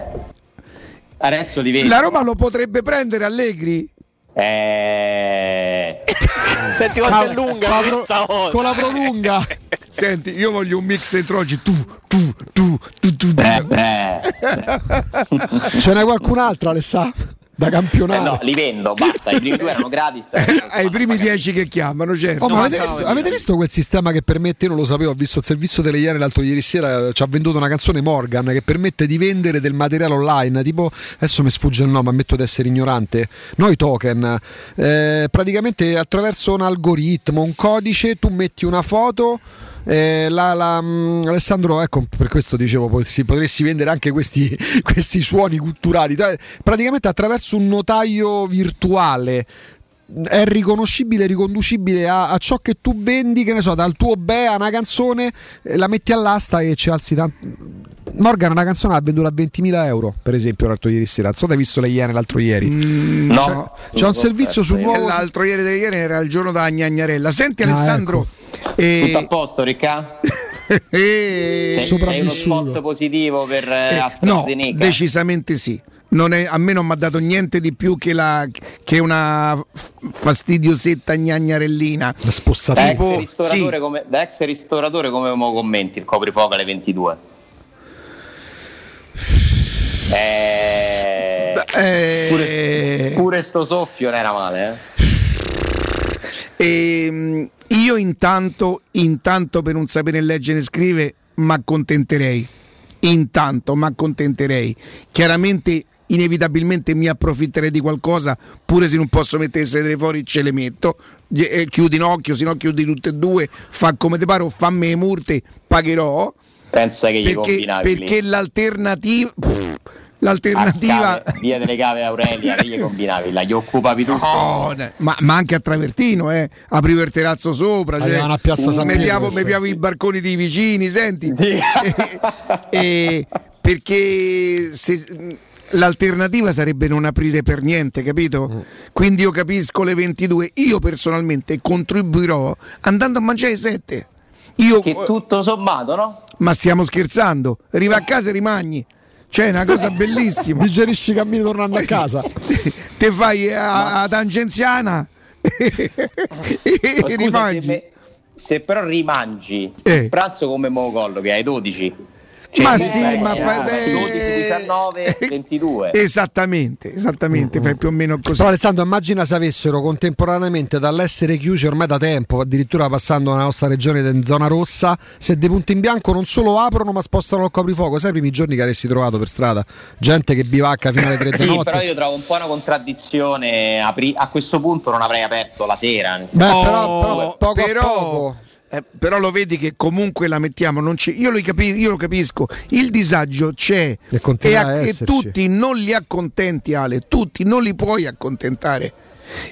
adesso vedo. La Roma lo potrebbe prendere Allegri? Eh, Senti quanto è lunga con la pro- questa volta. con la prolunga. Senti, io voglio un mix entro oggi. Tu, tu, tu, tu, tu. tu. eh, Ce n'è qualcun altro, Da eh, campionato. no, li vendo, basta. I primi due erano gratis. Ai primi dieci che chiamano, certo. Oh, ma avete, visto, avete visto quel sistema che permette? Io non lo sapevo, ho visto il servizio delle Iene l'altro ieri sera. eh, Ci ha venduto una canzone Morgan che permette di vendere del materiale online. Tipo, adesso mi sfugge il nome, ammetto di essere ignorante. Noi token. Eh, praticamente attraverso un algoritmo, un codice, tu metti una foto. Eh, la- la, mm, Alessandro, ecco per questo dicevo, potresti, potresti vendere anche questi, questi suoni culturali. Praticamente attraverso un notaio virtuale è riconoscibile, riconducibile a, a ciò che tu vendi, che ne so, dal tuo Bea una canzone, eh, la metti all'asta e ci alzi tanto. Morgan una canzone l'ha venduta a 20.000 euro, per esempio, l'altro ieri sera. Non so se hai visto le Iene l'altro ieri. No, C'è, c'è un servizio sul nuovo. L'altro ieri delle ieri era il giorno da Gnagnarella. Senti Ah, Alessandro, eh, Tutto a posto, Ricca? eh, Sei, sei uno spot positivo per eh, no, AstraZeneca? decisamente sì. Non è- a me non mi ha dato niente di più che, la, che una fastidiosetta gnagnarellina. da, ex Tipo, ristoratore sì. come, da ex ristoratore come mo commenti il coprifuoco alle 22? Eh, Eh, pure, pure sto soffio non era male, eh? Ehm, io intanto, intanto per non sapere leggere e scrivere, mi accontenterei. Intanto mi accontenterei. Chiaramente, inevitabilmente mi approfitterei di qualcosa, pure se non posso mettere le sedere fuori, ce le metto. Gli- eh, chiudi in occhio, se no chiudi tutte e due, fa come ti pare o fammi le murte, pagherò. Pensa che gli Perché, lì. perché l'alternativa. pff, l'alternativa... Cave, via delle cave Aurelia, che gli combinavi? La gli occupavi tutto? No, ne- ma, ma anche a Travertino, eh. aprivo il terrazzo sopra. Cioè, Avevano a Piazza San mi piavo, sì. mi piavo i barconi dei vicini, senti. E- e- perché se- l'alternativa sarebbe non aprire per niente, capito? Quindi io capisco le 22. Io personalmente contribuirò andando a mangiare le 7. Io, Che tutto sommato, no? ma stiamo scherzando? Arriva a casa e rimagni. Cioè, è una cosa bellissima. Digerisci i cammini tornando a casa. Te fai a, a tangenziana e rimangi. Se, me- se però rimangi Eh. il pranzo come Mogollo che hai 12. Cioè, Ma sì, fai, ma fai- beh. 12, 19, 22. Esattamente, esattamente, fai più o meno così. Però Alessandro immagina se avessero contemporaneamente dall'essere chiusi ormai da tempo, addirittura passando nella nostra regione in zona rossa, se dei punti in bianco non solo aprono ma spostano il coprifuoco, sai i primi giorni che avresti trovato per strada? Gente che bivacca fino alle 3 di Sì, notte. però io trovo un po' una contraddizione. a questo punto non avrei aperto la sera. Beh, però, però poco a però- poco. Eh, però lo vedi che comunque la mettiamo, io, lo capi- io lo capisco, il disagio c'è E a- e tutti non li accontenti Ale, tutti non li puoi accontentare.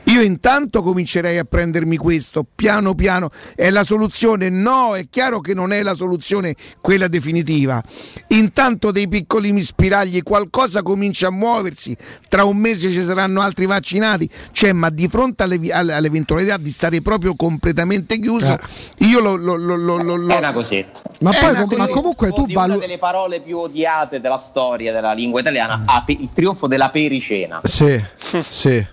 Io intanto comincerei a prendermi questo piano piano. È la soluzione? No, è chiaro che non è la soluzione quella definitiva. Intanto dei piccolini spiragli, qualcosa comincia a muoversi. Tra un mese ci saranno altri vaccinati. Cioè, ma di fronte alle- alle- all'eventualità di stare proprio completamente chiuso, io lo, lo- lo- lo- lo- lo- È una cosetta. Ma poi una com- ma cosa- comunque tu di una valuti. delle parole più odiate della storia della lingua italiana, ape- il trionfo della pericena. Sì, sì,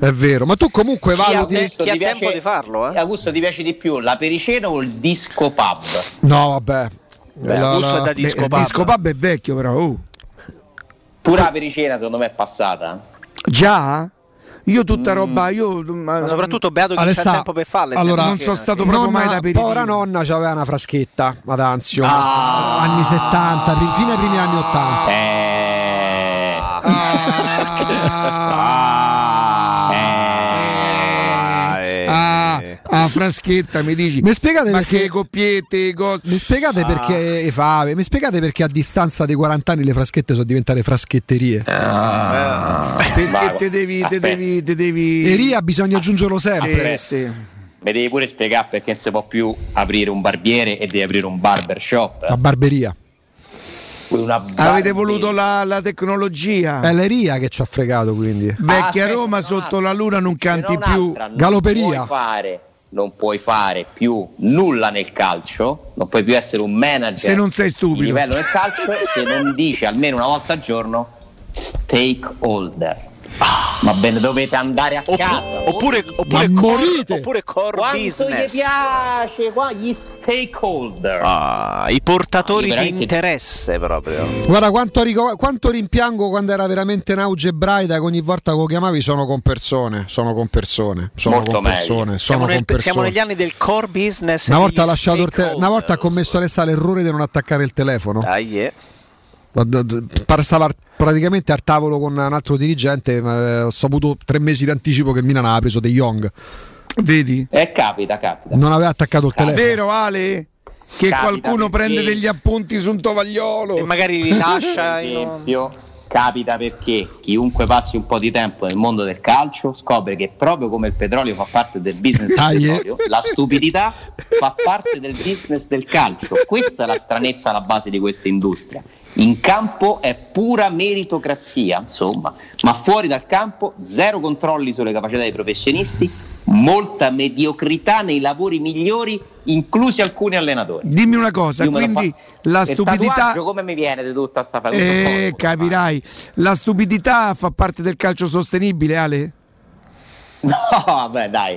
è vero. Ma tu comunque Chi ha valuti. chi ha ti tempo piace- di farlo, eh? Augusto ti piace di più la pericena o il disco pub? No, vabbè. Beh, La- Augusto la- è da Beh, disco il pub. disco pub è vecchio, però. oh. Pure la pericena secondo me è passata. Già? Io tutta roba, io ma- soprattutto beato chi Alessà, c'ha tempo per farle. allora, non no sono che- stato proprio Nonna, mai da aperitivo. povera nonna aveva una fraschetta ad Anzio, Ah. anni 70, pri- fine ai primi anni 80. Eh, Ah, ah, fraschetta mi dici. Mi spiegate ma perché- che coppiette, cose. Mi spiegate perché fave? Mi spiegate perché a distanza dei 40 anni le fraschette sono diventate fraschetterie? Perché Vago. te devi, te devi, te devi. E Ria bisogna aggiungerlo sempre. Sì, sì. mi devi pure spiegare perché non si può più aprire un barbiere e devi aprire un barber shop. La barberia. Una Avete voluto la, la tecnologia. È l'Eria che ci ha fregato quindi. Vecchia aspetta, Roma sotto la luna non canti più. Galoperia. puoi fare- non puoi fare più nulla nel calcio, non puoi più essere un manager Se non sei di stupido. livello nel calcio se non dici almeno una volta al giorno stakeholder. Va bene, dovete andare a Oppu- casa. oppure, oppure, Ma core, morite! oppure core Quanto gli business. piace qua gli stakeholder. Ah, I portatori Io di interesse proprio. Guarda quanto, rico- quanto rimpiango quando era veramente in auge Braida che ogni volta che lo chiamavi sono con persone, sono con persone, sono Molto con meglio. persone, sono Siamo, con nel- persone. siamo negli anni del core business. Una volta, ha lasciato il te- una volta ha commesso l'errore di non attaccare il telefono. Dai, eh. Stava praticamente al tavolo con un altro dirigente, ma eh, ho saputo tre mesi d'anticipo che il Milan aveva preso De Jong. Vedi? Eh, capita, capita. Non aveva attaccato il telefono. Vero Ale? Che Capita qualcuno perché- prende degli appunti su un tovagliolo. E magari li lascia esempio, capita perché chiunque passi un po' di tempo nel mondo del calcio scopre che proprio come il petrolio fa parte del business del petrolio, la stupidità fa parte del business del calcio. Questa è la stranezza alla base di questa industria. In campo è pura meritocrazia, insomma, ma fuori dal campo zero controlli sulle capacità dei professionisti, molta mediocrità nei lavori migliori, inclusi alcuni allenatori. Dimmi una cosa, Io quindi la stupidità. come mi viene di tutta sta cosa? Eh, capirai. La stupidità fa parte del calcio sostenibile, Ale? No, vabbè, dai.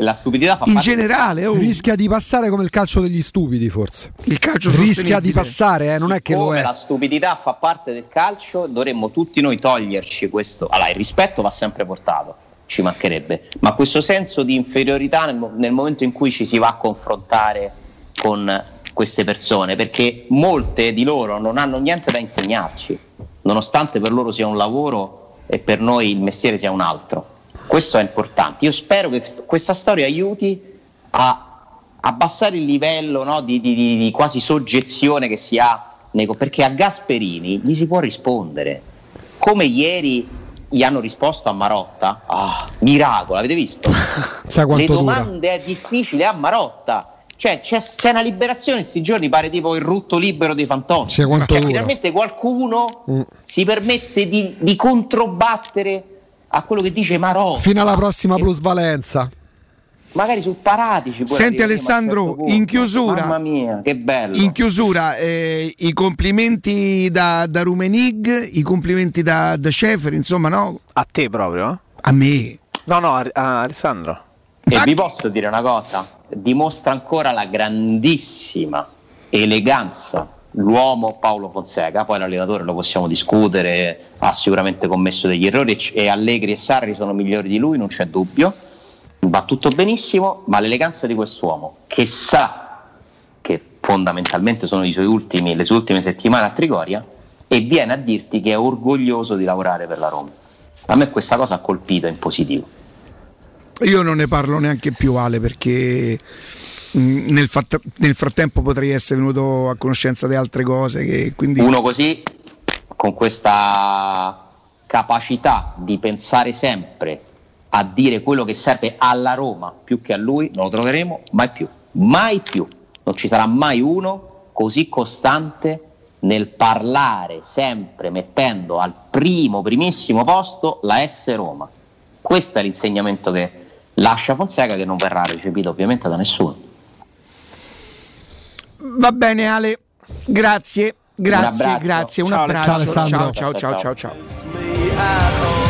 La stupidità fa In parte generale, oh, Rischia di passare come il calcio degli stupidi, forse. il calcio Rischia di passare, eh, non è che lo Come è. la stupidità fa parte del calcio, dovremmo tutti noi toglierci questo. Allora, il rispetto va sempre portato, ci mancherebbe, ma questo senso di inferiorità nel, nel momento in cui ci si va a confrontare con queste persone, perché molte di loro non hanno niente da insegnarci, nonostante per loro sia un lavoro e per noi il mestiere sia un altro. Questo è importante. Io spero che questa storia aiuti a abbassare il livello no, di, di- di- quasi soggezione che si ha perché a Gasperini gli si può rispondere. Come ieri gli hanno risposto a Marotta, ah, miracolo, avete visto? Sai Le quanto dura? domande è difficile a Marotta. Cioè c'è, c'è una liberazione in questi giorni, pare tipo il rutto libero dei fantoni. Cioè, finalmente qualcuno Mm. si permette di, di controbattere a quello che dice Marotta. Fino alla prossima plusvalenza. Magari su Paratici. Senti a un Alessandro, certo punto. in chiusura- Mamma mia, che bello. In chiusura, eh, i complimenti da, da Rumenig, i complimenti da, da Schaefer, insomma, no? A te proprio? eh? A me. No, no, a, a Alessandro. E vi posso dire una cosa? Dimostra ancora la grandissima eleganza l'uomo Paolo Fonseca, poi l'allenatore lo possiamo discutere, ha sicuramente commesso degli errori e- Allegri e Sarri sono migliori di lui, non c'è dubbio, va tutto benissimo, ma l'eleganza di quest'uomo che sa che fondamentalmente sono ultimi, le sue ultime settimane a Trigoria e viene a dirti che è orgoglioso di lavorare per la Roma. A me questa cosa ha colpito in positivo. Io non ne parlo neanche più, Ale, perché nel, fatt- nel frattempo potrei essere venuto a conoscenza di altre cose. Che quindi... Uno così, con questa capacità di pensare sempre a dire quello che serve alla Roma più che a lui, non lo troveremo mai più. Mai più. Non ci sarà mai uno così costante nel parlare sempre mettendo al primo, primissimo posto la S Roma. Questo è l'insegnamento che lascia Fonseca che non verrà recepito ovviamente da nessuno. Va bene, Ale, grazie. Grazie, grazie, un abbraccio. Ciao, ciao, ciao, Ciao, ciao, ciao.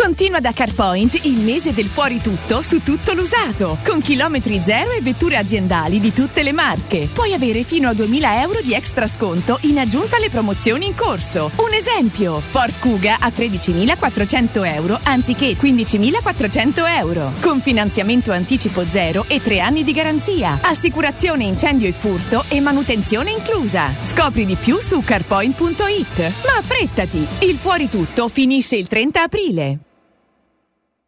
Continua da CarPoint il mese del fuori tutto su tutto l'usato, con chilometri zero e vetture aziendali di tutte le marche. Puoi avere fino a 2000 euro di extra sconto in aggiunta alle promozioni in corso. Un esempio, Ford Kuga a 13.400 euro anziché 15.400 euro, con finanziamento anticipo zero e 3 anni di garanzia, assicurazione incendio e furto e manutenzione inclusa. Scopri di più su carpoint.it. Ma affrettati, il fuori tutto finisce il 30 aprile.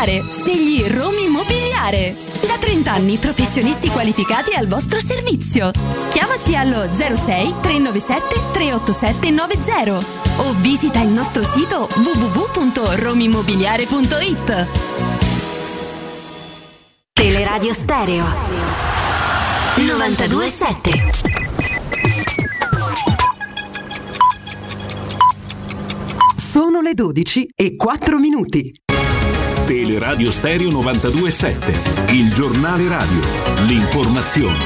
accontentare. Segli Romi Immobiliare. Da 30 anni professionisti qualificati al vostro servizio. Chiamaci allo 06 397 387 90 o visita il nostro sito www.romimmobiliare.it. Teleradio Stereo 927 Sono le 12 e 4 minuti. Teleradio Stereo 927, il giornale radio, l'informazione.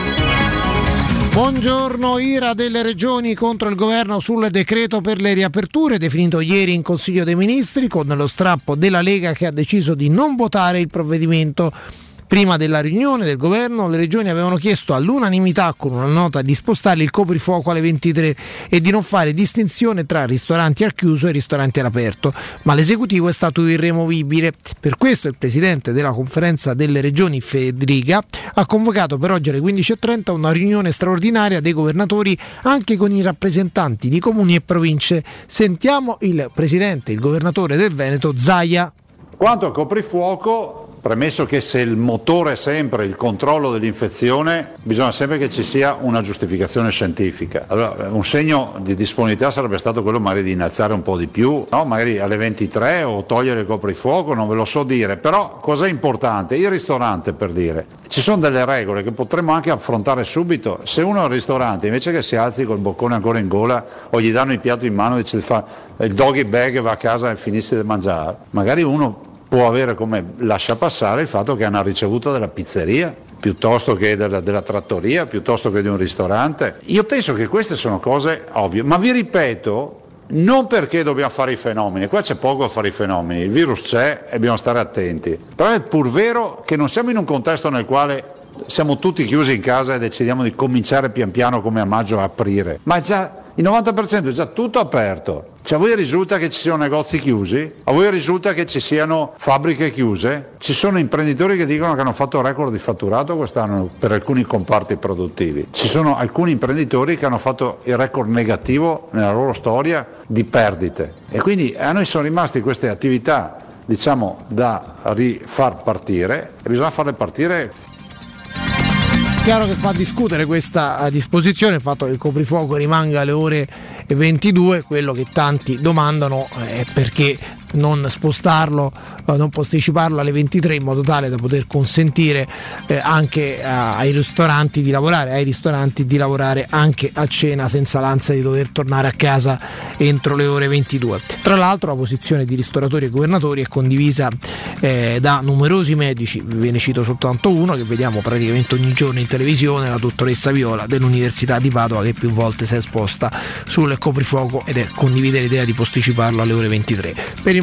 Buongiorno, ira delle regioni contro il governo sul decreto per le riaperture definito ieri in Consiglio dei Ministri con lo strappo della Lega che ha deciso di non votare il provvedimento. Prima della riunione del governo le regioni avevano chiesto all'unanimità con una nota di spostare il coprifuoco alle 23 e di non fare distinzione tra ristoranti al chiuso e ristoranti all'aperto, ma l'esecutivo è stato irremovibile. Per questo il presidente della conferenza delle regioni Federica ha convocato per oggi alle 15.30 una riunione straordinaria dei governatori anche con i rappresentanti di comuni e province. Sentiamo il presidente, il governatore del Veneto, Zaia. Quanto al coprifuoco, premesso che se il motore è sempre il controllo dell'infezione, bisogna sempre che ci sia una giustificazione scientifica. Allora, un segno di disponibilità sarebbe stato quello magari di innalzare un po' di più, no? magari alle 23 o togliere il coprifuoco, non ve lo so dire, però cos'è importante? Il ristorante per dire, ci sono delle regole che potremmo anche affrontare subito, se uno al ristorante invece che si alzi col boccone ancora in gola o gli danno il piatto in mano e dice fa il doggy bag va a casa e finisce di mangiare, magari uno può avere come lascia passare il fatto che hanno ricevuto della pizzeria piuttosto che della, della, trattoria, piuttosto che di un ristorante. Io penso che queste sono cose ovvie, ma vi ripeto, non perché dobbiamo fare i fenomeni, qua c'è poco a fare i fenomeni, il virus c'è e dobbiamo stare attenti, però è pur vero che non siamo in un contesto nel quale siamo tutti chiusi in casa e decidiamo di cominciare pian piano come a maggio a aprire, ma già, il 90% è già tutto aperto. Cioè a voi risulta che ci siano negozi chiusi? A voi risulta che ci siano fabbriche chiuse? Ci sono imprenditori che dicono che hanno fatto record di fatturato quest'anno per alcuni comparti produttivi. Ci sono alcuni imprenditori che hanno fatto il record negativo nella loro storia di perdite. E quindi a noi sono rimaste queste attività diciamo da rifar partire e bisogna farle partire Chiaro che fa discutere questa disposizione, il fatto che il coprifuoco rimanga alle ore 22, quello che tanti domandano è perché non spostarlo, eh, non posticiparlo alle 23 in modo tale da poter consentire eh, anche a, ai ristoranti di lavorare, ai ristoranti di lavorare anche a cena senza l'ansia di dover tornare a casa entro le ore 22. Tra l'altro la posizione di ristoratori e governatori è condivisa eh, da numerosi medici, ve ne cito soltanto uno che vediamo praticamente ogni giorno in televisione, la dottoressa Viola dell'Università di Padova che più volte si è esposta sul coprifuoco ed è condivide l'idea di posticiparlo alle ore 23. Per il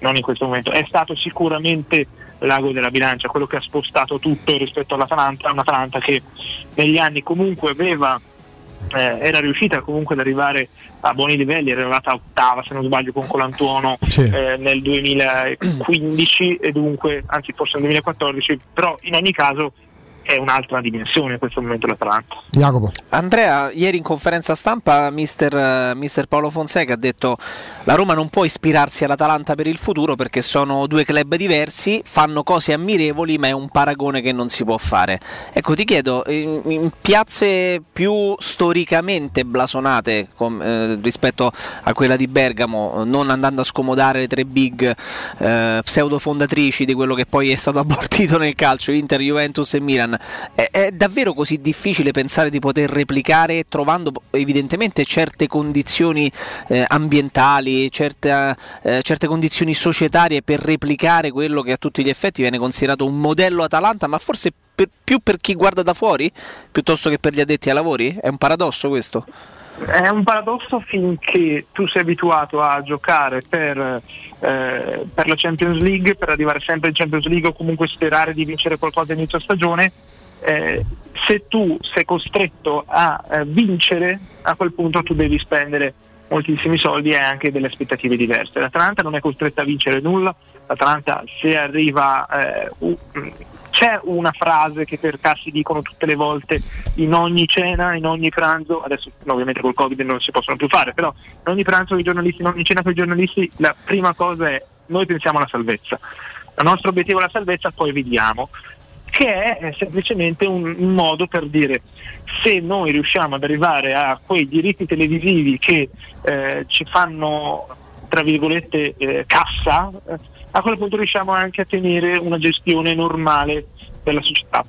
Non in questo momento, è stato sicuramente l'ago della bilancia, quello che ha spostato tutto rispetto all'Atalanta, un'Atalanta che negli anni comunque aveva, eh, era riuscita comunque ad arrivare a buoni livelli, era arrivata ottava se non sbaglio con Colantuono Sì. eh, nel 2015 e dunque, anzi forse nel 2014, però in ogni caso è un'altra dimensione in questo momento l'Atalanta. Jacopo. Andrea, ieri in conferenza stampa mister, eh, mister Paolo Fonseca ha detto la Roma non può ispirarsi all'Atalanta per il futuro perché sono due club diversi, fanno cose ammirevoli ma è un paragone che non si può fare. Ecco ti chiedo, in, in piazze più storicamente blasonate com- eh, rispetto a quella di Bergamo, non andando a scomodare le tre big eh, pseudo fondatrici di quello che poi è stato abortito nel calcio, Inter, Juventus e Milan, è, è davvero così difficile pensare di poter replicare trovando evidentemente certe condizioni eh, ambientali, certa- eh, certe condizioni societarie per replicare quello che a tutti gli effetti viene considerato un modello Atalanta, ma forse per- più per chi guarda da fuori piuttosto che per gli addetti ai lavori? È un paradosso questo? È un paradosso finché tu sei abituato a giocare per, eh, per la Champions League, per arrivare sempre in Champions League o comunque sperare di vincere qualcosa inizio stagione. eh, se tu sei costretto a eh, vincere, a quel punto tu devi spendere moltissimi soldi e anche delle aspettative diverse. L'Atalanta non è costretta a vincere nulla, l'Atalanta se arriva eh, c'è una frase che per Cassi dicono tutte le volte in ogni cena, in ogni pranzo, adesso ovviamente col Covid non si possono più fare, però in ogni pranzo con i giornalisti, in ogni cena con i giornalisti, la prima cosa è noi pensiamo alla salvezza. Il nostro obiettivo è la salvezza, poi vediamo che è semplicemente un, un modo per dire se noi riusciamo ad arrivare a quei diritti televisivi che eh, ci fanno tra virgolette eh, cassa, eh, a quel punto riusciamo anche a tenere una gestione normale della società.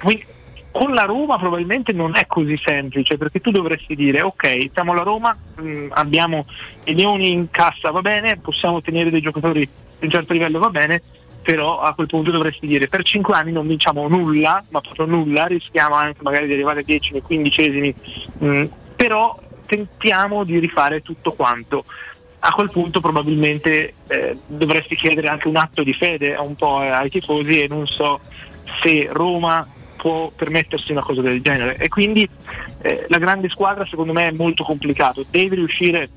Quindi con la Roma probabilmente non è così semplice perché tu dovresti dire ok siamo la Roma, mh, abbiamo milioni in cassa va bene, possiamo tenere dei giocatori di un certo livello va bene, però a quel punto dovresti dire per 5 anni non vinciamo nulla, ma proprio nulla, rischiamo anche magari di arrivare ai decimi, quindicesimi, mh, però tentiamo di rifare tutto quanto. A quel punto probabilmente eh, dovresti chiedere anche un atto di fede un po' ai tifosi e non so se Roma può permettersi una cosa del genere. E quindi eh, la grande squadra secondo me è molto complicato, devi riuscire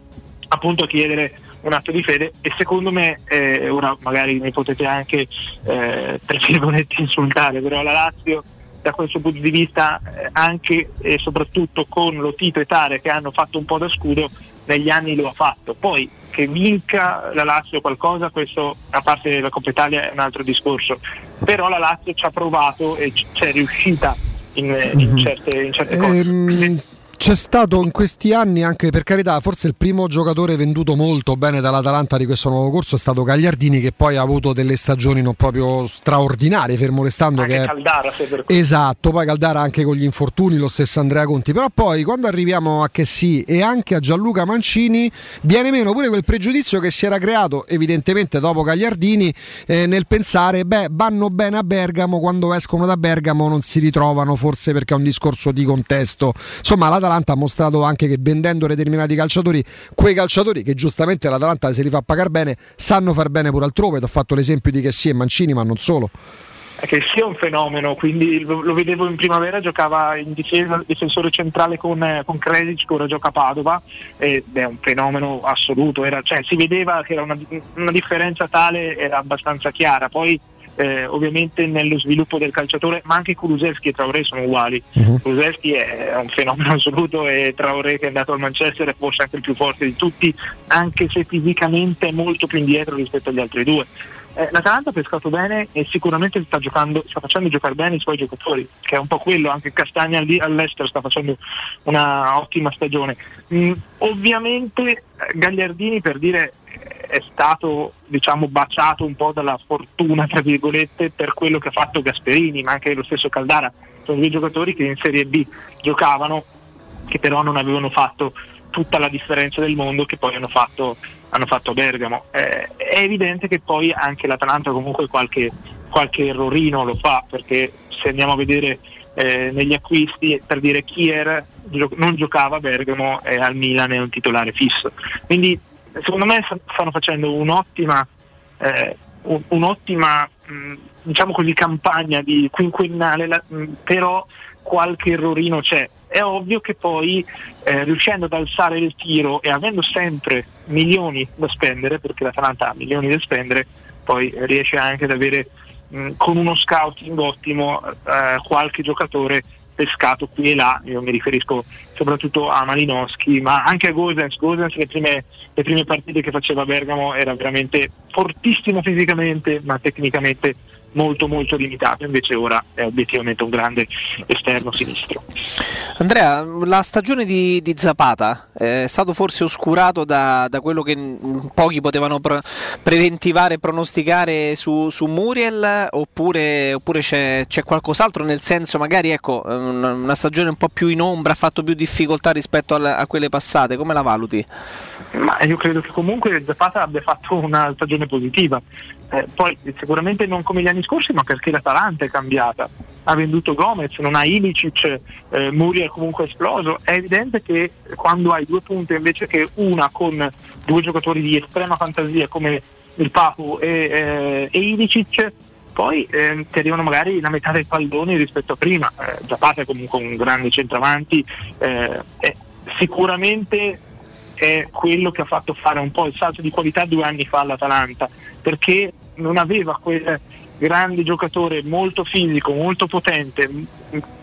appunto a chiedere un atto di fede e secondo me, eh, ora magari mi potete anche eh, tra virgolette insultare, però la Lazio da questo punto di vista eh, anche e soprattutto con Lotito e Tare che hanno fatto un po' da scudo negli anni lo ha fatto. Poi che vinca la Lazio qualcosa, questo a parte la Coppa Italia è un altro discorso, però la Lazio ci ha provato e c- c'è riuscita in, in certe, in certe cose. Ehm, c'è stato in questi anni anche per carità, forse il primo giocatore venduto molto bene dall'Atalanta di questo nuovo corso è stato Gagliardini che poi ha avuto delle stagioni non proprio straordinarie, fermo restando Anche che è- Caldara, se per Esatto, poi Caldara anche con gli infortuni, lo stesso Andrea Conti, però poi quando arriviamo a Chessy e anche a Gianluca Mancini viene meno pure quel pregiudizio che si era creato evidentemente dopo Gagliardini eh, nel pensare, beh, vanno bene a Bergamo, quando escono da Bergamo non si ritrovano, forse perché è un discorso di contesto. Insomma, l'Atalanta ha mostrato anche che vendendo determinati calciatori, quei calciatori che giustamente l'Atalanta se li fa pagare bene, sanno far bene pure altrove. Ti ho fatto l'esempio di Chessy e Mancini, ma non solo. è che sia un fenomeno, quindi lo, vedevo in primavera, giocava in difesa, difensore centrale con, eh, con Kresic, che ora gioca a Padova ed è un fenomeno assoluto, era- cioè, si vedeva che era una, una differenza tale, era abbastanza chiara, poi eh, ovviamente nello sviluppo del calciatore, ma anche Kulusevski e Traoré sono uguali, Kulusevski è un fenomeno assoluto e Traoré che è andato al Manchester è forse anche il più forte di tutti, anche se fisicamente è molto più indietro rispetto agli altri due. Eh, L'Atalanta ha pescato bene e sicuramente sta, giocando, sta facendo giocare bene i suoi giocatori, che è un po' quello, anche Castagna lì all'estero sta facendo una ottima stagione. Mm, ovviamente eh, Gagliardini per dire è stato diciamo baciato un po' dalla fortuna tra virgolette per quello che ha fatto Gasperini, ma anche lo stesso Caldara, sono due giocatori che in Serie B giocavano, che però non avevano fatto tutta la differenza del mondo che poi hanno fatto, hanno fatto a Bergamo. Eh, è evidente che poi anche l'Atalanta comunque qualche, qualche errorino lo fa, perché se andiamo a vedere eh, negli acquisti, per dire Kier gio- non giocava a Bergamo e al Milan è un titolare fisso. Quindi secondo me sta- stanno facendo un'ottima, eh, un- un'ottima mh, diciamo così, campagna di quinquennale, mh, però qualche errorino c'è. è ovvio che poi eh, riuscendo ad alzare il tiro e avendo sempre milioni da spendere, perché l'Atalanta ha milioni da spendere, poi riesce anche ad avere mh, con uno scouting ottimo eh, qualche giocatore pescato qui e là, io mi riferisco soprattutto a Malinowski, ma anche a Gosens. Gosens le prime, le prime partite che faceva a Bergamo era veramente fortissimo fisicamente, ma tecnicamente molto molto limitato, invece ora è obiettivamente un grande esterno sinistro. Andrea, la stagione di, di Zapata è stato forse oscurato da, da quello che pochi potevano pre- preventivare e pronosticare su, su Muriel oppure, oppure c'è, c'è, qualcos'altro nel senso magari ecco una, stagione un po' più in ombra, ha fatto più difficoltà rispetto a, a quelle passate, come la valuti? Ma io credo che comunque Zapata abbia fatto una stagione positiva, eh, poi sicuramente non come gli anni scorsi, ma perché l'Atalanta è cambiata. Ha venduto Gomez, non ha Ilicic, eh, Muriel comunque esploso. È evidente che quando hai due punte invece che una con due giocatori di estrema fantasia come il Papu e, eh, e Ilicic, poi eh, ti arrivano magari la metà dei palloni rispetto a prima. Eh, Zapata è comunque un grande centravanti, eh, sicuramente è quello che ha fatto fare un po' il salto di qualità due anni fa all'Atalanta, perché non aveva quel grande giocatore molto fisico, molto potente,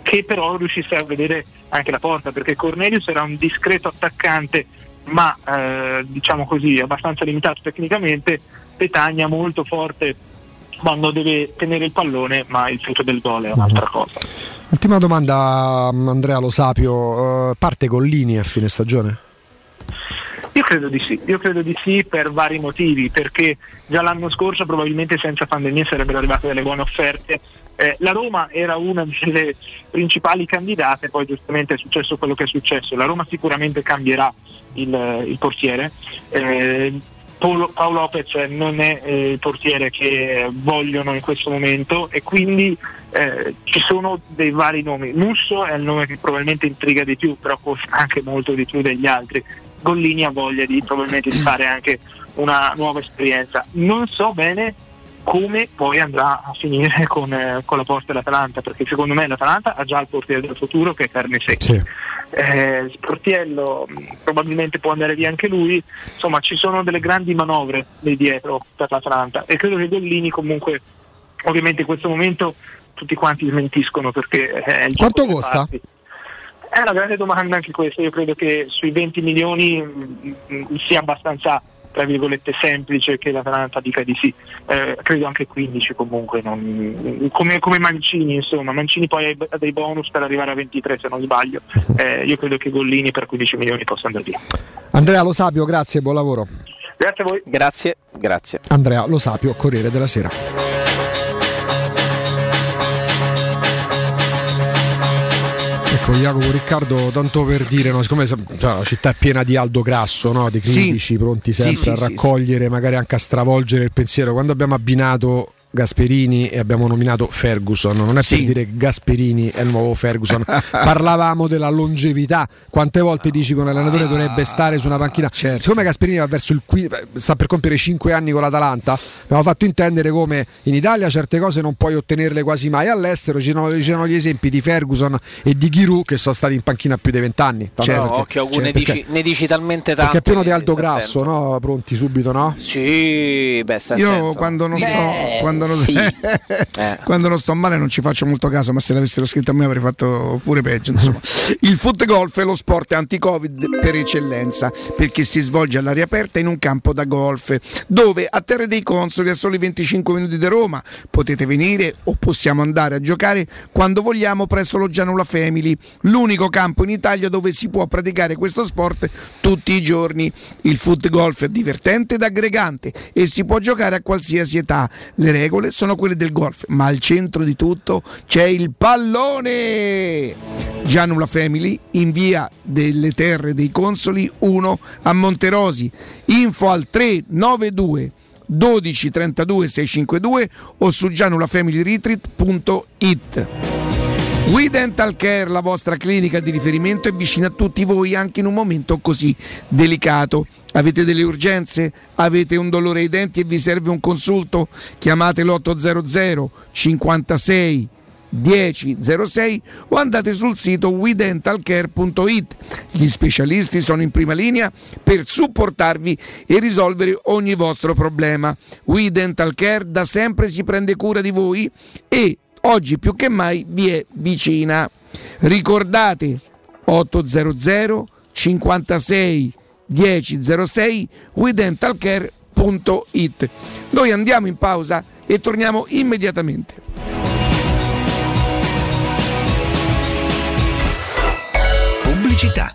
che però riuscisse a vedere anche la porta, perché Cornelius era un discreto attaccante, ma eh, diciamo così, abbastanza limitato tecnicamente, Petagna molto forte quando deve tenere il pallone, ma il frutto del gol è un'altra cosa. Ultima domanda, Andrea Lo Sapio, uh, parte Gollini a fine stagione? Io credo di sì, io credo di sì per vari motivi, perché già l'anno scorso probabilmente senza pandemia sarebbero arrivate delle buone offerte. Eh, la Roma era una delle principali candidate, poi giustamente è successo quello che è successo. La Roma sicuramente cambierà il, il portiere. Eh, Paolo, Paolo, Lopez non è eh, il portiere che vogliono in questo momento e quindi eh, ci sono dei vari nomi. Musso è il nome che probabilmente intriga di più, però costa anche molto di più degli altri. Gollini ha voglia di probabilmente di fare anche una nuova esperienza. Non so bene come poi andrà a finire con, eh, con la porta dell'Atalanta, perché secondo me l'Atalanta ha già il portiere del futuro che è Carne Secchi. Sì. Eh, Sportiello mh, probabilmente può andare via anche lui, insomma ci sono delle grandi manovre lì dietro per l'Atalanta e credo che Gollini comunque ovviamente in questo momento tutti quanti smentiscono perché è il Quanto costa? Parti. È una grande domanda anche questa, io credo che sui 20 milioni mh, mh, sia abbastanza tra virgolette semplice che l'Atalanta dica di sì, eh, credo anche 15 comunque, non, come, come, Mancini insomma, Mancini poi ha dei bonus per arrivare a 23 se non sbaglio, eh, io credo che Gollini per 15 milioni possa andare via. Andrea Lo Sapio, grazie, buon lavoro. Grazie a voi. Grazie, grazie. Andrea Lo Sapio, Corriere della Sera. Ecco Jacopo Riccardo, tanto per dire, no, siccome cioè, la città è piena di Aldo Grasso, no, di critici sì. pronti sempre sì, sì, a raccogliere, magari anche a stravolgere il pensiero, quando abbiamo abbinato Gasperini e abbiamo nominato Ferguson. Non è sì. per dire che Gasperini è il nuovo Ferguson. Parlavamo della longevità. Quante volte dici che un allenatore dovrebbe stare su una panchina? Certo. Siccome Gasperini va verso il qui, sta per compiere 5 anni con l'Atalanta, abbiamo fatto intendere come in Italia certe cose non puoi ottenerle quasi mai. All'estero c'erano, gli esempi di Ferguson e di Giroud che sono stati in panchina più di 20 anni. Certo, no, occhio, certo, ne, dici, ne, dici, talmente tanto. Perché è pieno di alto grasso, no? Pronti subito, no? Sì, beh, Io quando non, sto, quando quando, non, sì. eh. quando non sto male non ci faccio molto caso, ma se l'avessero scritto a me avrei fatto pure peggio. Insomma. Il foot golf è lo sport anti-covid per eccellenza, perché si svolge all'aria aperta in un campo da golf, dove a Terre dei Consoli, a soli 25 minuti da Roma, potete venire o possiamo andare a giocare quando vogliamo presso lo Gianula Family, l'unico campo in Italia dove si può praticare questo sport tutti i giorni. Il foot golf è divertente ed aggregante e si può giocare a qualsiasi età. Le regole sono sono quelle del golf, ma al centro di tutto c'è il pallone. Gianula Family in via delle Terre dei Consoli 1 a Monterosi. Info al 392 12 32 652 o su gianulafamilyretreat.it. We Dental Care, la vostra clinica di riferimento, è vicina a tutti voi anche in un momento così delicato. Avete delle urgenze? Avete un dolore ai denti e vi serve un consulto? Chiamate l'800 56 1006 o andate sul sito WeDentalCare.it. Gli specialisti sono in prima linea per supportarvi e risolvere ogni vostro problema. We Dental Care da sempre si prende cura di voi e oggi più che mai vi è vicina. Ricordate 800 56 1006 WeDentalCare.it. Noi andiamo in pausa e torniamo immediatamente. Pubblicità.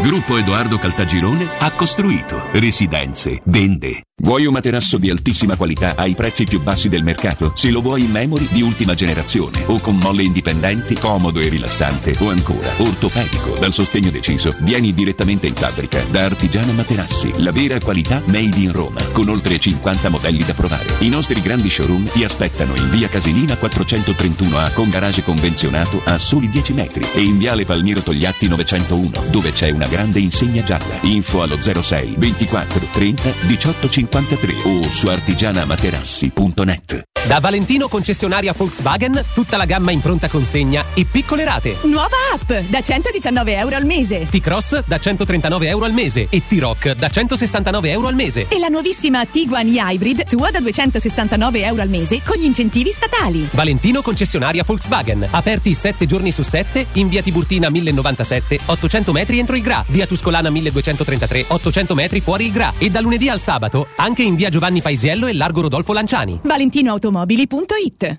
Gruppo Edoardo Caltagirone ha costruito residenze, vende. Vuoi un materasso di altissima qualità ai prezzi più bassi del mercato? Se lo vuoi in memory di ultima generazione o con molle indipendenti, comodo e rilassante o ancora ortopedico dal sostegno deciso, vieni direttamente in fabbrica da Artigiano Materassi, la vera qualità made in Roma, con oltre 50 modelli da provare. I nostri grandi showroom ti aspettano in via Casilina 431A con garage convenzionato a soli 10 metri e in viale Palmiro Togliatti 901 dove c'è una grande insegna gialla. Info allo 06 24 30 18 53 o su artigianamaterassi.net. Da Valentino concessionaria Volkswagen, tutta la gamma in pronta consegna e piccole rate. Nuova app da 119 euro al mese. T-Cross da 139 euro al mese e T-Rock da 169 euro al mese. E la nuovissima Tiguan e-Hybrid tua da 269 euro al mese con gli incentivi statali. Valentino concessionaria Volkswagen, aperti 7 giorni su 7 in via Tiburtina 1097, 800 metri entro il Gra, via Tuscolana 1233, 800 metri fuori il Gra e da lunedì al sabato anche in via Giovanni Paisiello e largo Rodolfo Lanciani. ValentinoAutomobili.it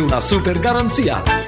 una super garanzia.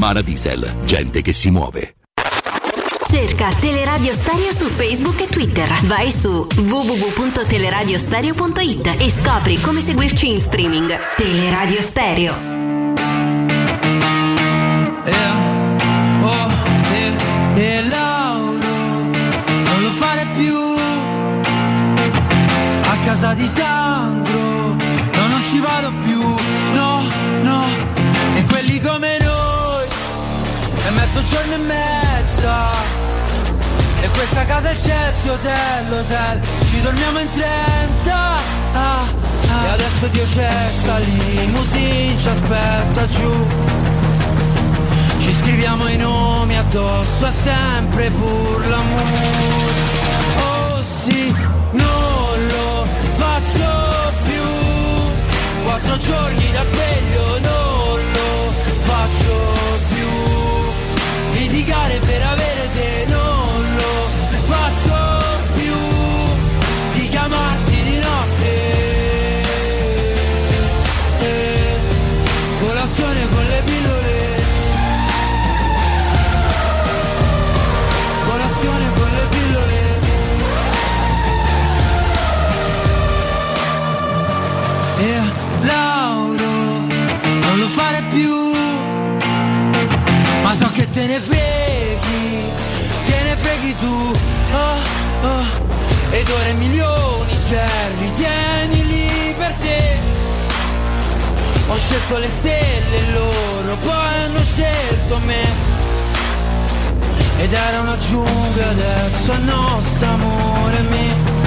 Romana Diesel, gente che si muove. Cerca Teleradio Stereo su Facebook e Twitter. Vai su www.teleradiostereo.it e scopri come seguirci in streaming. Teleradio Stereo. Yeah, oh, yeah, yeah, Lauro, non lo fare più. A casa di Sandro, no, non ci vado più. No, no, e quelli come noi mezzogiorno e mezza e questa casa è Chelsea Hotel, hotel Ci dormiamo in 30 ah, ah. E adesso Dio c'è sta limousine Ci aspetta giù. Ci scriviamo i nomi addosso. È sempre pur l'amour Oh sì, non lo faccio più. Quattro giorni da sveglio Non lo faccio più Litigare per avere te Non lo faccio più Di chiamarti di notte. Eh, Colazione con le pillole. Colazione con le pillole. E Lauro Non lo fare più ma so che te ne freghi, te ne freghi tu, oh, oh, ed ora i milioni Jerry, tienili per te. Ho scelto le stelle loro, poi hanno scelto me. Ed era una giungla, adesso è nostro amore me.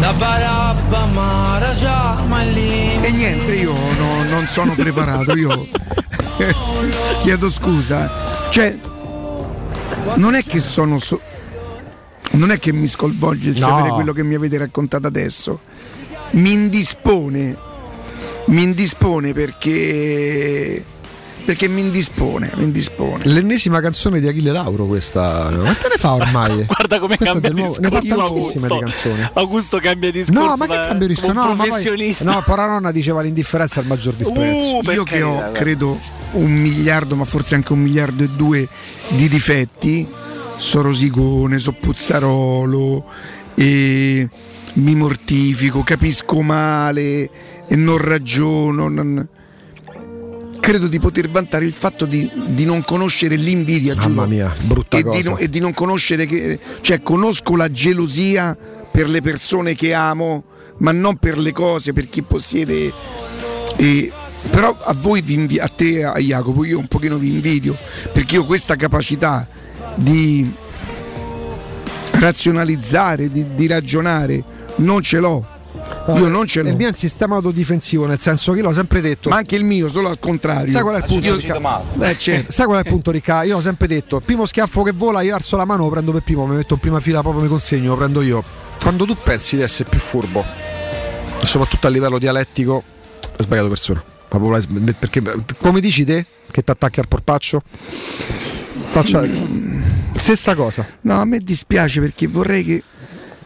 Da Barabba Maraja, ma lì. E niente, io no- non sono preparato, io chiedo scusa. Cioè, non è che sono so- non è che mi sconvolge il No. sapere quello che mi avete raccontato adesso. Mi indispone. Mi indispone perché perché mi indispone, mi indispone. L'ennesima canzone di Achille Lauro questa. Quante ne fa ormai? Guarda come Questa cambia nuovo- Ne fa discorso tantissime di Augusto. canzoni. Augusto cambia discorso. No, ma che come un No, ma poi, professionista. no, però nonna diceva l'indifferenza al maggior disprezzo. Uh, Io che ho credo un miliardo, ma forse anche un miliardo e due di difetti, so rosicone, so puzzarolo, e mi mortifico, capisco male e non ragiono. non- Credo di poter vantare il fatto di, di non conoscere l'invidia, giuro. Mamma mia, brutta e di, cosa. no- e di non conoscere che. cioè, conosco la gelosia per le persone che amo, ma non per le cose, per chi possiede. E, però a voi, vi invi- a te, a Jacopo, io un pochino vi invidio, perché io questa capacità di razionalizzare, di, di ragionare, non ce l'ho. Io non ce l'ho. Il mio è un sistema autodifensivo, nel senso che io l'ho sempre detto. Ma anche il mio, solo al contrario. Sai qual è il punto? Io- Ricca? Eh, certo. Sai qual è il punto, Ricca? Io ho sempre detto: primo schiaffo che vola, io alzo la mano, lo prendo per primo, mi metto in prima fila, proprio mi consegno, lo prendo io. Quando tu pensi di essere più furbo, e soprattutto a livello dialettico, hai sbagliato persona. Perché come dici te che ti attacchi al porpaccio? Faccia... Stessa cosa. No, a me dispiace perché vorrei che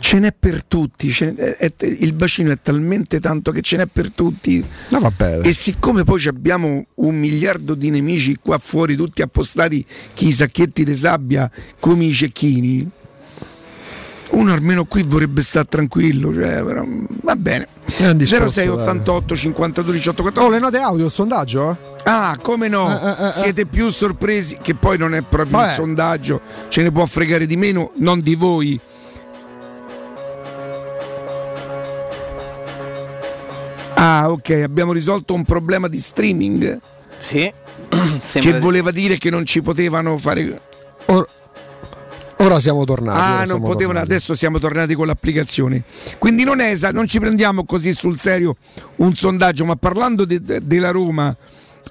ce n'è per tutti. ce n'è- è- è- il bacino è talmente tanto che ce n'è per tutti. No, vabbè. E siccome poi ci abbiamo un miliardo di nemici qua fuori, tutti appostati, chi i sacchetti di sabbia come i cecchini, uno almeno qui vorrebbe stare tranquillo. Cioè, però, va bene. un discorso, 06 88 52 18 14. Oh, le note audio, il sondaggio? Ah, come no? Eh, eh, eh, Siete più sorpresi che poi non è proprio Vabbè. il sondaggio, ce ne può fregare di meno, non di voi. Ah, ok, abbiamo risolto un problema di streaming Sì. che voleva dire che non ci potevano fare Ora siamo tornati. ora Ah, non siamo potevano, tornati. adesso siamo tornati con l'applicazione. Quindi non è non ci prendiamo così sul serio un sondaggio, ma parlando de- de- della Roma,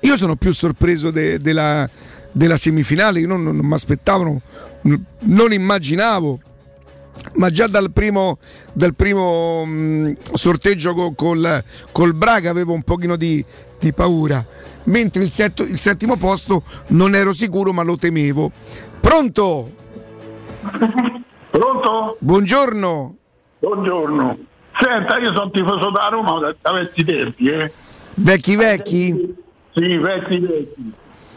io sono più sorpreso de- della, della semifinale, io non, non mi aspettavo, non, non immaginavo. Ma già dal primo, dal primo mh, sorteggio co- col, col Braga avevo un pochino di, di paura, mentre il, setto- il settimo posto non ero sicuro ma lo temevo. Pronto? Pronto? Buongiorno. Buongiorno. Senta, io sono tifoso da Roma da, da vecchi tempi, eh. Vecchi vecchi? Sì, vecchi vecchi.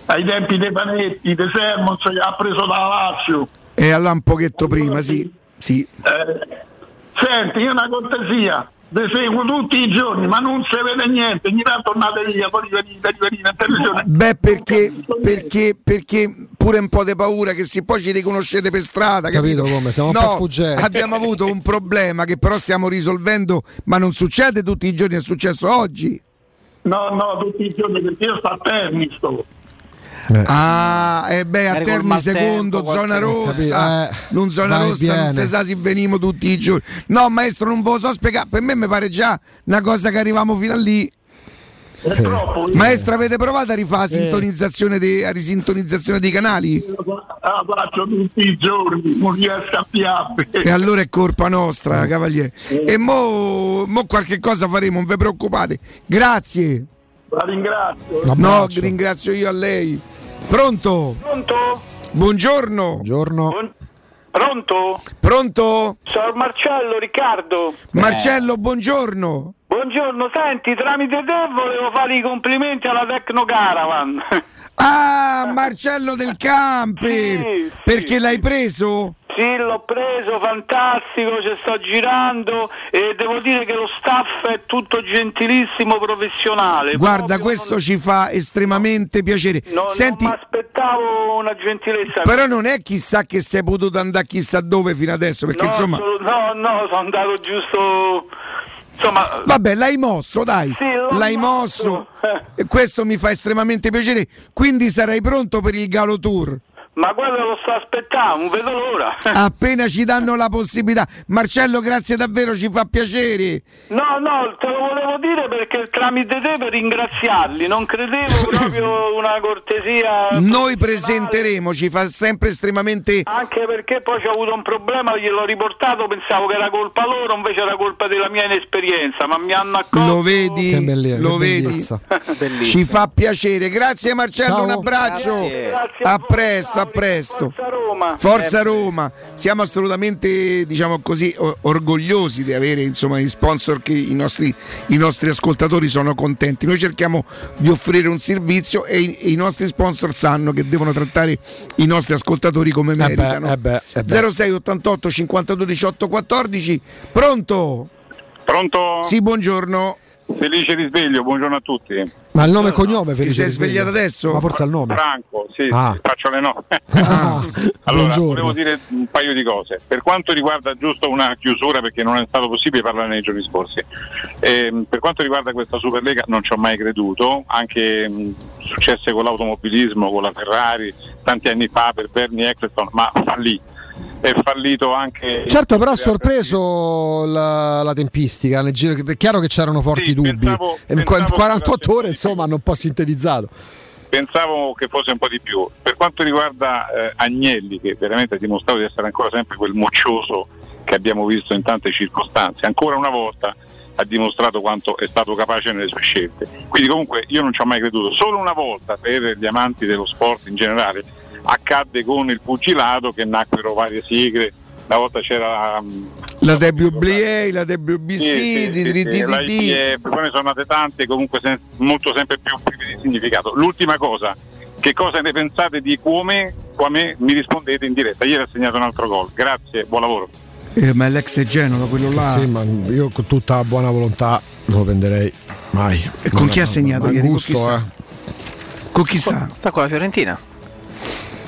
Ai tempi dei Panetti, dei Sermons, che ha preso da Lazio. E allora un pochetto prima, sì. Sì. Eh, senti, io una cortesia, vi seguo tutti i giorni, ma non si vede niente, ogni tanto tornate via, poi rivenite, rivenite in televisione. Beh, perché, perché, perché pure un po' di paura che se poi ci riconoscete per strada, capito? Capito come? Siamo un po' no, abbiamo avuto un problema che però stiamo risolvendo, ma non succede tutti i giorni, è successo oggi. No, no, tutti i giorni, perché io sto a Terni, sto. Ah, e beh, a maltempo, secondo, zona rossa? Eh, non zona rossa, non viene. si sa se venimo tutti i giorni. No, maestro, non ve lo so spiegare. Per me mi pare già una cosa che arriviamo fino a lì. Maestro, avete provato a rifare la sintonizzazione dei, la risintonizzazione dei canali? La faccio tutti i giorni, non riesco a piappe. E allora è colpa nostra, cavaliere. E mo, mo qualche cosa faremo, non vi preoccupate. Grazie. La ringrazio. No, ringrazio io a lei. Pronto? Pronto? Buongiorno. Buongiorno. Pronto? Pronto? Sono Marcello, Riccardo. Marcello, buongiorno. Buongiorno, senti, tramite te volevo fare i complimenti alla Tecno Caravan. Ah, Marcello del Camper. Perché l'hai preso? Sì, l'ho preso, fantastico, ci sto girando e devo dire che lo staff è tutto gentilissimo, professionale. Guarda, questo ci fa estremamente piacere. Non, Senti, non mi aspettavo una gentilezza. però non è chissà che sei potuto andare chissà dove fino adesso, perché no, insomma... no, no, sono andato giusto... Insomma, Vabbè, l'hai mosso, dai. Sì, l'hai mosso. E questo mi fa estremamente piacere. Quindi sarai pronto per il Galo Tour. Ma quello lo sto aspettando, non vedo l'ora. Appena ci danno la possibilità. Marcello, grazie davvero, ci fa piacere. No, no, te lo volevo dire perché tramite te per ringraziarli, non credevo proprio una cortesia. Noi presenteremo, ci fa sempre estremamente. Anche perché poi c'ho avuto un problema, gliel'ho riportato, pensavo che era colpa loro, invece era colpa della mia inesperienza, ma mi hanno accolto. Lo vedi? Che belli- Lo che vedi? Ci fa piacere. Grazie Marcello, Ciao. un abbraccio. Grazie. Grazie a A presto, a Davide. presto. Forza Roma. Forza Roma, siamo assolutamente diciamo così orgogliosi di avere insomma gli sponsor che i nostri, i nostri ascoltatori sono contenti. Noi cerchiamo di offrire un servizio e i, e i nostri sponsor sanno che devono trattare i nostri ascoltatori come beh, meritano. eh beh, eh beh. 06 88 52 18 14 Pronto? Pronto? Sì, buongiorno. Felice risveglio, buongiorno a tutti. Ma il nome e cognome, Ti Felice sei risveglio? svegliato adesso? Ma forse al nome. Franco, sì, Ah. sì, faccio le nove. Ah, allora, buongiorno. volevo dire un paio di cose. Per quanto riguarda giusto una chiusura, perché non è stato possibile parlare nei giorni scorsi, ehm, per quanto riguarda questa Superlega non ci ho mai creduto, anche mh, successe con l'automobilismo, con la Ferrari, tanti anni fa per Bernie Eccleston, ma fallì. È fallito anche... Certo, però ha sorpreso la, la tempistica. Nel giro, che- è chiaro che c'erano forti Sì, dubbi. pensavo- in pensavo 48 ore, insomma, hanno un po' sintetizzato. Pensavo che fosse un po' di più. Per quanto riguarda eh, Agnelli, che veramente ha dimostrato di essere ancora sempre quel moccioso che abbiamo visto in tante circostanze, ancora una volta ha dimostrato quanto è stato capace nelle sue scelte. Quindi comunque io non ci ho mai creduto. Solo una volta per gli amanti dello sport in generale accadde con il pugilato che nacquero varie sigle. Una volta c'era um, La WBA, la WBC, sì, di diritti di poi ne sono nate tante, comunque sen- molto sempre più prive di significato. L'ultima cosa, che cosa ne pensate di Cuome? Quame mi rispondete in diretta. Ieri ha segnato un altro gol. Grazie, buon lavoro. Eh, ma è l'ex Genova, quello là. Sì, ma io con tutta la buona volontà non lo prenderei mai. E con chi ha segnato ieri? Con gusto, chi sta? eh. Con chi sta? Sta con la Fiorentina.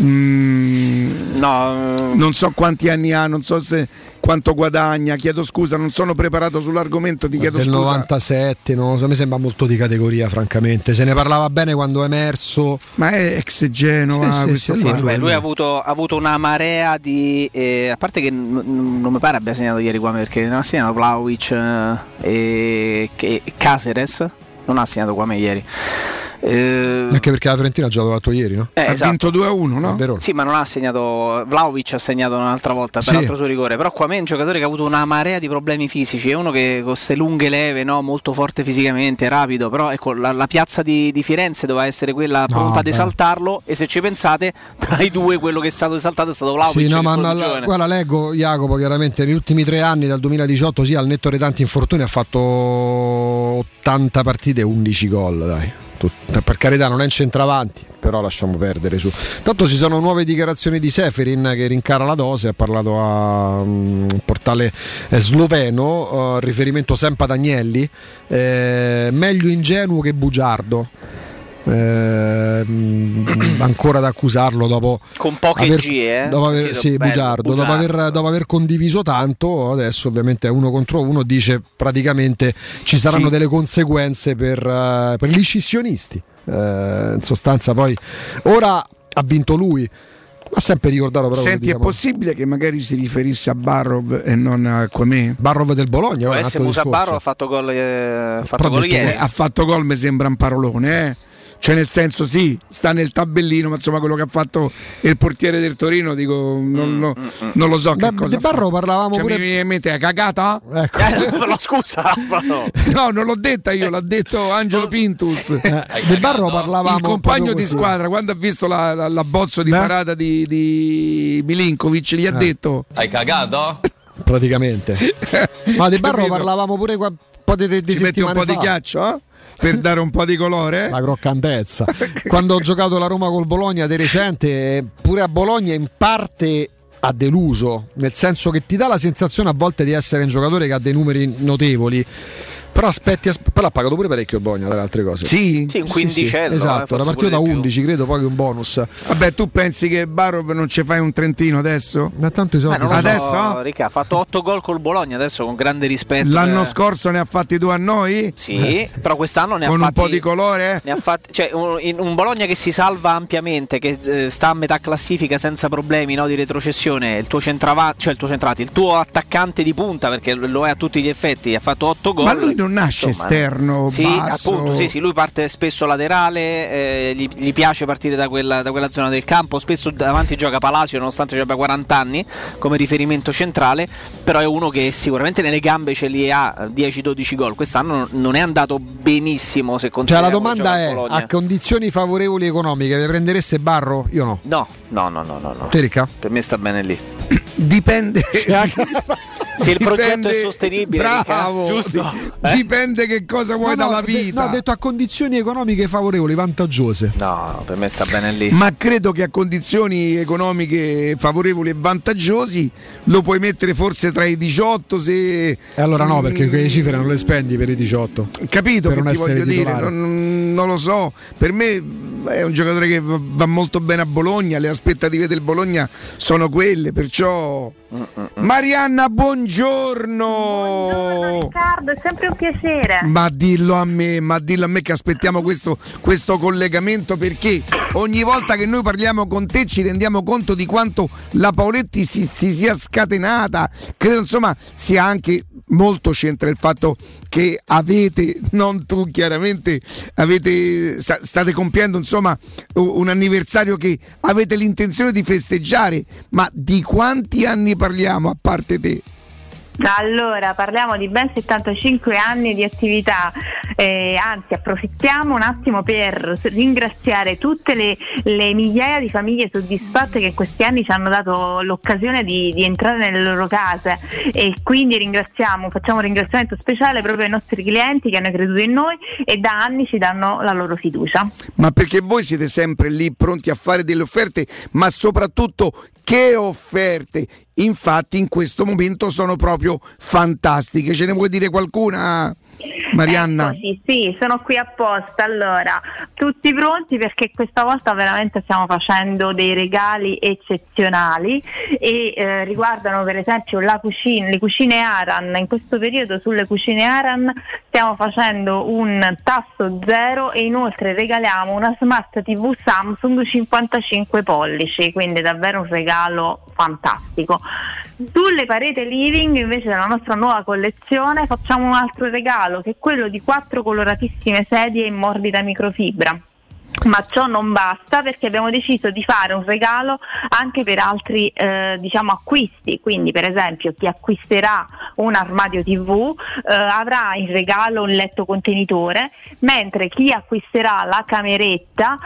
Mm, No, non so quanti anni ha, non so se quanto guadagna. Chiedo scusa, non sono preparato sull'argomento, ti chiedo del scusa. 97, non lo so, me sembra molto di categoria, francamente. Se ne parlava bene quando è emerso. Ma è ex Genova, Sì, sì, questo sì, qua. Sì, vabbè, lui ha avuto, ha avuto una marea di. eh, a parte che n- n- non mi pare abbia segnato ieri qua perché non ha segnato Vlaovic eh, e, e Caceres. Non ha segnato qua ieri. Eh, Anche perché la Fiorentina ha giocato l'altro ieri, no? Eh, ha esatto. vinto 2 a 1, no? Verona. Sì, ma non ha segnato. Vlaovic ha segnato un'altra volta per Sì. l'altro suo rigore. Però qua me è un giocatore che ha avuto una marea di problemi fisici. È uno che con queste lunghe leve, no? molto forte fisicamente, rapido. Però ecco, la, la piazza di, di Firenze doveva essere quella pronta ad beh. esaltarlo. E se ci pensate, tra i due, quello che è stato esaltato è stato Vlaovic. Sì, no, ma, la- guarda, leggo Jacopo chiaramente negli ultimi tre anni, dal 2018, sì, al netto dei tanti infortuni, ha fatto 80 partite e 11 gol, dai. Tut- Per carità, non è in centravanti, però lasciamo perdere su. Tanto ci sono nuove dichiarazioni di Seferin che rincara la dose, ha parlato a un portale eh, sloveno, eh, riferimento sempre ad Agnelli, eh, meglio ingenuo che bugiardo. Eh, mh, ancora da accusarlo dopo Con poche aver, G, eh? dopo aver, sì, bello, bugiardo, dopo bugiardo. aver, dopo aver condiviso tanto adesso ovviamente è uno contro uno dice praticamente ci saranno Sì. delle conseguenze per, eh, per gli scissionisti Eh, in sostanza poi ora ha vinto lui ha sempre ricordato però Senti, è possibile che magari si riferisse a Barrov e non a Quame? Barrov del Bologna, essere altro Musa discorso. Barro ha fatto gol, eh, ha fatto gol ieri. che ha fatto gol mi sembra un parolone, eh? Cioè nel senso sì, sta nel tabellino, ma insomma quello che ha fatto il portiere del Torino, dico, Mm, non, no- non lo so che Beh, cosa di Barro parlavamo Cioè, pure- mi viene in mente, è cagata? Ecco. Però scusa, però. No, non l'ho detta io, l'ha detto Angelo Pintus. Eh, De Barro parlavamo il compagno di squadra, quando ha visto la, la- l'abbozzo di Beh. parata di, di Milinkovic, gli ha Eh. detto: Hai cagato? praticamente ma De Barro parlavamo pure qua- un po' di, di Ci metti un po' di fa. ghiaccio, eh? Per dare un po' di colore. la croccantezza. Quando ho giocato la Roma col Bologna di recente, pure a Bologna in parte ha deluso, nel senso che ti dà la sensazione a volte di essere un giocatore che ha dei numeri notevoli. Però aspetti, asp- però ha pagato pure parecchio il Bologna dalle altre cose. Sì, Sì, un quindicello, eh, esatto, forse era partito da pure di più. 11, credo, poi che un bonus. Vabbè, tu pensi che Barov non ci fai un trentino adesso? Ma tanto i soldi sono- Adesso? so, Ricca, ha fatto 8 gol col Bologna adesso con grande rispetto. L'anno eh. scorso ne ha fatti due a noi? Sì, però quest'anno ne Con ha un fatti po' di colore? ne ha fatti, cioè, un, in- un Bologna che si salva ampiamente, che eh, sta a metà classifica senza problemi no, di retrocessione. Il tuo centravanti, cioè il tuo centrati, il tuo attaccante di punta, perché lo è a tutti gli effetti, ha fatto 8 gol. Ma lui non nasce Insomma, esterno, Sì, basso. appunto, sì, sì, lui parte spesso laterale, eh, gli, gli piace partire da quella, da quella zona del campo, spesso davanti gioca Palacio nonostante abbia 40 anni come riferimento centrale, però è uno che sicuramente nelle gambe ce li ha 10-12 gol, quest'anno non è andato benissimo se Cioè la domanda a è, Bologna. a condizioni favorevoli economiche, vi prendereste Barro? Io no. No, no, no, no, no, no. Per me sta bene lì. Dipende. Se il progetto è sostenibile, bravo, giusto? Di- Dipende che cosa vuoi No, no, dalla de- vita. no, ho detto a condizioni economiche favorevoli, vantaggiose. No, no, per me sta bene lì. Ma credo che a condizioni economiche favorevoli e vantaggiosi lo puoi mettere forse tra i 18 se... E allora no, perché quelle cifre non le spendi per i 18. Capito Per che non ti voglio dire? titolare. Non, non lo so. Per me è un giocatore che va va molto bene a Bologna, le aspettative del Bologna sono quelle, perciò... Marianna, buongiorno! Riccardo, è sempre un piacere. Ma dillo a me, ma dillo a me che aspettiamo questo, questo collegamento perché ogni volta che noi parliamo con te ci rendiamo conto di quanto la Paoletti si, si sia scatenata. Credo insomma sia anche molto c'entra il fatto che avete, non tu chiaramente, avete, sta- state compiendo insomma un anniversario che avete l'intenzione di festeggiare, ma di quanti anni parliamo a parte te? Allora, parliamo di ben 75 anni di attività, eh, anzi approfittiamo un attimo per ringraziare tutte le, le migliaia di famiglie soddisfatte che questi anni ci hanno dato l'occasione di, di entrare nelle loro case e quindi ringraziamo, facciamo un ringraziamento speciale proprio ai nostri clienti che hanno creduto in noi e da anni ci danno la loro fiducia. Ma perché voi siete sempre lì pronti a fare delle offerte, ma soprattutto che offerte? Infatti in questo momento sono proprio fantastiche. Ce ne vuoi dire qualcuna? Marianna? Eccoci, sì, sono qui apposta. Allora, tutti pronti perché questa volta veramente stiamo facendo dei regali eccezionali e eh, riguardano per esempio cucina, le cucine Aran. In questo periodo sulle cucine Aran stiamo facendo un tasso zero e inoltre regaliamo una smart TV Samsung 55 pollici, quindi davvero un regalo fantastico. Sulle pareti living invece della nostra nuova collezione facciamo un altro regalo che è quello di quattro coloratissime sedie in morbida microfibra. Ma ciò non basta perché abbiamo deciso di fare un regalo anche per altri eh, diciamo, acquisti, quindi per esempio chi acquisterà un armadio TV eh, avrà in regalo un letto contenitore, mentre chi acquisterà la cameretta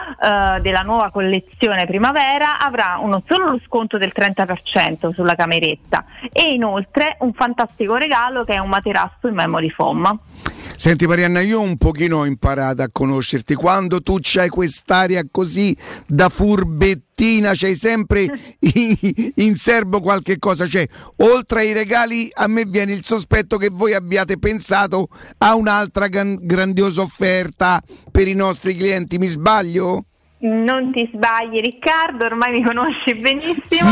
eh, della nuova collezione primavera avrà non solo lo sconto del 30% sulla cameretta e inoltre un fantastico regalo che è un materasso in memory foam. Senti Marianna, io un pochino ho imparato a conoscerti. Quando tu c'hai quest'aria così da furbettina, c'hai sempre in, serbo qualche cosa. Cioè, oltre ai regali, a me viene il sospetto che voi abbiate pensato a un'altra gran- grandiosa offerta per i nostri clienti. Mi sbaglio? Non ti sbagli Riccardo, ormai mi conosci benissimo.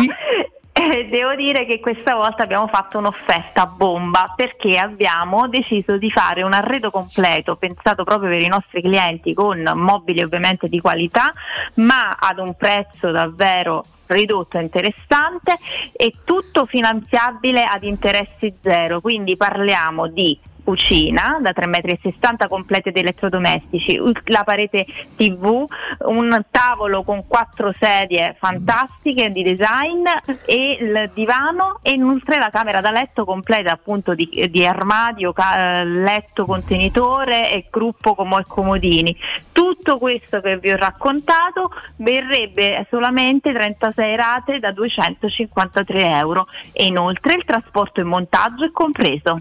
Eh, devo dire che questa volta abbiamo fatto un'offerta bomba perché abbiamo deciso di fare un arredo completo pensato proprio per i nostri clienti con mobili ovviamente di qualità ma ad un prezzo davvero ridotto e interessante e tutto finanziabile ad interessi zero. Quindi parliamo di cucina da 3,60 m complete di elettrodomestici, la parete tv, un tavolo con quattro sedie fantastiche di design e il divano e inoltre la camera da letto completa appunto di, di armadio, ca- letto contenitore e gruppo e comodini. Tutto questo che vi ho raccontato verrebbe solamente 36 rate da 253 euro e inoltre il trasporto e montaggio è compreso.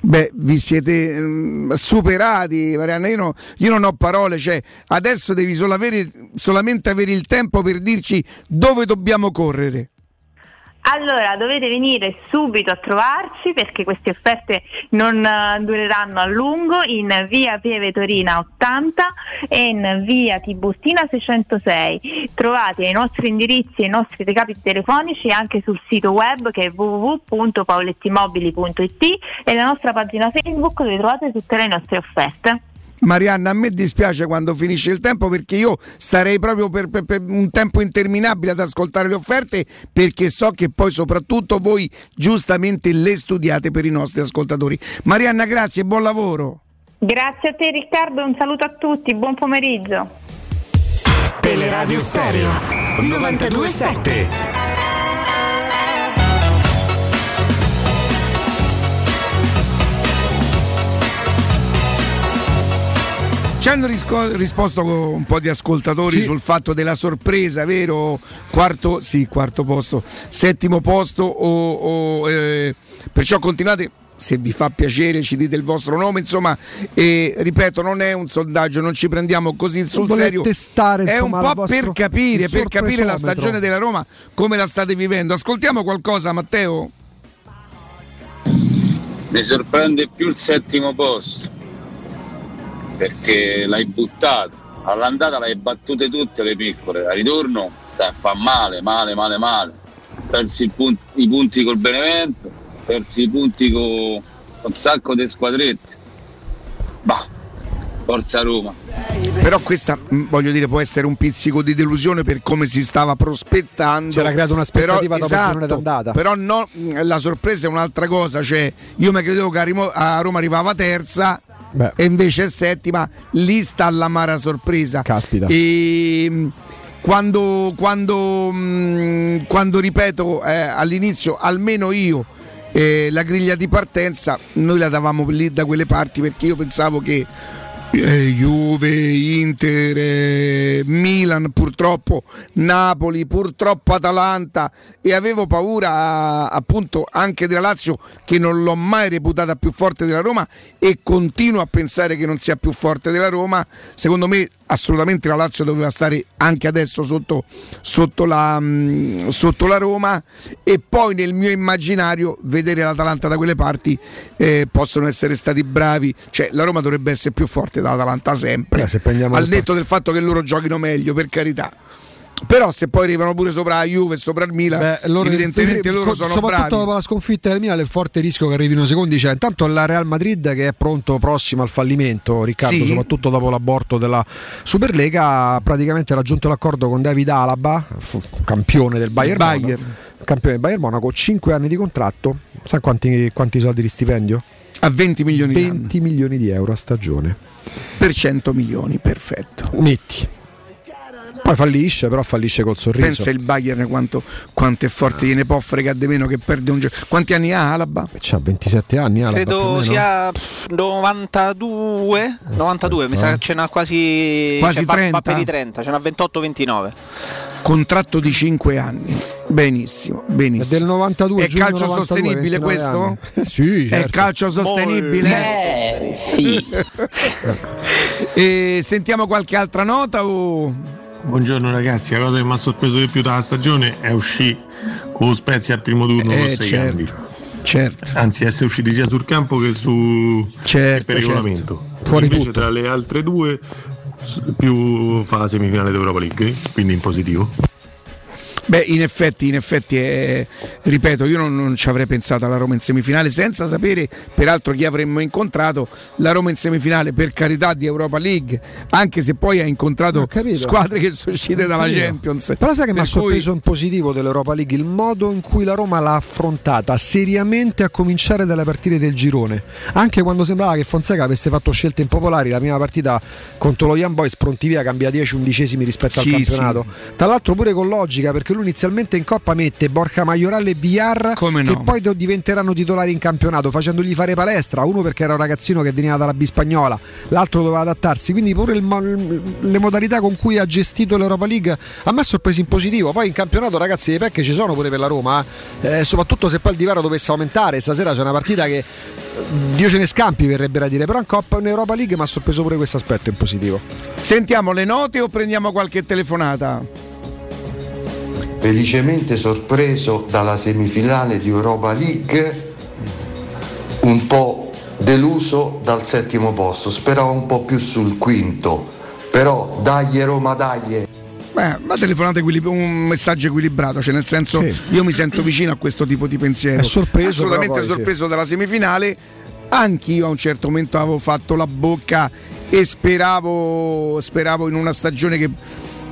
Beh, vi siete mm, superati, Marianna. Io, no- io non ho parole, cioè adesso devi solo avere- solamente avere il tempo per dirci dove dobbiamo correre. Allora dovete venire subito a trovarci perché queste offerte non eh, dureranno a lungo in via Pieve Torina 80 e in via Tiburtina 606. Trovate i nostri indirizzi e i nostri recapiti telefonici anche sul sito web che è www.paulettimobili.it e la nostra pagina Facebook dove trovate tutte le nostre offerte. Marianna, a me dispiace quando finisce il tempo perché io starei proprio per, per- per un tempo interminabile ad ascoltare le offerte perché so che poi soprattutto voi giustamente le studiate per i nostri ascoltatori. Marianna, grazie e buon lavoro. Grazie a te Riccardo, un saluto a tutti, buon pomeriggio. Teleradio Stereo 927. Ci hanno risco- risposto con un po' di ascoltatori Sì. sul fatto della sorpresa, vero? Quarto, sì, quarto posto, settimo posto o, o, eh, perciò continuate se vi fa piacere ci dite il vostro nome, insomma, e ripeto, non è un sondaggio, non ci prendiamo così sul Volete serio. testare, è un po' per capire, per capire la stagione della Roma, come la state vivendo. Ascoltiamo qualcosa, Matteo? Mi sorprende più il settimo posto perché l'hai buttato. All'andata l'hai battute tutte le piccole, al ritorno sta, fa male, male, male, male. Persi il punt- i punti col Benevento, persi i punti con un sacco di squadrette. Bah, forza Roma. Però questa mh, voglio dire può essere un pizzico di delusione per come si stava prospettando. Si era creata un'aspettativa Però, dopo esatto, d'andata. Però no, mh, la sorpresa è un'altra cosa, cioè io mi credevo che a Roma arrivava terza Beh. e invece è settima, lì sta l'amara sorpresa. Caspita. E, mh, quando, quando, mh, quando ripeto eh, all'inizio, almeno io, eh, la griglia di partenza, noi la davamo lì da quelle parti perché io pensavo che eh, Juve, Inter, eh, Milan purtroppo, Napoli, purtroppo Atalanta e avevo paura appunto anche della Lazio che non l'ho mai reputata più forte della Roma e continuo a pensare che non sia più forte della Roma. Secondo me assolutamente la Lazio doveva stare anche adesso sotto, sotto, la, mm, sotto la Roma. E poi nel mio immaginario vedere l'Atalanta da quelle parti eh, possono essere stati bravi, cioè la Roma dovrebbe essere più forte dall'Atalanta sempre, Beh, se al netto del fatto che loro giochino meglio per carità. Però se poi arrivano pure sopra la Juve e sopra il Milan, Beh, loro- evidentemente loro sono soprattutto bravi. dopo la sconfitta del Milan, il forte rischio che arrivino secondi c'è. Intanto la Real Madrid che è pronto prossimo al fallimento, Riccardo, Sì. soprattutto dopo l'aborto della Superlega, ha praticamente raggiunto l'accordo con David Alaba, campione del Bayern, Bayern. Monaco, campione del Bayern Monaco, 5 anni di contratto. Sa quanti, quanti soldi di stipendio? A 20 milioni di 20 milioni di euro a stagione. per 100 milioni, perfetto. Metti. Poi fallisce, però fallisce col sorriso. Pensa il Bayern quanto, quanto è forte, gliene può fregare di meno che perde un gioco. Quanti anni ha Alaba? C'ha 27 anni, Alaba, Credo sia pff, 92, 92 mi sa che ce n'ha quasi, Quasi cioè, va- va, 30? per i 30, ce n'ha 28-29. Contratto di 5 anni. Benissimo, benissimo. È del 92, È calcio 92, sostenibile 29 questo? anni. sì, È certo. calcio sostenibile? sì. e sentiamo qualche altra nota o... Buongiorno ragazzi, la cosa che mi ha sorpreso di più dalla stagione è uscire con Spezia al primo turno Eh, con 6 certo, cambi. Certo. Anzi, essere usciti sia sul campo che su Certo, per regolamento. Fuori Invece tutto. tra le altre due più fa la semifinale d'Europa League, quindi in positivo. Beh, in effetti, in effetti è, ripeto, io non, non ci avrei pensato alla Roma in semifinale senza sapere peraltro chi avremmo incontrato. La Roma in semifinale, per carità di Europa League, anche se poi ha incontrato squadre che sono uscite dalla. Champions. Però sai che mi ha sorpreso in positivo dell'Europa League il modo in cui la Roma l'ha affrontata seriamente a cominciare dalle partite del girone. Anche quando sembrava che Fonseca avesse fatto scelte impopolari, la prima partita contro lo Young Boys pronti via cambia 10 undicesimi rispetto Sì, al campionato. Tra l'altro pure con logica perché lui inizialmente in coppa mette Borca Maiorale e Villar Come no? che poi diventeranno titolari in campionato facendogli fare palestra, uno perché era un ragazzino che veniva dalla B spagnola, l'altro doveva adattarsi, quindi pure il le modalità con cui ha gestito l'Europa League a me ha sorpreso in positivo, poi in campionato ragazzi le pecche ci sono pure per la Roma, eh, soprattutto se poi il divario dovesse aumentare, stasera c'è una partita che eh, Dio ce ne scampi verrebbe da dire, però in Coppa in Europa League mi ha sorpreso pure questo aspetto in positivo. Sentiamo le note o prendiamo qualche telefonata? Felicemente sorpreso dalla semifinale di Europa League, un po' deluso dal settimo posto, speravo un po' più sul quinto, però dagli Roma dagli. Beh, ma telefonate equilib- un messaggio equilibrato, cioè nel senso io mi sento vicino a questo tipo di pensiero. È sorpreso, Assolutamente poi, sì. sorpreso dalla semifinale. Anch'io a un certo momento avevo fatto la bocca e speravo, speravo in una stagione che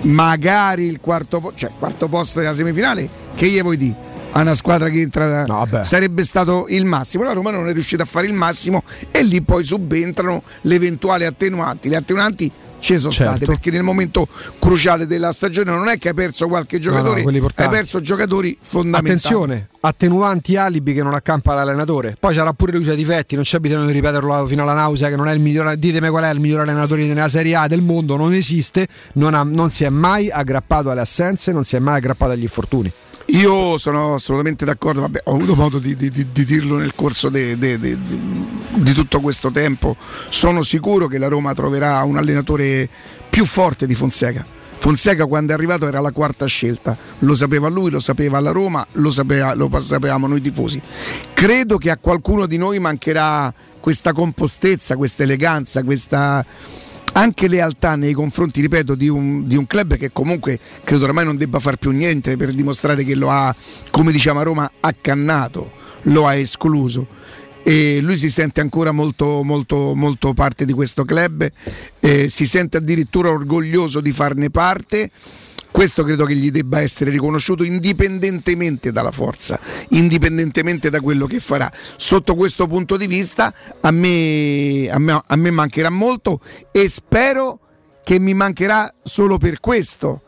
magari il quarto, po- cioè, quarto posto della semifinale, che gli vuoi dire? A una squadra che entra sarebbe stato il massimo. La Roma non è riuscita a fare il massimo e lì poi subentrano le eventuali attenuanti. Le attenuanti ci sono Certo. state perché nel momento cruciale della stagione non è che hai perso qualche giocatore, quelli hai portanti. perso giocatori fondamentali. Attenzione, attenuanti alibi che non accampa l'allenatore. Poi c'era pure Lucia Difetti, non c'è bisogno di ripeterlo fino alla nausea che non è il migliore. Ditemi qual è il miglior allenatore nella Serie A del mondo, non esiste, non, ha- non si è mai aggrappato alle assenze, non si è mai aggrappato agli infortuni. Io sono assolutamente d'accordo, vabbè, ho avuto modo di, di- di- di dirlo nel corso di tutto questo tempo. Sono sicuro che la Roma troverà un allenatore più forte di Fonseca. Fonseca quando è arrivato era la quarta scelta, lo sapeva lui, lo sapeva la Roma, lo, sapeva- lo sapevamo noi tifosi. Credo che a qualcuno di noi mancherà questa compostezza, questa eleganza, questa anche lealtà nei confronti, ripeto, di un, di un club che comunque credo ormai non debba far più niente per dimostrare che lo ha, come diciamo a Roma, accannato, lo ha escluso. E lui si sente ancora molto, molto, molto parte di questo club, eh, si sente addirittura orgoglioso di farne parte. Questo credo che gli debba essere riconosciuto indipendentemente dalla forza, indipendentemente da quello che farà. Sotto questo punto di vista a me, a me- a me mancherà molto e spero che mi mancherà solo per questo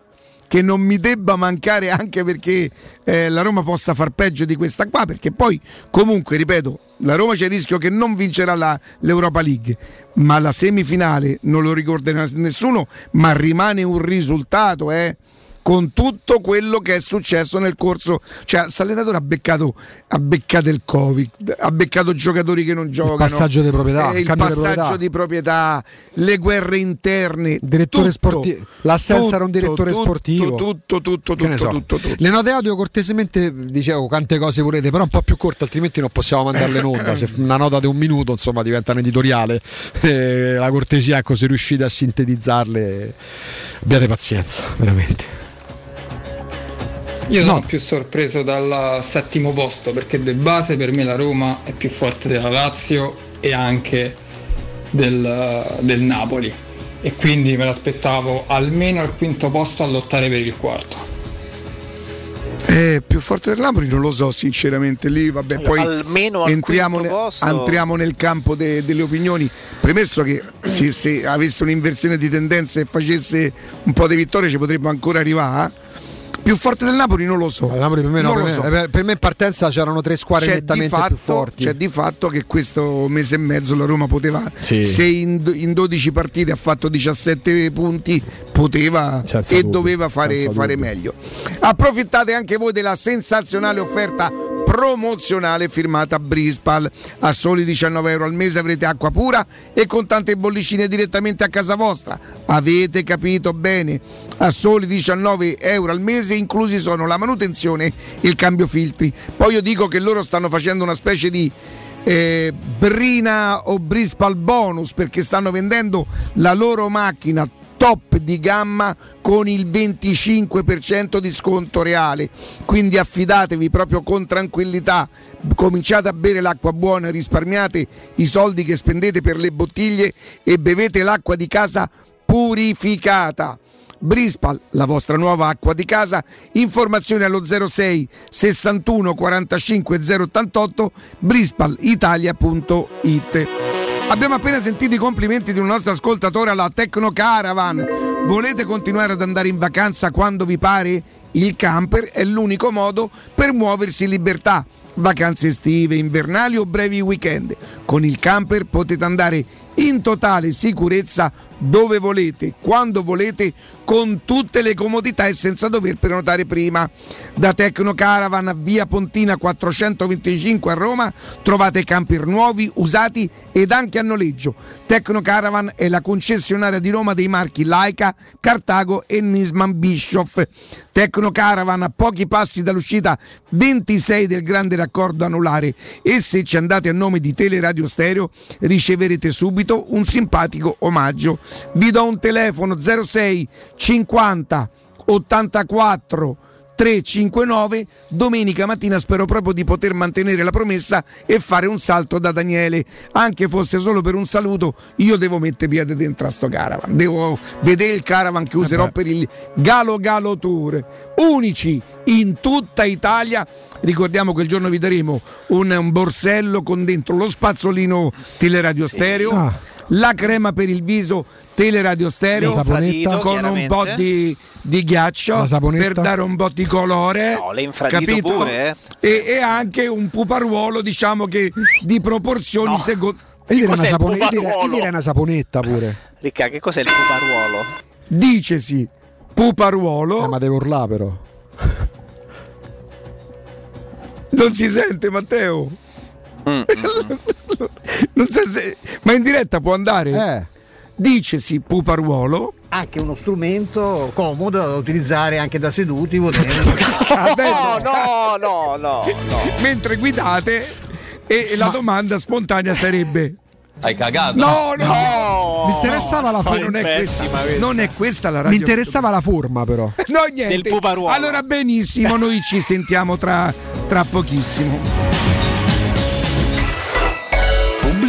che non mi debba mancare anche perché eh, la Roma possa far peggio di questa qua, perché poi comunque, ripeto, la Roma c'è il rischio che non vincerà la- l'Europa League, ma la semifinale non lo ricorderà nessuno, ma rimane un risultato, eh, con tutto quello che è successo nel corso, cioè questo allenatore ha beccato, ha beccato il Covid, ha beccato giocatori che non giocano, passaggio di proprietà, eh, il cambio di passaggio proprietà. di proprietà, le guerre interne, Direttore tutto, sportivo, l'assenza era un tutto, direttore tutto, sportivo. Tutto, tutto, ne tutto, so. tutto, tutto. Le note audio cortesemente dicevo quante cose volete, però un po' più corte, altrimenti non possiamo mandarle in onda. Se una nota di un minuto, insomma, diventa un editoriale. Eh, la cortesia, ecco, se riuscite a sintetizzarle, abbiate pazienza, veramente. Io No. sono più sorpreso dal settimo posto perché de base per me la Roma è più forte della Lazio e anche del, del Napoli e quindi me l'aspettavo almeno al quinto posto a lottare per il quarto. Eh, più forte del Napoli non lo so sinceramente lì vabbè poi almeno al entriamo, ne- posto. entriamo nel campo de- delle opinioni premesso che se, se avesse un'inversione di tendenze e facesse un po' di vittorie ci potrebbe ancora arrivare eh. Più forte del Napoli non lo so Napoli per me, no, per me- so. per- me in partenza c'erano tre squadre c'è di, nettamente fatto, più forti. c'è di fatto che questo mese e mezzo la Roma poteva, Sì. se in, in 12 partite ha fatto 17 punti, poteva Senza e dubbio, doveva fare, fare meglio. Approfittate anche voi della sensazionale offerta promozionale firmata Brispal. A soli 19 euro al mese avrete acqua pura e con tante bollicine direttamente a casa vostra. Avete capito bene? A soli 19 euro al mese inclusi sono la manutenzione e il cambio filtri. Poi io dico che loro stanno facendo una specie di eh, Brina o Brispal bonus perché stanno vendendo la loro macchina top di gamma con il 25% di sconto reale. Quindi affidatevi proprio con tranquillità, cominciate a bere l'acqua buona, risparmiate i soldi che spendete per le bottiglie e bevete l'acqua di casa purificata. Brispal, la vostra nuova acqua di casa, informazioni allo 06 61 45 088 brispalitalia.it. Abbiamo appena sentito i complimenti di un nostro ascoltatore alla Tecno Caravan. Volete continuare ad andare in vacanza quando vi pare? Il camper è l'unico modo per muoversi in libertà. Vacanze estive, invernali o brevi weekend. Con il camper potete andare in totale sicurezza dove volete, quando volete, con tutte le comodità e senza dover prenotare prima. Da Tecno Caravan a via Pontina 425 a Roma trovate camper nuovi, usati ed anche a noleggio. Tecno Caravan è la concessionaria di Roma dei marchi Laika, Cartago e Nisman Bischoff. Tecno Caravan a pochi passi dall'uscita 26 del grande raccordo anulare e se ci andate a nome di Teleradio Stereo riceverete subito un simpatico omaggio. Vi do un telefono 06 50 84 359 domenica mattina spero proprio di poter mantenere la promessa e fare un salto da Daniele. Anche fosse solo per un saluto io devo mettere piede dentro a sto caravan. Devo vedere il caravan che userò Eh per il Galo Galo Tour. Unici in tutta Italia. Ricordiamo che il giorno vi daremo un, un borsello con dentro lo spazzolino teleradio stereo. Ah. La crema per il viso teleradio stereo saponetta. con un po' di, di ghiaccio per dare un po' di colore No, capito? pure, eh. e, e anche un puparuolo diciamo che di proporzioni secondo Io direi, sapone- io direi- io direi una saponetta pure. Ricca, che cos'è il puparuolo? dicesi puparuolo Eh, ma deve urlare però. non si sente Matteo Mm, non so se- ma in diretta può andare Eh. dicesi puparuolo Anche uno strumento comodo da utilizzare anche da seduti volendo. Ah, No, no, no, no. mentre guidate e la domanda spontanea sarebbe Hai cagato? no no, Mi interessava la Ma forma. non è, questa, non è questa la Mi radio interessava la forma però. No, niente. Del puparuolo. Allora, benissimo, noi ci sentiamo tra, tra pochissimo.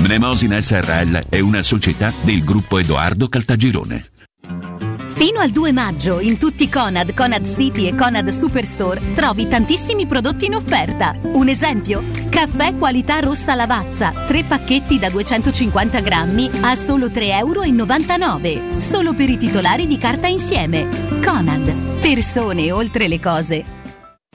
Mnemosina SRL è una società del gruppo Edoardo Caltagirone. Fino al 2 maggio in tutti Conad, Conad City e Conad Superstore trovi tantissimi prodotti in offerta. Un esempio? Caffè qualità rossa lavazza, 3 pacchetti da 250 grammi a solo 3,99 euro. Solo per i titolari di carta insieme. Conad, persone oltre le cose.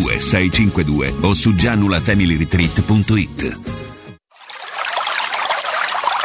652 o su gianulafamilyretreat.it.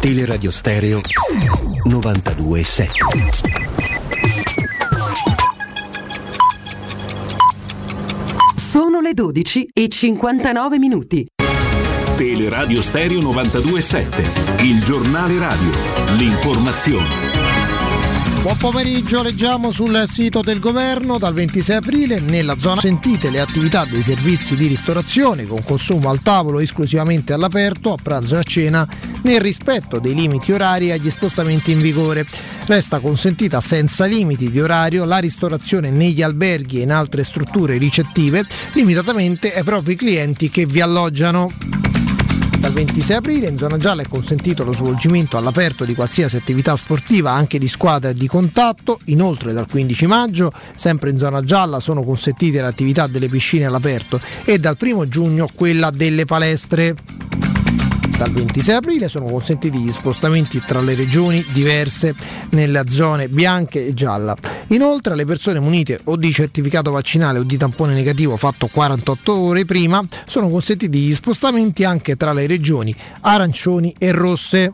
Teleradio Stereo 92.7 Sono le 12 e 59 minuti. Teleradio Stereo 92.7, il giornale radio, l'informazione. Buon pomeriggio, leggiamo sul sito del governo dal 26 aprile nella zona sentite le attività dei servizi di ristorazione con consumo al tavolo esclusivamente all'aperto a pranzo e a cena nel rispetto dei limiti orari agli spostamenti in vigore. Resta consentita senza limiti di orario la ristorazione negli alberghi e in altre strutture ricettive limitatamente ai propri clienti che vi alloggiano. Dal 26 aprile in zona gialla è consentito lo svolgimento all'aperto di qualsiasi attività sportiva, anche di squadra e di contatto. Inoltre dal 15 maggio, sempre in zona gialla, sono consentite le attività delle piscine all'aperto e dal 1 giugno quella delle palestre. Dal 26 aprile sono consentiti gli spostamenti tra le regioni diverse nelle zone bianche e gialla. Inoltre alle persone munite o di certificato vaccinale o di tampone negativo fatto 48 ore prima sono consentiti gli spostamenti anche tra le regioni arancioni e rosse.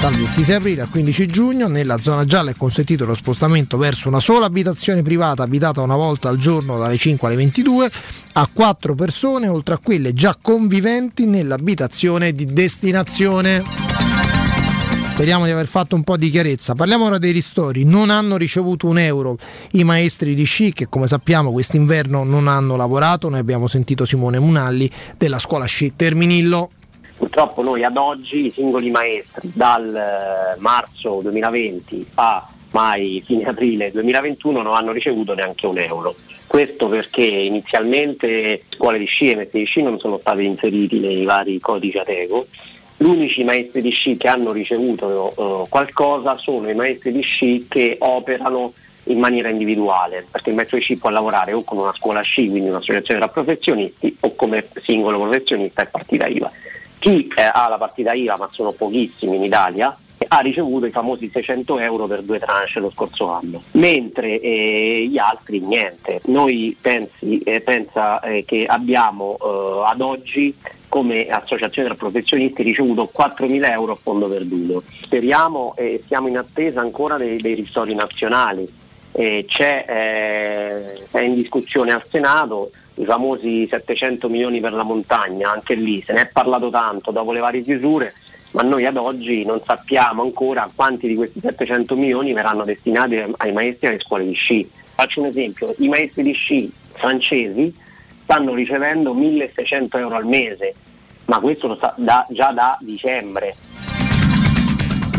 Dal 26 aprile al 15 giugno nella zona gialla è consentito lo spostamento verso una sola abitazione privata abitata una volta al giorno dalle 5 alle 22 a 4 persone oltre a quelle già conviventi nell'abitazione di destinazione. Speriamo di aver fatto un po' di chiarezza. Parliamo ora dei ristori. Non hanno ricevuto un euro i maestri di sci che come sappiamo quest'inverno non hanno lavorato. Noi abbiamo sentito Simone Munalli della scuola sci Terminillo. Purtroppo noi ad oggi i singoli maestri dal eh, marzo 2020 a mai fine aprile 2021 non hanno ricevuto neanche un euro. Questo perché inizialmente scuole di sci e maestri di sci non sono stati inseriti nei vari codici Ateco. Gli unici maestri di sci che hanno ricevuto eh, qualcosa sono i maestri di sci che operano in maniera individuale, perché il maestro di sci può lavorare o con una scuola sci, quindi un'associazione tra professionisti, o come singolo professionista e partita IVA. Chi eh, ha la partita IVA, ma sono pochissimi in Italia, ha ricevuto i famosi 600 euro per due tranche lo scorso anno, mentre eh, gli altri niente. Noi pensi, eh, pensa eh, che abbiamo eh, ad oggi come associazione tra professionisti ricevuto 4.000 euro a fondo perduto. Speriamo e siamo in attesa ancora dei, dei ristori nazionali. Eh, c'è, eh, è in discussione al Senato i famosi 700 milioni per la montagna, anche lì se ne è parlato tanto dopo le varie chiusure, ma noi ad oggi non sappiamo ancora quanti di questi 700 milioni verranno destinati ai maestri alle scuole di sci. Faccio un esempio, i maestri di sci francesi stanno ricevendo 1600 euro al mese, ma questo lo sta da- già da dicembre.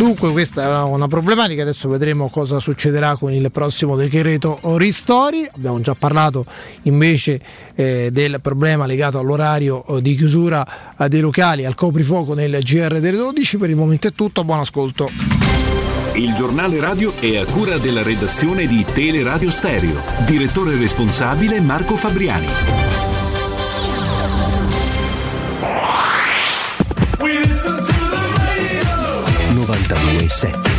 Dunque questa è una problematica, adesso vedremo cosa succederà con il prossimo decreto Ristori. Abbiamo già parlato invece eh, del problema legato all'orario eh, di chiusura eh, dei locali, al coprifuoco nel GR delle 12. Per il momento è tutto, buon ascolto. Il giornale radio è a cura della redazione di Teleradio Stereo. Direttore responsabile Marco Fabriani. 92.7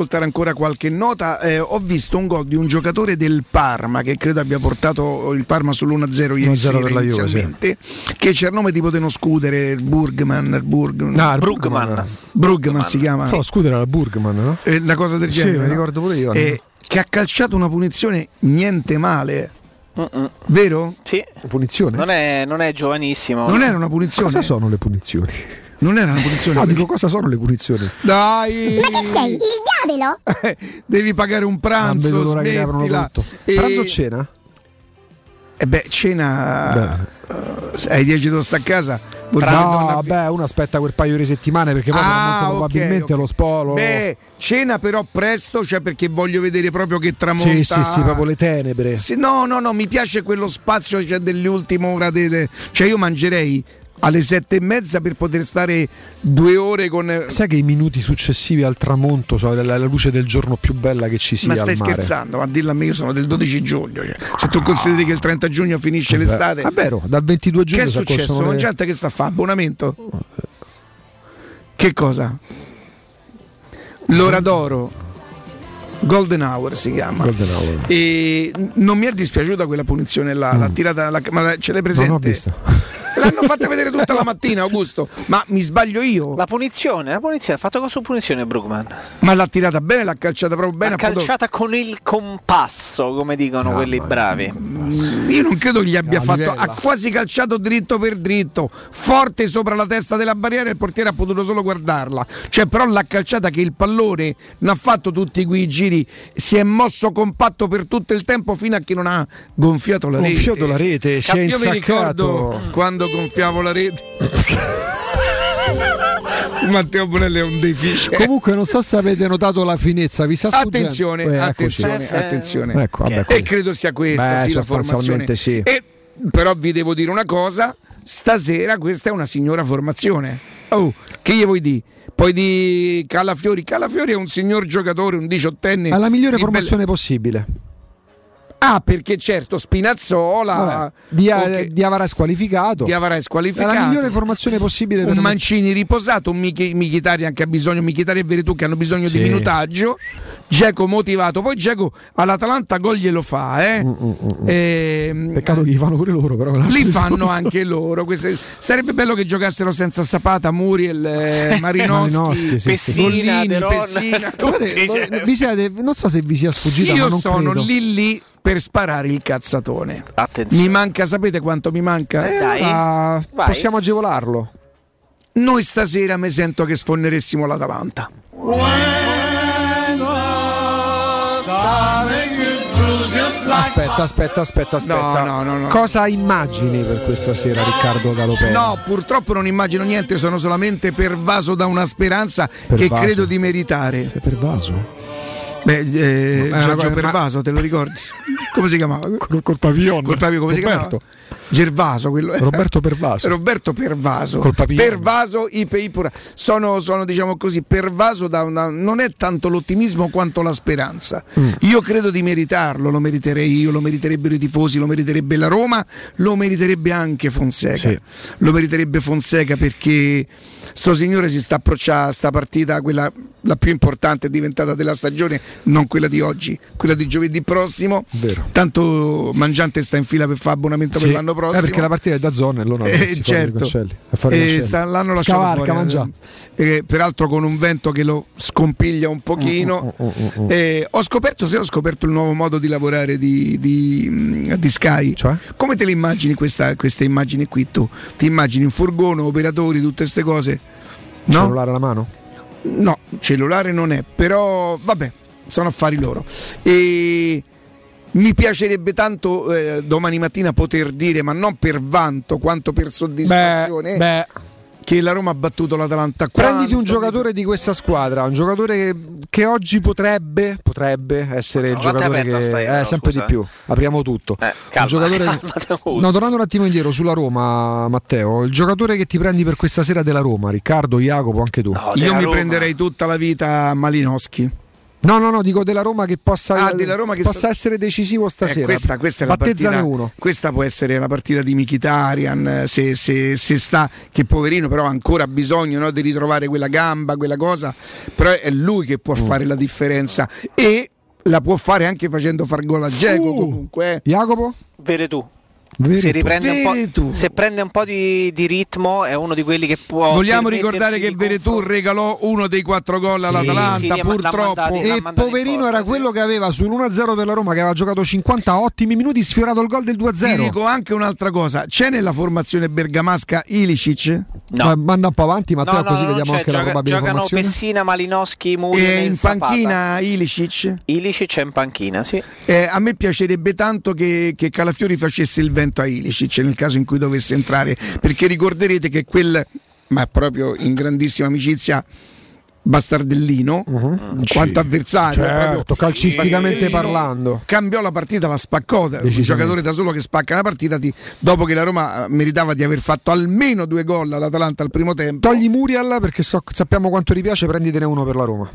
ascoltare ancora qualche nota, eh, ho visto un gol di un giocatore del Parma che credo abbia portato il Parma sull'1-0 ieri 1-0 sera per la Juve, inizialmente, che c'è il nome tipo dello scudere, il Burgman, il Burg- Ah, il Brugman. Brugman si chiama. No, scusa, era il Burgman, no? Eh, la cosa del Sì, genere. mi no? ricordo pure io. Eh, che ha calciato una punizione niente male. Vero? Sì. Punizione? Non è, non è giovanissimo. Non era una punizione? Cosa sono le punizioni? Non era una punizione. No, dico cosa sono le punizioni? Dai! Ma che sei? Il diavolo? Devi pagare un pranzo, aprono smettila. tutto. E- Pranzo o cena? E beh, cena. eh, Hai 10 devo sta a casa. vuol dire che No, donna- vabbè, uno aspetta quel paio di settimane perché poi Ah, molto ok, probabilmente ok. lo spolo. Beh, cena però presto, cioè perché voglio vedere proprio che tramonta. sì, sì, sì, proprio le tenebre. Sì, no, no, no, mi piace quello spazio cioè, dell'ultima ora delle. Cioè, io mangerei alle sette e mezza per poter stare due ore con. Sai che i minuti successivi al tramonto sono la, la luce del giorno più bella che ci sia Ma stai scherzando? Ma dillo a me, io sono del 12 giugno. cioè, se tu consideri che il 30 giugno finisce Vabbè. l'estate. Vabbè, no, dal 22 giugno Che è successo? Sono le- gente che sta a fare abbonamento. Che cosa? L'ora d'oro. Golden Hour si chiama. Golden Hour. E non mi è dispiaciuta quella punizione là, l'ha tirata la- ma la- ce l'hai presente? Mm. Non ho visto. L'hanno fatta vedere tutta la mattina, Augusto. Ma mi sbaglio io? La punizione, la punizione, ha fatto cosa su punizione Brugman? Ma l'ha tirata bene, l'ha calciata proprio bene. Ha ha fatto- calciata con il compasso, come dicono quelli bravi. Io non credo che gli abbia fatto. livella. Ha quasi calciato dritto per dritto, forte sopra la testa della barriera e il portiere ha potuto solo guardarla. Cioè, però l'ha calciata che il pallone non ha fatto tutti quei giri, si è mosso compatto per tutto il tempo fino a che non ha gonfiato la rete. Gonfiato la rete, si è Io mi ricordo quando gonfiavo la rete. Matteo Bonelli è un deficiente. Comunque non so se avete notato la finezza, vi sta? Attenzione, Eh, eccoci. attenzione, attenzione. Ecco, vabbè, e credo sia questa Beh, sì, la formazione. sì. E, però vi devo dire una cosa, stasera questa è una signora formazione. Oh, che gli vuoi dire? Poi di Calafiori, Calafiori è un signor giocatore, un diciottenne. Ha la migliore formazione possibile. Ah, perché certo, Spinazzola, Vabbè, Dia- ok, Diavara è squalificato. Diavara è È squalificato. la migliore formazione possibile per un me. Mancini riposato, un Michi- Michitarian che ha bisogno, Michitari e Veretù che hanno bisogno Sì. di minutaggio Geco motivato, poi Geco all'Atalanta gol glielo fa, eh. Ehm, Peccato che li fanno pure loro, però. li fanno anche loro. Queste- sarebbe bello che giocassero senza Sapata, Muriel, eh, sì. Gollini, De Ron, Pessina. Guardate, cioè. non so se vi sia sfuggita, ma Io non sono credo. lì lì per sparare il cazzatone. Attenzione. Mi manca, sapete quanto mi manca? Eh, Dai. Vai. possiamo agevolarlo. Noi stasera mi sento che sfonneressimo l'Atalanta. Aspetta, aspetta, aspetta, aspetta. No, no, no, no. Cosa immagini per questa sera, Riccardo Galopelli? No, purtroppo non immagino niente, sono solamente pervaso da una speranza che Pervaso. credo di meritare. Sei pervaso? Beh, eh, Giorgio ma- Pervaso, te lo ricordi? Come si chiamava? Col, col pavillon. Col papio, come Roberto. si chiamava? Gervaso, quello Roberto Pervaso. Roberto Pervaso. Col papillon. Pervaso Ipe Ipura. Sono, sono, diciamo così, pervaso da una. non è tanto l'ottimismo quanto la speranza. Mm. Io credo di meritarlo, lo meriterei io, lo meriterebbero i tifosi, lo meriterebbe la Roma, lo meriterebbe anche Fonseca. Sì. Lo meriterebbe Fonseca perché sto signore si sta approcciando a sta partita, quella la più importante è diventata della stagione, non quella di oggi, quella di giovedì prossimo. Vero. Tanto Mangiante sta in fila per fare abbonamento Sì. per l'anno prossimo. Eh, perché la partita è da zone, allora Eh, si certo. Eh, l'hanno lasciato Scavarca, fuori, eh, eh, peraltro con un vento che lo scompiglia un pochino. Mm, Eh, ho scoperto, se ho scoperto il nuovo modo di lavorare di, di, mm, di Sky. Cioè? Come te le immagini questa- queste immagini qui tu? Ti immagini un furgone, operatori, tutte queste cose? No? Cellulare alla mano? No, cellulare non è, però vabbè, sono affari loro. E mi piacerebbe tanto eh, domani mattina poter dire, ma non per vanto quanto per soddisfazione, Beh, che la Roma ha battuto l'Atalanta. Prenditi un Quanto- giocatore di questa squadra, un giocatore che, che oggi potrebbe, potrebbe essere il quanto giocatore che sta Io, eh, no, sempre scusa, di più. Apriamo tutto. Eh, Un calma, giocatore- calmate molto. No, tornando un attimo indietro sulla Roma, Matteo, il giocatore che ti prendi per questa sera della Roma, Riccardo, Jacopo, anche tu. No, Io mi Roma. prenderei tutta la vita Malinowski. No, no, no, dico della Roma che possa, Ah, della Roma che possa sta- essere decisivo Eh, stasera. questa, questa è la partita, uno. questa può essere la partita di Mkhitaryan eh, se, se- se sta che poverino però ha ancora bisogno no, di ritrovare quella gamba quella cosa però è lui che Mm. può fare la differenza e la può fare anche facendo far gol a Geco Uh. comunque eh. Jacopo? Veretù. Veretù. Se, riprende un po', Veretù. se prende un po' di, di ritmo è uno di quelli che può vogliamo ricordare che Veretù regalò uno dei quattro gol sì, all'Atalanta l'ha purtroppo mandati- E poverino porta, era sì. quello che aveva sull'1-0 per la Roma, che aveva giocato 50 ottimi minuti, sfiorato il gol del ti 2-0. dico anche un'altra cosa c'è nella formazione bergamasca Ilicic No. Eh, Manda un po' avanti, Matteo, No, no, così vediamo c'è, anche la gioca- probabile giocano formazione. Pessina, Malinowski, Muriel e in Zapata. panchina Ilicic Ilicic è in panchina, sì. Eh, a me piacerebbe tanto che, che Calafiori facesse il vento a Ilicic nel caso in cui dovesse entrare, perché ricorderete che quel, ma proprio in grandissima amicizia, Bastardellino, in quanto avversario, Certo, calcisticamente parlando. cambiò la partita, la spaccò. Un giocatore da solo che spacca una partita ti- dopo che la Roma eh, meritava di aver fatto almeno due gol all'Atalanta al primo tempo. Togli Muriel perché so- sappiamo quanto ti piace, prenditene uno per la Roma.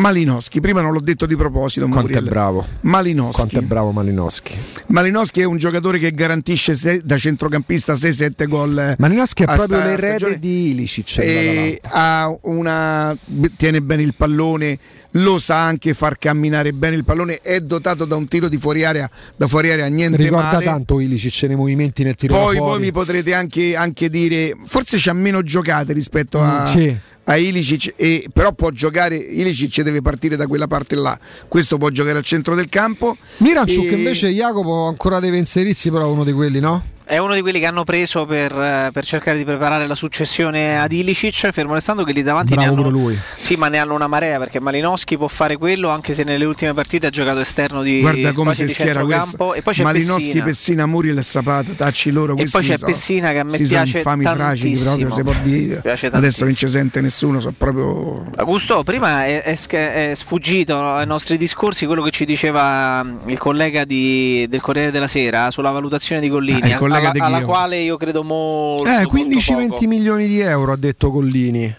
Malinowski, prima non l'ho detto di proposito. Quanto è Muriel. bravo. Malinowski. Quanto è bravo Malinowski. Malinowski è un giocatore che garantisce se- da centrocampista 6-7 gol. Malinowski è proprio sta l'erede stagione. di Ilicic. E ha una, tiene bene il pallone, lo sa anche far camminare bene il pallone, è dotato da un tiro di fuori area, da fuori area niente Ricorda male. tanto Ilicic nei movimenti nel tiro Poi voi mi potrete anche, anche dire, forse c'ha meno giocate rispetto a, Mm, sì. A Ilicic, e, però può giocare, Ilicic deve partire da quella parte là, questo può giocare al centro del campo. Miranchuk E- invece Jacopo ancora deve inserirsi, però uno di quelli, no? È uno di quelli che hanno preso per, eh, per cercare di preparare la successione ad Ilicic, fermo restando che lì davanti Bravo ne hanno, lui. Sì, ma ne hanno una marea perché Malinowski può fare quello anche se nelle ultime partite ha giocato esterno di Guarda come si schiera questo. e poi c'è Malinowski, Pessina. Pessina, Muriel e Zapata, tacci loro. E poi c'è sono- Pessina che a me piace infami fragili proprio, tantissimo. si può dire. Adesso tantissimo. non ci sente nessuno, sono proprio Augusto, prima è, è è sfuggito no, ai nostri discorsi quello che ci diceva mm, il collega di- del Corriere della Sera sulla valutazione di Gollini, Ah, alla, alla quale io credo molto. Eh, molto 15-20 poco. milioni di euro ha detto Collini.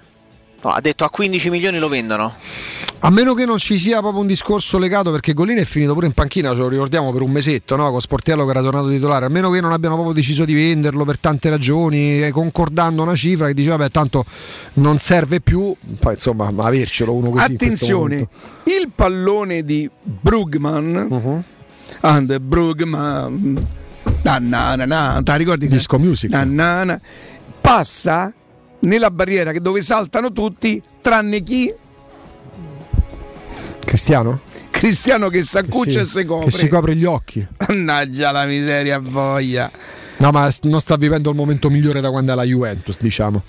No, ha detto a 15 milioni lo vendono. A meno che non ci sia proprio un discorso legato, perché Golini è finito pure in panchina, ce lo ricordiamo per un mesetto, no? con Sportiello che era tornato titolare, a meno che non abbiano proprio deciso di venderlo per tante ragioni, eh, concordando una cifra che diceva, vabbè, tanto non serve più, poi insomma, ma avercelo uno così. Attenzione, il pallone di Brugman, Uh-huh. and Brugman, na, na, na, na, te la ricordi? Disco music. Na, na, na, passa nella barriera che dove saltano tutti, tranne chi? Cristiano? Cristiano che si accuccia Sì, e si copre. Che si copre gli occhi. Mannaggia la miseria voglia. No, ma non sta vivendo il momento migliore da quando è alla Juventus, diciamo.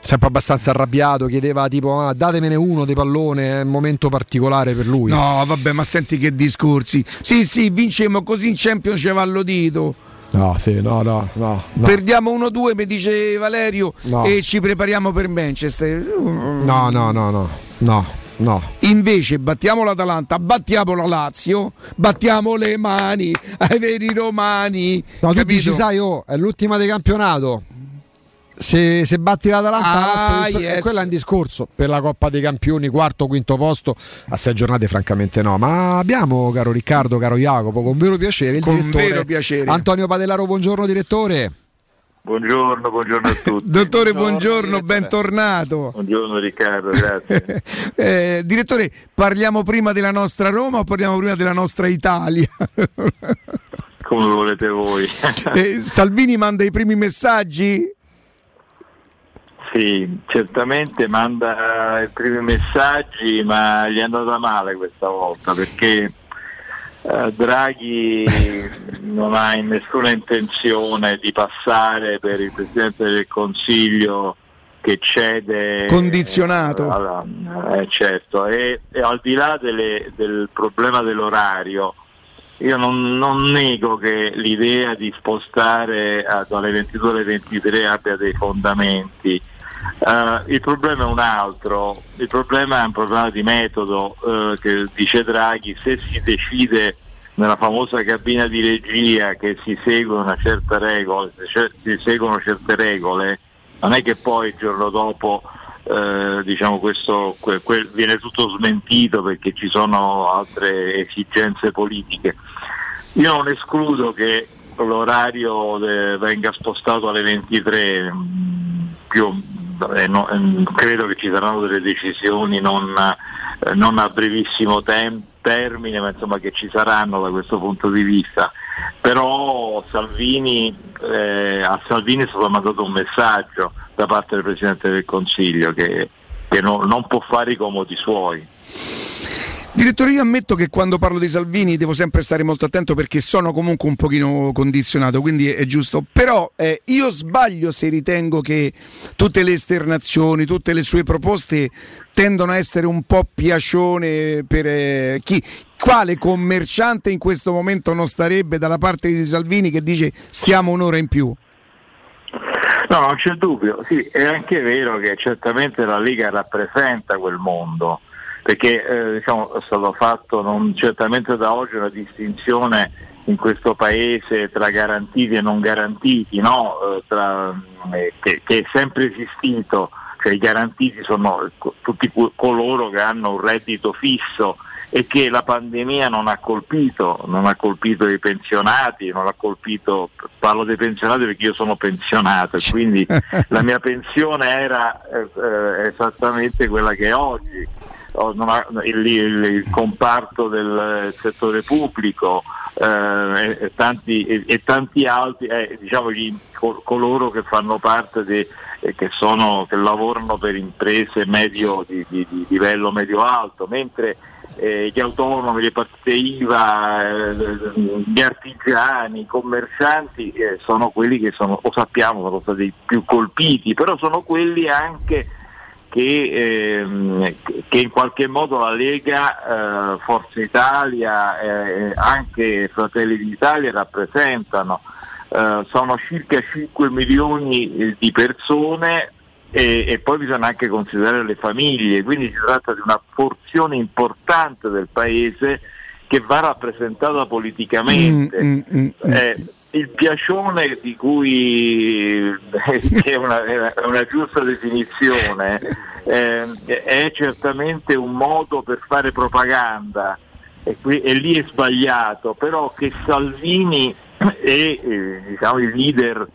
Sempre abbastanza arrabbiato, chiedeva tipo, ah, datemene uno dei pallone, è un momento particolare per lui. No, vabbè, ma senti che discorsi. Sì, sì, vincemmo così in Champions ci va all'udito. No, sì, no, no, no. no. Perdiamo 1-2, mi dice Valerio, No. e ci prepariamo per Manchester. No, no, no, no, no, no. Invece battiamo l'Atalanta, battiamo la Lazio, battiamo le mani ai veri romani. No, tu capito? dici, sai, oh, è l'ultima di campionato. Se, se batti l'Atalanta, Ah, yes. quello è un discorso per la Coppa dei Campioni, quarto, quinto posto. A sei giornate, francamente, no. Ma abbiamo, caro Riccardo, caro Jacopo, con vero piacere il Con direttore vero piacere. Antonio Padellaro. Buongiorno, direttore. Buongiorno, buongiorno a tutti. Dottore, buongiorno, bentornato. Buongiorno Riccardo, grazie. Eh, direttore, parliamo prima della nostra Roma o parliamo prima della nostra Italia? Come volete voi. Eh, Salvini manda i primi messaggi? Sì, certamente manda i primi messaggi, ma gli è andata male questa volta perché eh, Draghi non ha in nessuna intenzione di passare per il Presidente del Consiglio che cede Condizionato. alla- eh, certo, e, e al di là delle- del problema dell'orario, io non, non nego che l'idea di spostare dalle 22 alle 23 abbia dei fondamenti. Eh, il problema è un altro, il problema è un problema di metodo eh, che dice Draghi, se si decide nella famosa cabina di regia che si seguono una certa regola, se ce- si seguono certe regole, non è che poi il giorno dopo eh, diciamo questo, que- que- viene tutto smentito perché ci sono altre esigenze politiche. Io non escludo che l'orario de- venga spostato alle 23, mm, più, eh, no- eh, credo che ci saranno delle decisioni non, eh, non a brevissimo tem- termine, ma insomma che ci saranno da questo punto di vista. Però Salvini, eh, a Salvini è stato mandato un messaggio da parte del Presidente del Consiglio che, che no- non può fare i comodi suoi. Direttore, io ammetto che quando parlo di Salvini devo sempre stare molto attento perché sono comunque un pochino condizionato, quindi è giusto. Però eh, io sbaglio se ritengo che tutte le esternazioni, tutte le sue proposte tendono a essere un po' piacione per eh, chi. Quale commerciante in questo momento non starebbe dalla parte di Salvini che dice stiamo un'ora in più? No, non c'è dubbio, sì, è anche vero che certamente la Lega rappresenta quel mondo, perché eh, diciamo, è stato fatto non certamente da oggi una distinzione in questo paese tra garantiti e non garantiti, no? Eh, tra- eh, che, che è sempre esistito, cioè i garantiti sono tutti co- coloro che hanno un reddito fisso e che la pandemia non ha colpito, non ha colpito i pensionati, non ha colpito, parlo dei pensionati perché io sono pensionato e quindi la mia pensione era eh, eh, esattamente quella che è oggi. Oh, il, il- il comparto del settore pubblico eh, e, tanti, e- e tanti altri, eh, diciamo gli- col- coloro che fanno parte di, eh, che, sono, che lavorano per imprese medio, di, di- di livello medio-alto, mentre eh, gli autonomi, le partite IVA, eh, gli artigiani, i commercianti sono quelli che sono, lo sappiamo, sono stati più colpiti, però sono quelli anche che, ehm, che in qualche modo la Lega, eh, Forza Italia e anche Fratelli d'Italia rappresentano. Eh, sono circa 5 milioni eh, di persone e, e poi bisogna anche considerare le famiglie, quindi si tratta di una porzione importante del paese che va rappresentata politicamente. Mm, mm, mm, mm. Eh, il piacione di cui che è una, una giusta definizione eh, è certamente un modo per fare propaganda e, qui, e lì è sbagliato, però che Salvini e eh, diciamo, i leader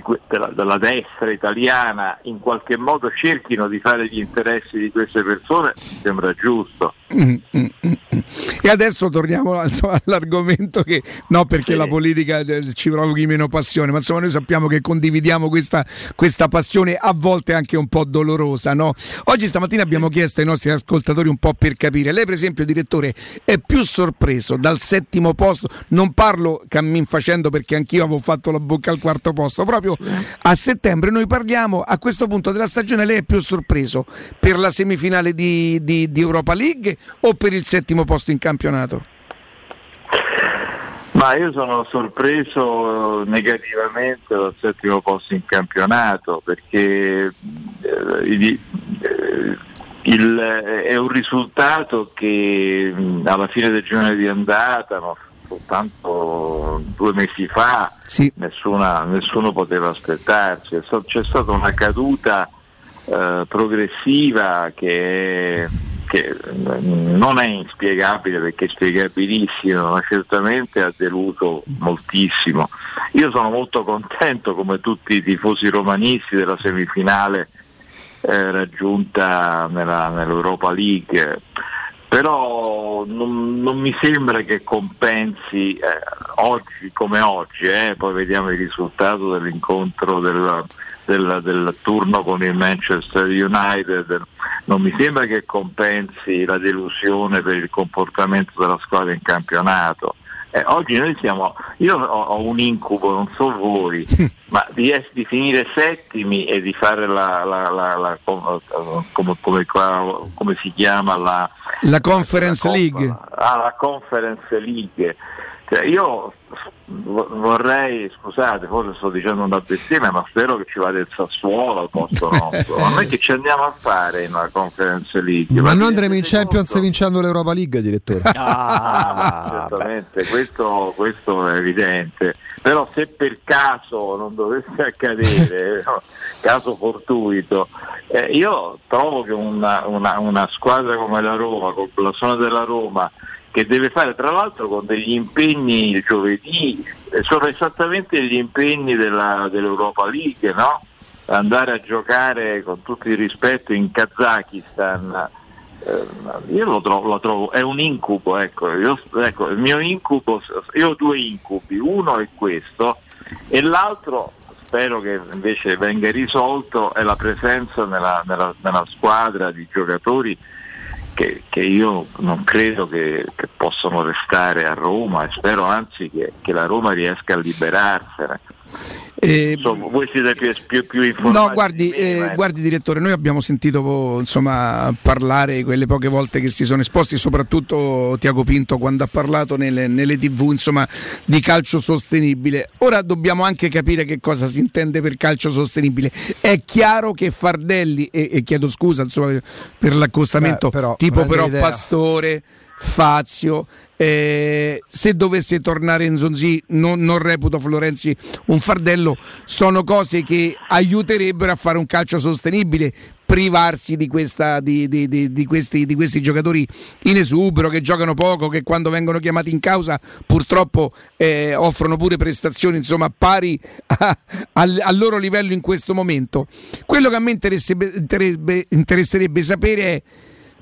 que- della, della destra italiana in qualche modo cerchino di fare gli interessi di queste persone mi sembra giusto. Mm, mm, mm, mm. E adesso torniamo insomma, all'argomento che no perché la politica eh, ci provochi meno passione, ma insomma noi sappiamo che condividiamo questa, questa passione a volte anche un po' dolorosa. No? Oggi stamattina abbiamo chiesto ai nostri ascoltatori un po' per capire, lei per esempio direttore è più sorpreso dal settimo posto, non parlo cammin facendo perché anch'io avevo fatto la bocca al quarto posto, proprio a settembre noi parliamo a questo punto della stagione, lei è più sorpreso per la semifinale di, di- di Europa League o per il settimo posto in campionato? Ma io sono sorpreso eh, negativamente dal settimo posto in campionato perché eh, il, eh, il- è un risultato che alla fine del girone di andata, ma soltanto due mesi fa, nessuna- nessuno poteva aspettarsi. È C'è stata una caduta eh, progressiva che, che mm, non è inspiegabile perché è spiegabilissima, ma certamente ha deluso moltissimo. Io sono molto contento, come tutti i tifosi romanisti, della semifinale eh, raggiunta nella- nell'Europa League. Però non, non mi sembra che compensi eh, oggi come oggi, eh, poi vediamo il risultato dell'incontro del, del- del turno con il Manchester United, non mi sembra che compensi la delusione per il comportamento della squadra in campionato. Eh, oggi noi siamo, io ho, ho un incubo, non so voi, ma di, di finire settimi e di fare la, la- la- la- com- come, come come si chiama la, La Conference League. Ah, la Conference League. Cioè, io vo- vorrei, scusate, forse sto dicendo una bestemmia, ma spero che ci vada il Sassuolo al posto nostro. Ma noi che ci andiamo a fare in una Conference League? Ma noi andremo in Champions vincendo l'Europa League, direttore. Ah, certamente, questo, questo è evidente. Però se per caso non dovesse accadere, caso fortuito, eh, io trovo che una, una- una squadra come la Roma, con la zona della Roma, che deve fare tra l'altro con degli impegni il giovedì, eh, sono esattamente gli impegni della- dell'Europa League, no? andare a giocare con tutto il rispetto in Kazakistan. eh, io lo trovo, lo trovo- è un incubo, ecco. Io- ecco, il mio incubo, io ho due incubi, uno è questo e l'altro spero che invece venga risolto è la presenza nella, nella- nella squadra di giocatori che, che io non credo che, che possano restare a Roma e spero anzi che, che la Roma riesca a liberarsene. Insomma, voi siete più, più, più informati. No, guardi, eh, guardi direttore, noi abbiamo sentito insomma, parlare quelle poche volte che si sono esposti, soprattutto Tiago Pinto quando ha parlato nelle, nelle tv insomma, di calcio sostenibile. Ora dobbiamo anche capire che cosa si intende per calcio sostenibile. È chiaro che Fardelli, e, e chiedo scusa insomma, per l'accostamento, Beh, però, tipo però idea. Pastore, Fazio. eh, se dovesse tornare in Zonzi, non, non reputo Florenzi un fardello, sono cose che aiuterebbero a fare un calcio sostenibile. Privarsi di, questa, di, di- di- questi, di questi giocatori in esubero che giocano poco, che quando vengono chiamati in causa purtroppo eh, offrono pure prestazioni insomma pari al, loro livello in questo momento. Quello che a me interesserebbe- interesserebbe sapere è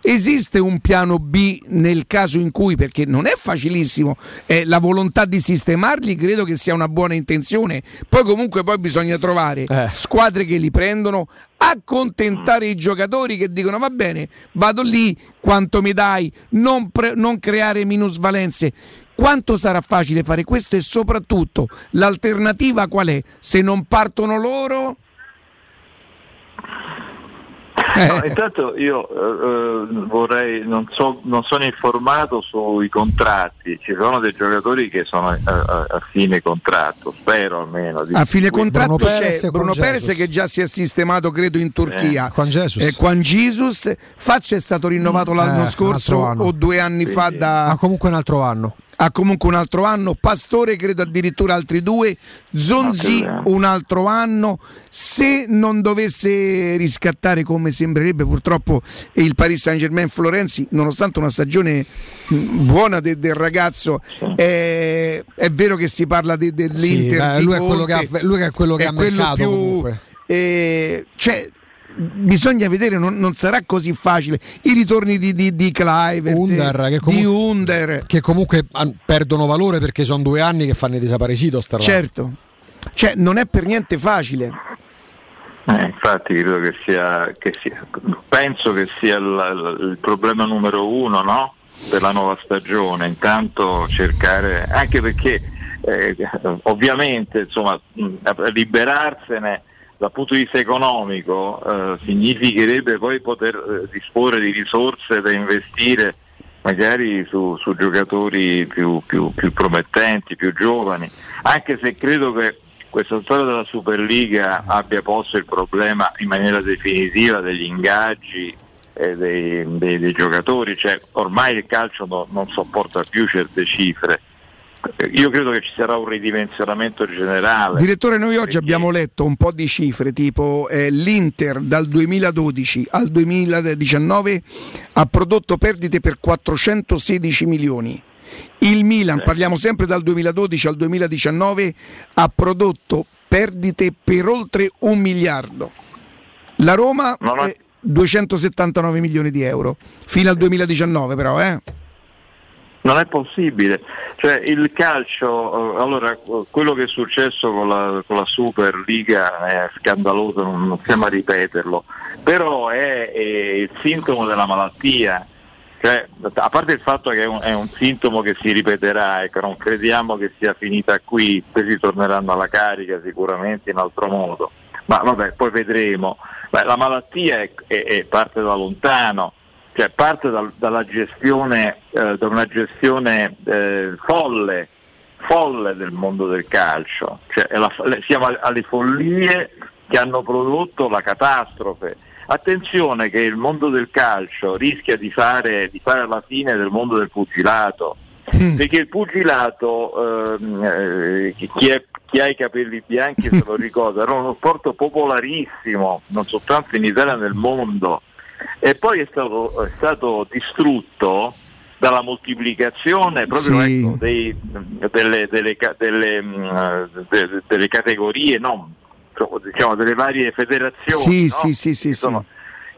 Esiste un piano B nel caso in cui, perché non è facilissimo, eh, la volontà di sistemarli credo che sia una buona intenzione, poi comunque poi bisogna trovare squadre che li prendono, accontentare i giocatori che dicono va bene, vado lì, quanto mi dai, non, pre- non creare minusvalenze. Quanto sarà facile fare questo e soprattutto l'alternativa qual è? Se non partono loro... No, intanto io eh, eh, vorrei, non, so, non sono informato sui contratti, ci sono dei giocatori che sono a, a- a fine contratto, spero almeno. di- A fine contratto Bruno c'è Perez Bruno Perez che già si è sistemato credo in Turchia. Eh, Juan Jesus. Eh, Juan Jesus. Faccia è stato rinnovato l'anno Eh, scorso o due anni fa da... Ma comunque un altro anno. Ha comunque un altro anno, Pastore credo addirittura altri due, Zonzi un altro anno, se non dovesse riscattare come sembrerebbe purtroppo il Paris Saint Germain Florenzi, nonostante una stagione buona de- del ragazzo, è, è vero che si parla de- dell'Inter. beh, di lui è quello Conte, che ha- lui è quello che ha mercato comunque. eh, cioè, bisogna vedere, non, non sarà così facile. I ritorni di, di, di Clive, Under, di comunque, Under. che comunque perdono valore perché sono due anni che fanno desaparecido sta roba. Certo, cioè, non è per niente facile. Eh, infatti credo che sia, che sia- penso che sia il, il- problema numero uno no? per la nuova stagione, intanto cercare, anche perché eh, ovviamente insomma, liberarsene dal punto di vista economico eh, significherebbe poi poter eh, disporre di risorse da investire magari su, su giocatori più, più- più promettenti, più giovani, anche se credo che questa storia della Superliga abbia posto il problema in maniera definitiva degli ingaggi e dei, dei- dei giocatori, cioè ormai il calcio no- non sopporta più certe cifre. Eh, Io credo che ci sarà un ridimensionamento generale. Direttore, noi oggi abbiamo letto un po' di cifre, tipo eh, l'Inter dal 2012 al 2019 ha prodotto perdite per 416 milioni. Il Milan, parliamo sempre dal 2012 al 2019, ha prodotto perdite per oltre un miliardo. La Roma eh, 279 milioni di euro, fino al 2019 però, eh? Non è possibile, cioè il calcio, eh, allora quello che è successo con la, con la Superliga è scandaloso, non, non stiamo a ripeterlo, però è, è il sintomo della malattia, cioè, a parte il fatto che è un, è un sintomo che si ripeterà, ecco, non crediamo che sia finita qui, questi torneranno alla carica sicuramente in altro modo, ma vabbè, poi vedremo. Beh, la malattia è- è- è parte da lontano, cioè parte dal- dalla gestione, eh, da una gestione eh, folle, folle del mondo del calcio, cioè la- siamo alle follie che hanno prodotto la catastrofe. Attenzione che il mondo del calcio rischia di fare, di fare la fine del mondo del pugilato, perché il pugilato, ehm, eh, chi, chi è- chi ha i capelli bianchi se lo ricorda, era uno sport popolarissimo, non soltanto in Italia ma nel mondo, e poi è stato, è stato distrutto dalla moltiplicazione proprio Sì. ecco, dei- delle, delle delle, mm, de- delle categorie, no, diciamo delle varie federazioni. Sì, no? sì, sì, sì, sì.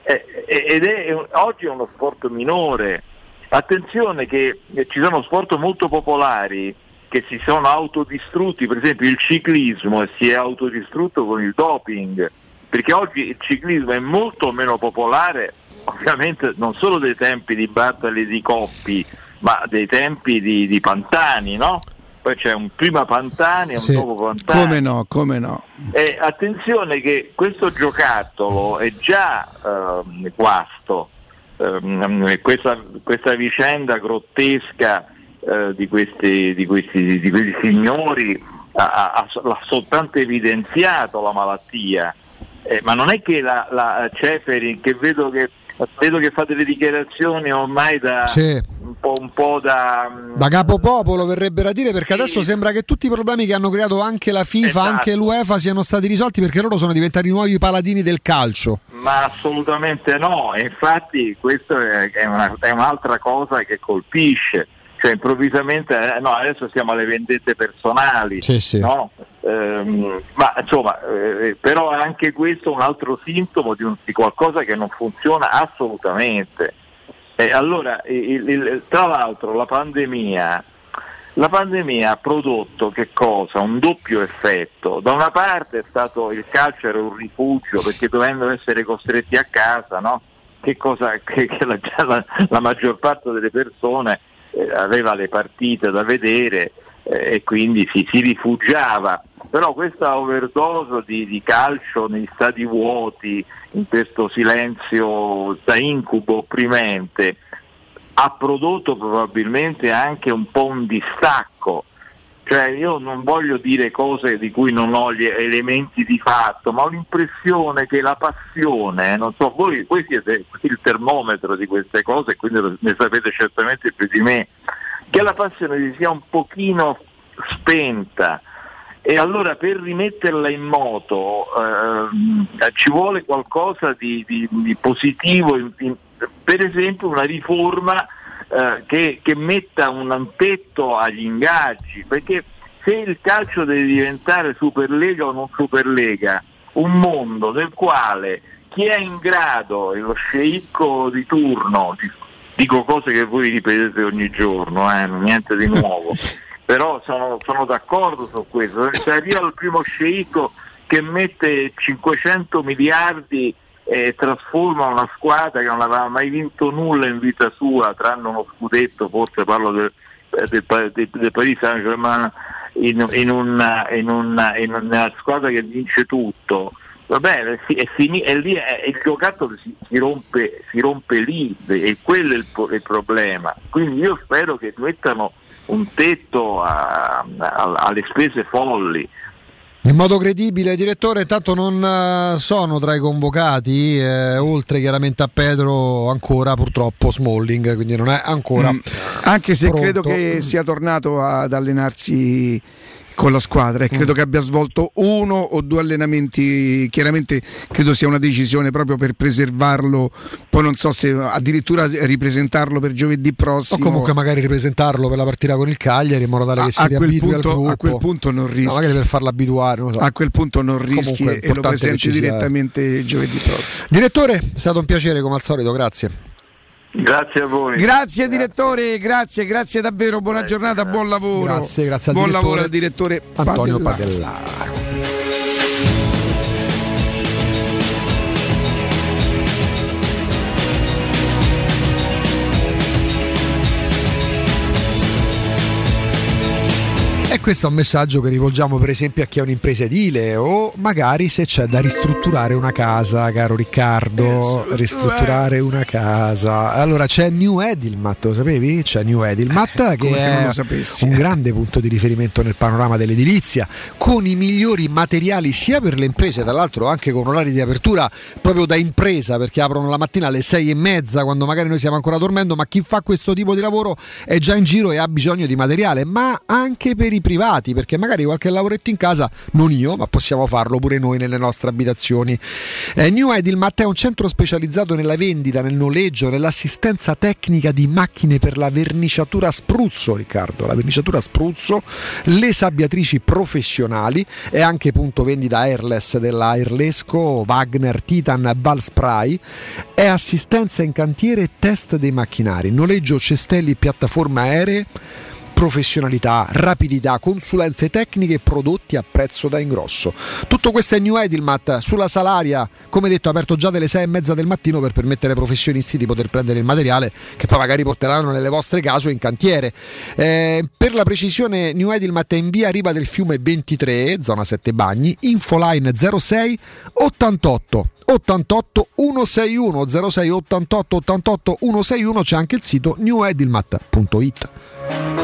Eh, eh, ed è oggi è uno sport minore. Attenzione che ci sono sport molto popolari che si sono autodistrutti, per esempio il ciclismo si è autodistrutto con il doping, perché oggi il ciclismo è molto meno popolare, ovviamente non solo dei tempi di Bartali e di Coppi, ma dei tempi di, di Pantani, no? Poi c'è un prima Pantani e un Sì. dopo Pantani. Come no, come no. Eh, attenzione che questo giocattolo è già ehm, guasto, Ehm, questa, questa vicenda grottesca eh, di, questi, di, questi, di questi signori ha, ha- ha soltanto evidenziato la malattia, Eh, ma non è che la, la Ceferin, che vedo che, vedo che fa delle dichiarazioni ormai da Sì. un, po', un po' da... Da capopopolo verrebbe da dire perché adesso sembra che tutti i problemi che hanno creato anche la FIFA, Esatto. anche l'UEFA siano stati risolti perché loro sono diventati i nuovi paladini del calcio. Ma assolutamente no, infatti questa è, una- è un'altra cosa che colpisce, cioè improvvisamente, eh, no, adesso siamo alle vendette personali, Sì, sì. no? Ehm, ma insomma, eh, però è anche questo un altro sintomo di, un- di qualcosa che non funziona assolutamente. E allora, il- il- tra l'altro la pandemia, la pandemia ha prodotto che cosa? Un doppio effetto. Da una parte è stato il calcio era un rifugio perché dovendo essere costretti a casa, no? Che cosa che, che la, la- la maggior parte delle persone eh, aveva le partite da vedere eh, e quindi si, si rifugiava. Però questa overdose di, di calcio negli stadi vuoti, in questo silenzio da incubo opprimente, ha prodotto probabilmente anche un po' un distacco. Cioè io non voglio dire cose di cui non ho gli elementi di fatto, ma ho l'impressione che la passione, non so, voi, voi siete il termometro di queste cose, quindi ne sapete certamente più di me, che la passione si sia un pochino spenta. E allora per rimetterla in moto ehm, ci vuole qualcosa di, di- di positivo, in- in- per esempio una riforma eh, che, che metta un tetto agli ingaggi, perché se il calcio deve diventare Superlega o non Superlega, un mondo nel quale chi è in grado, lo sceicco di turno, di- dico cose che voi ripetete ogni giorno, eh, niente di nuovo, però sono, sono d'accordo su questo, se arriva il primo sceicco che mette 500 miliardi e trasforma una squadra che non aveva mai vinto nulla in vita sua, tranne uno scudetto, forse parlo del, del, del, del Paris Saint-Germain, in, in, una, in, una, in una squadra che vince tutto, va bene, sì, è fini- è lì, è- il giocattolo si, si rompe, si rompe lì e quello è il, il problema. Quindi io spero che mettano un tetto a- a- alle spese folli. In modo credibile, direttore, intanto non eh, sono tra i convocati, eh, oltre chiaramente a Pedro ancora purtroppo Smalling, quindi non è ancora Mm. Anche se pronto. credo che sia tornato ad allenarsi con la squadra e credo Mm. che abbia svolto uno o due allenamenti, chiaramente credo sia una decisione proprio per preservarlo, poi non so se addirittura ripresentarlo per giovedì o prossimo. comunque magari ripresentarlo per la partita con il Cagliari in modo tale che si a quel riabitui al gruppo. a quel punto non rischi. No, magari per farlo abituare. so. A quel punto non rischi Comunque e lo presenti direttamente giovedì prossimo. Direttore, è stato un piacere come al solito, grazie. Grazie a voi. Grazie direttore, grazie, grazie davvero, buona giornata, buon lavoro. Grazie, grazie al buon direttore lavoro al direttore Antonio Padellaro. Padellaro. Questo è un messaggio che rivolgiamo per esempio a chi ha un'impresa edile o magari se c'è da ristrutturare una casa, caro Riccardo, ristrutturare una casa. Allora c'è New Edilmat, lo sapevi? C'è New Edilmat che come se non è lo sapessi, un eh. grande punto di riferimento nel panorama dell'edilizia, con i migliori materiali sia per le imprese, tra l'altro anche con orari di apertura proprio da impresa, perché aprono la mattina alle sei e mezza quando magari noi stiamo ancora dormendo, ma chi fa questo tipo di lavoro è già in giro e ha bisogno di materiale, ma anche per i privati, perché magari qualche lavoretto in casa, non io, ma possiamo farlo pure noi nelle nostre abitazioni. Eh, New Edilmat è un centro specializzato nella vendita, nel noleggio, nell'assistenza tecnica di macchine per la verniciatura a spruzzo, Riccardo, la verniciatura a spruzzo, le sabbiatrici professionali e anche punto vendita airless della Airlesco, Wagner, Titan, Valspray, è assistenza in cantiere e test dei macchinari, noleggio cestelli e piattaforme aeree professionalità, rapidità, consulenze tecniche e prodotti a prezzo da ingrosso. Tutto questo è New Edilmat sulla Salaria, come detto, aperto già dalle 6 e mezza del mattino per permettere ai professionisti di poter prendere il materiale che poi magari porteranno nelle vostre case o in cantiere. Eh, per la precisione, New Edilmat è in via Riva del Fiume 23, zona 7 Bagni, infoline 06 88 88 161 06 88 88 161 c'è anche il sito newedilmat.it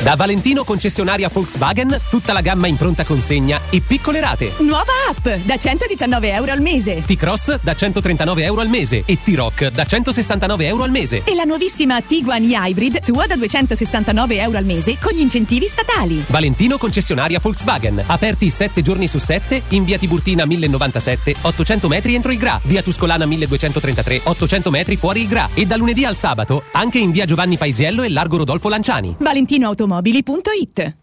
Da Valentino concessionaria Volkswagen, tutta la gamma in pronta consegna e piccole rate. Nuova app da 119 euro al mese. T-Cross da 139 euro al mese e T-Rock da 169 euro al mese. E la nuovissima Tiguan e-Hybrid tua da 269 euro al mese con gli incentivi statali. Valentino concessionaria Volkswagen, aperti 7 giorni su 7 in via Tiburtina 1097, 800 metri entro il Gra, via Tuscolana 1233, 800 metri fuori il Gra e da lunedì al sabato anche in via Giovanni Paisiello e largo Rodolfo Lanciani. ValentinoAutomobili.it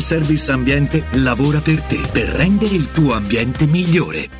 Service Ambiente lavora per te per rendere il tuo ambiente migliore.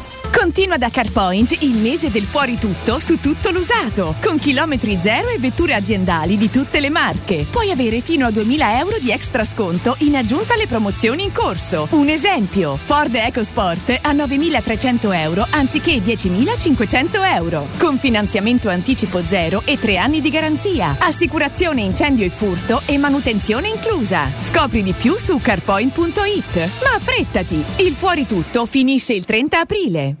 Continua da CarPoint il mese del fuori tutto su tutto l'usato, con chilometri zero e vetture aziendali di tutte le marche. Puoi avere fino a 2000 euro di extra sconto in aggiunta alle promozioni in corso. Un esempio, Ford EcoSport a 9.300 euro anziché 10.500 euro, con finanziamento anticipo zero e 3 anni di garanzia, assicurazione incendio e furto e manutenzione inclusa. Scopri di più su carpoint.it. Ma affrettati, il fuori tutto finisce il 30 aprile.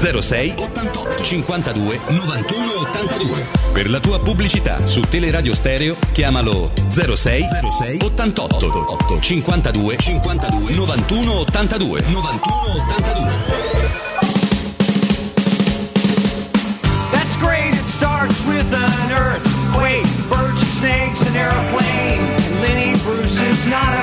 06 88 52 91 82. Per la tua pubblicità su Teleradio Stereo chiamalo 06 06 88 8 52 52 91 82 91 82. That's great, it starts with an earthquake, birds and snakes, an airplane. Lenny Bruce is not afraid.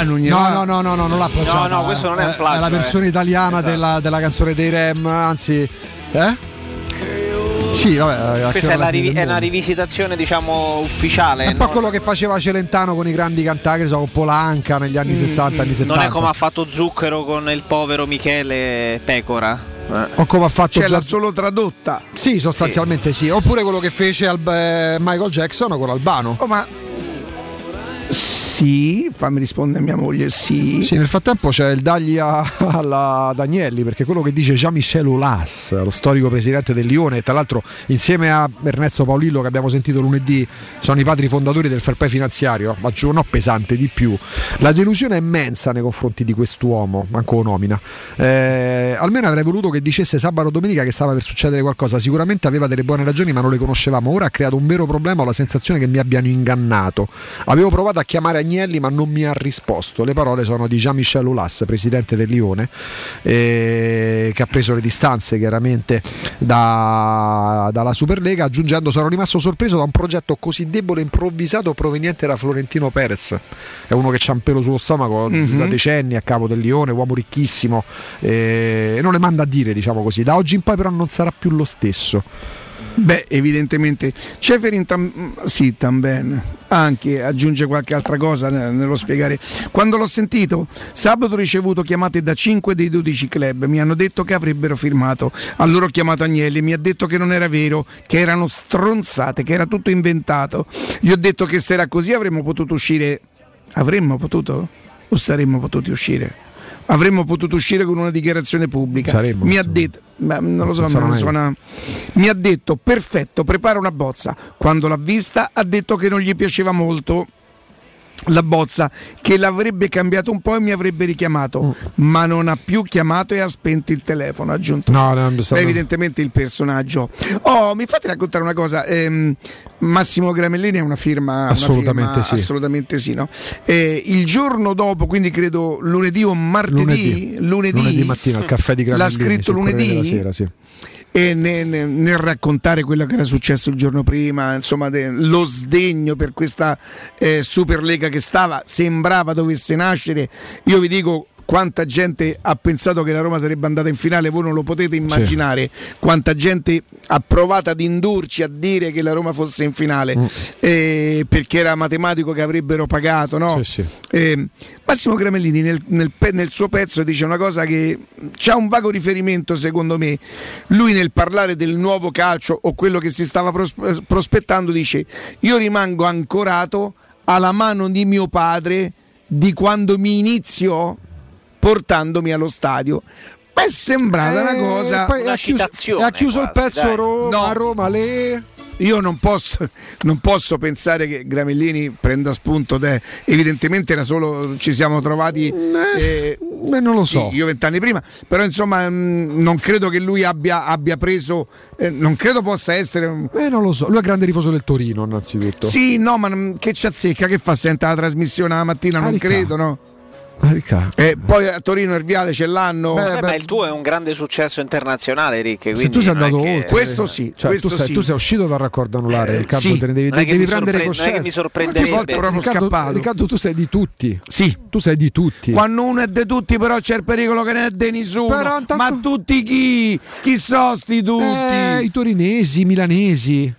Agnelli. No, no, no, no, no, non l'ha plagiata. No, no, questo non è un Eh, plagio, È la eh. versione italiana Esatto. della, della canzone dei Rem, anzi. Eh? Sì, vabbè. Questa è, la rivi- è una rivisitazione, diciamo, ufficiale. È un po' no? quello che faceva Celentano con i grandi cantanti, che so, con Polanca negli anni 60, anni 70. Mm, Non è come ha fatto Zucchero con il povero Michele Pecora. Eh. O come ha fatto Cioè, già- l'ha solo tradotta. Sì, sostanzialmente sì. Oppure quello che fece Al- eh, Michael Jackson con Albano. Oh, ma. Sì, fammi rispondere mia moglie, sì. Sì, nel frattempo c'è il dagli a, alla ad Agnelli perché quello che dice Jean-Michel Aulas, lo storico presidente del Lione, tra l'altro insieme a Ernesto Paolillo che abbiamo sentito lunedì sono i padri fondatori del fair play finanziario, ma giù no pesante di più. La delusione è immensa nei confronti di quest'uomo, manco nomina. Eh, almeno avrei voluto che dicesse sabato o domenica che stava per succedere qualcosa, sicuramente aveva delle buone ragioni ma non le conoscevamo, ora ha creato un vero problema, ho la sensazione che mi abbiano ingannato. Avevo provato a chiamare Agnelli ma non mi ha risposto. Le parole sono di Jean-Michel Aulas, presidente del Lione, eh, che ha preso le distanze chiaramente da- dalla Superlega, aggiungendo sono rimasto sorpreso da un progetto così debole e improvvisato proveniente da Florentino Perez. È uno che c'ha un pelo sullo stomaco Mhm. da decenni a capo del Lione, uomo ricchissimo, eh, e non le manda a dire, diciamo così. Da oggi in poi però non sarà più lo stesso. Beh, evidentemente Ceferin tam- sì, tamben anche aggiunge qualche altra cosa ne- nello spiegare. Quando l'ho sentito, sabato ho ricevuto chiamate da 5 dei 12 club, mi hanno detto che avrebbero firmato. Allora ho chiamato Agnelli, mi ha detto che non era vero, che erano stronzate, che era tutto inventato. Gli ho detto che se era così avremmo potuto uscire. Avremmo potuto? O saremmo potuti uscire? Avremmo potuto uscire con una dichiarazione pubblica. Saremmo, mi ha detto, ma non lo so, suona- mi ha detto perfetto, prepara una bozza. Quando l'ha vista ha detto che non gli piaceva molto la bozza, che l'avrebbe cambiato un po' e mi avrebbe richiamato, ma non ha più chiamato e ha spento il telefono, ha aggiunto. No, no, Beh, evidentemente il personaggio. Oh, mi fate raccontare una cosa. ehm, Massimo Gramellini è una firma. una Assolutamente firma- sì. Assolutamente sì, no? Eh, il giorno dopo, quindi credo lunedì o martedì, Lunedì. lunedì, Lunedì mattina al caffè di Gramellini. L'ha scritto lunedì Sera, sì. E ne- ne- nel raccontare quello che era successo il giorno prima, insomma, de- lo sdegno per questa eh, Superlega che stava, sembrava dovesse nascere. Io vi dico. Quanta gente ha pensato che la Roma sarebbe andata in finale, voi non lo potete immaginare. Quanta gente ha provato ad indurci a dire che la Roma fosse in finale Mm. eh, perché era matematico che avrebbero pagato. No? Eh, Massimo Gramellini nel, nel nel suo pezzo dice una cosa che ha un vago riferimento secondo me. Lui nel parlare del nuovo calcio o quello che si stava pros- prospettando dice io rimango ancorato alla mano di mio padre di quando mi iniziò portandomi allo stadio. Beh, è sembrata una Eh, cosa. poi ha chiuso- ha chiuso il pezzo Roma, Roma, le... Io non posso, non posso pensare che Gramellini prenda spunto da. Evidentemente era solo. Ci siamo trovati. eh, non lo so. sì, io vent'anni prima. Però insomma, mh, non credo che lui abbia, abbia preso. eh, non credo possa essere. un- Eh, non lo so. Lui è grande tifoso del Torino, innanzitutto. Sì, no, ma che ci azzecca? Che fa? Senta la trasmissione la mattina? Non Arica. credo, no? Riccardo. E poi a Torino il viale ce l'hanno. Eh, ma il tuo è un grande successo internazionale, Rick. Se tu sei andato che- oltre, Questo sì, Cioè, questo tu, sei, sì. tu sei uscito dal raccordo anulare, Riccardo. sì. devi, Non è che devi mi prendere sorpre- non è che coscienza. mi sorprenderebbe. Quante volte proprio Riccardo, scappato. Riccardo, tu sei di tutti. Sì. Tu sei di tutti. Quando uno è di tutti, però c'è il pericolo che ne è di nessuno. Però intanto- Ma tutti chi? Chi sono sti tutti? Eh, I torinesi, i milanesi.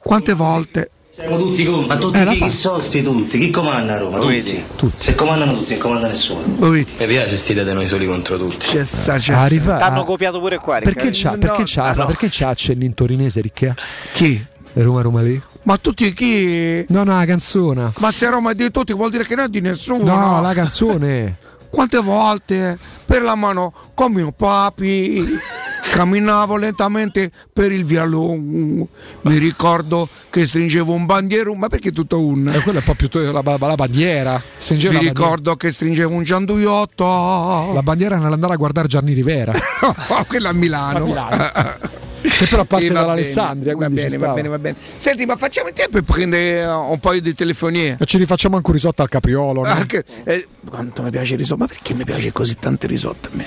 Quante volte? Siamo tutti con. Ma tutti Eh, chi, chi sono sti tutti? Chi comanda a Roma? Tutti. Se comandano tutti, non comanda nessuno. Mi piace stile di noi soli contro tutti. C'è sta, c'è Ah, T'hanno ah, copiato pure qua, Rick. Perché c'ha, perché c'ha, ah, no. perché c'ha accenni in torinese, Ricchia? Chi? Roma, Roma lì? Ma tutti chi? No, no, la canzone. Ma se Roma è di tutti vuol dire che non è di nessuno. No, la canzone. Quante volte per la mano con mio papi camminavo lentamente per il via lungo. Mi ricordo che stringevo un bandiero, ma perché tutto un? E quella è un po' più to- la, la- la bandiera. Stringeva Mi la bandiera. ricordo che stringevo un gianduiotto. La bandiera nell'andare a guardare Gianni Rivera. Quella a Milano. A Milano. che però parte E dall'Alessandria. Va bene, va bene, va bene. Senti, ma facciamo in tempo per prendere eh, un paio di telefonie. E ci rifacciamo anche un risotto al capriolo. no? Anche- eh, quanto mi piace il risotto, ma perché mi piace così tanto il risotto a me?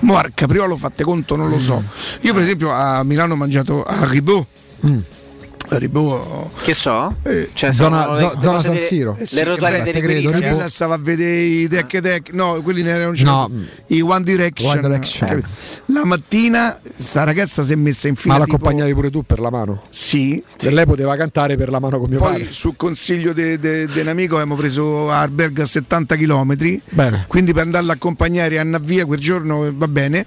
Mo al capriolo fatte conto non lo so. Io per esempio a Milano ho mangiato a Ribot. Ribò. Che so? Cioè, Zona- le- zo- le zona San Siro. Le rotelle beh, delle credo. Quella stava a vedere i Tech Tech, no, quelli ne erano No. i One Direction. One Direction. La mattina sta ragazza si è messa in fila. Ma tipo- l'accompagnavi pure tu per la mano? Sì. Se lei poteva cantare per la mano con mio Poi padre. sul consiglio di un amico abbiamo preso Arberg a 70 km. Bene. Quindi per andarla a accompagnare a Navia quel giorno eh, va bene.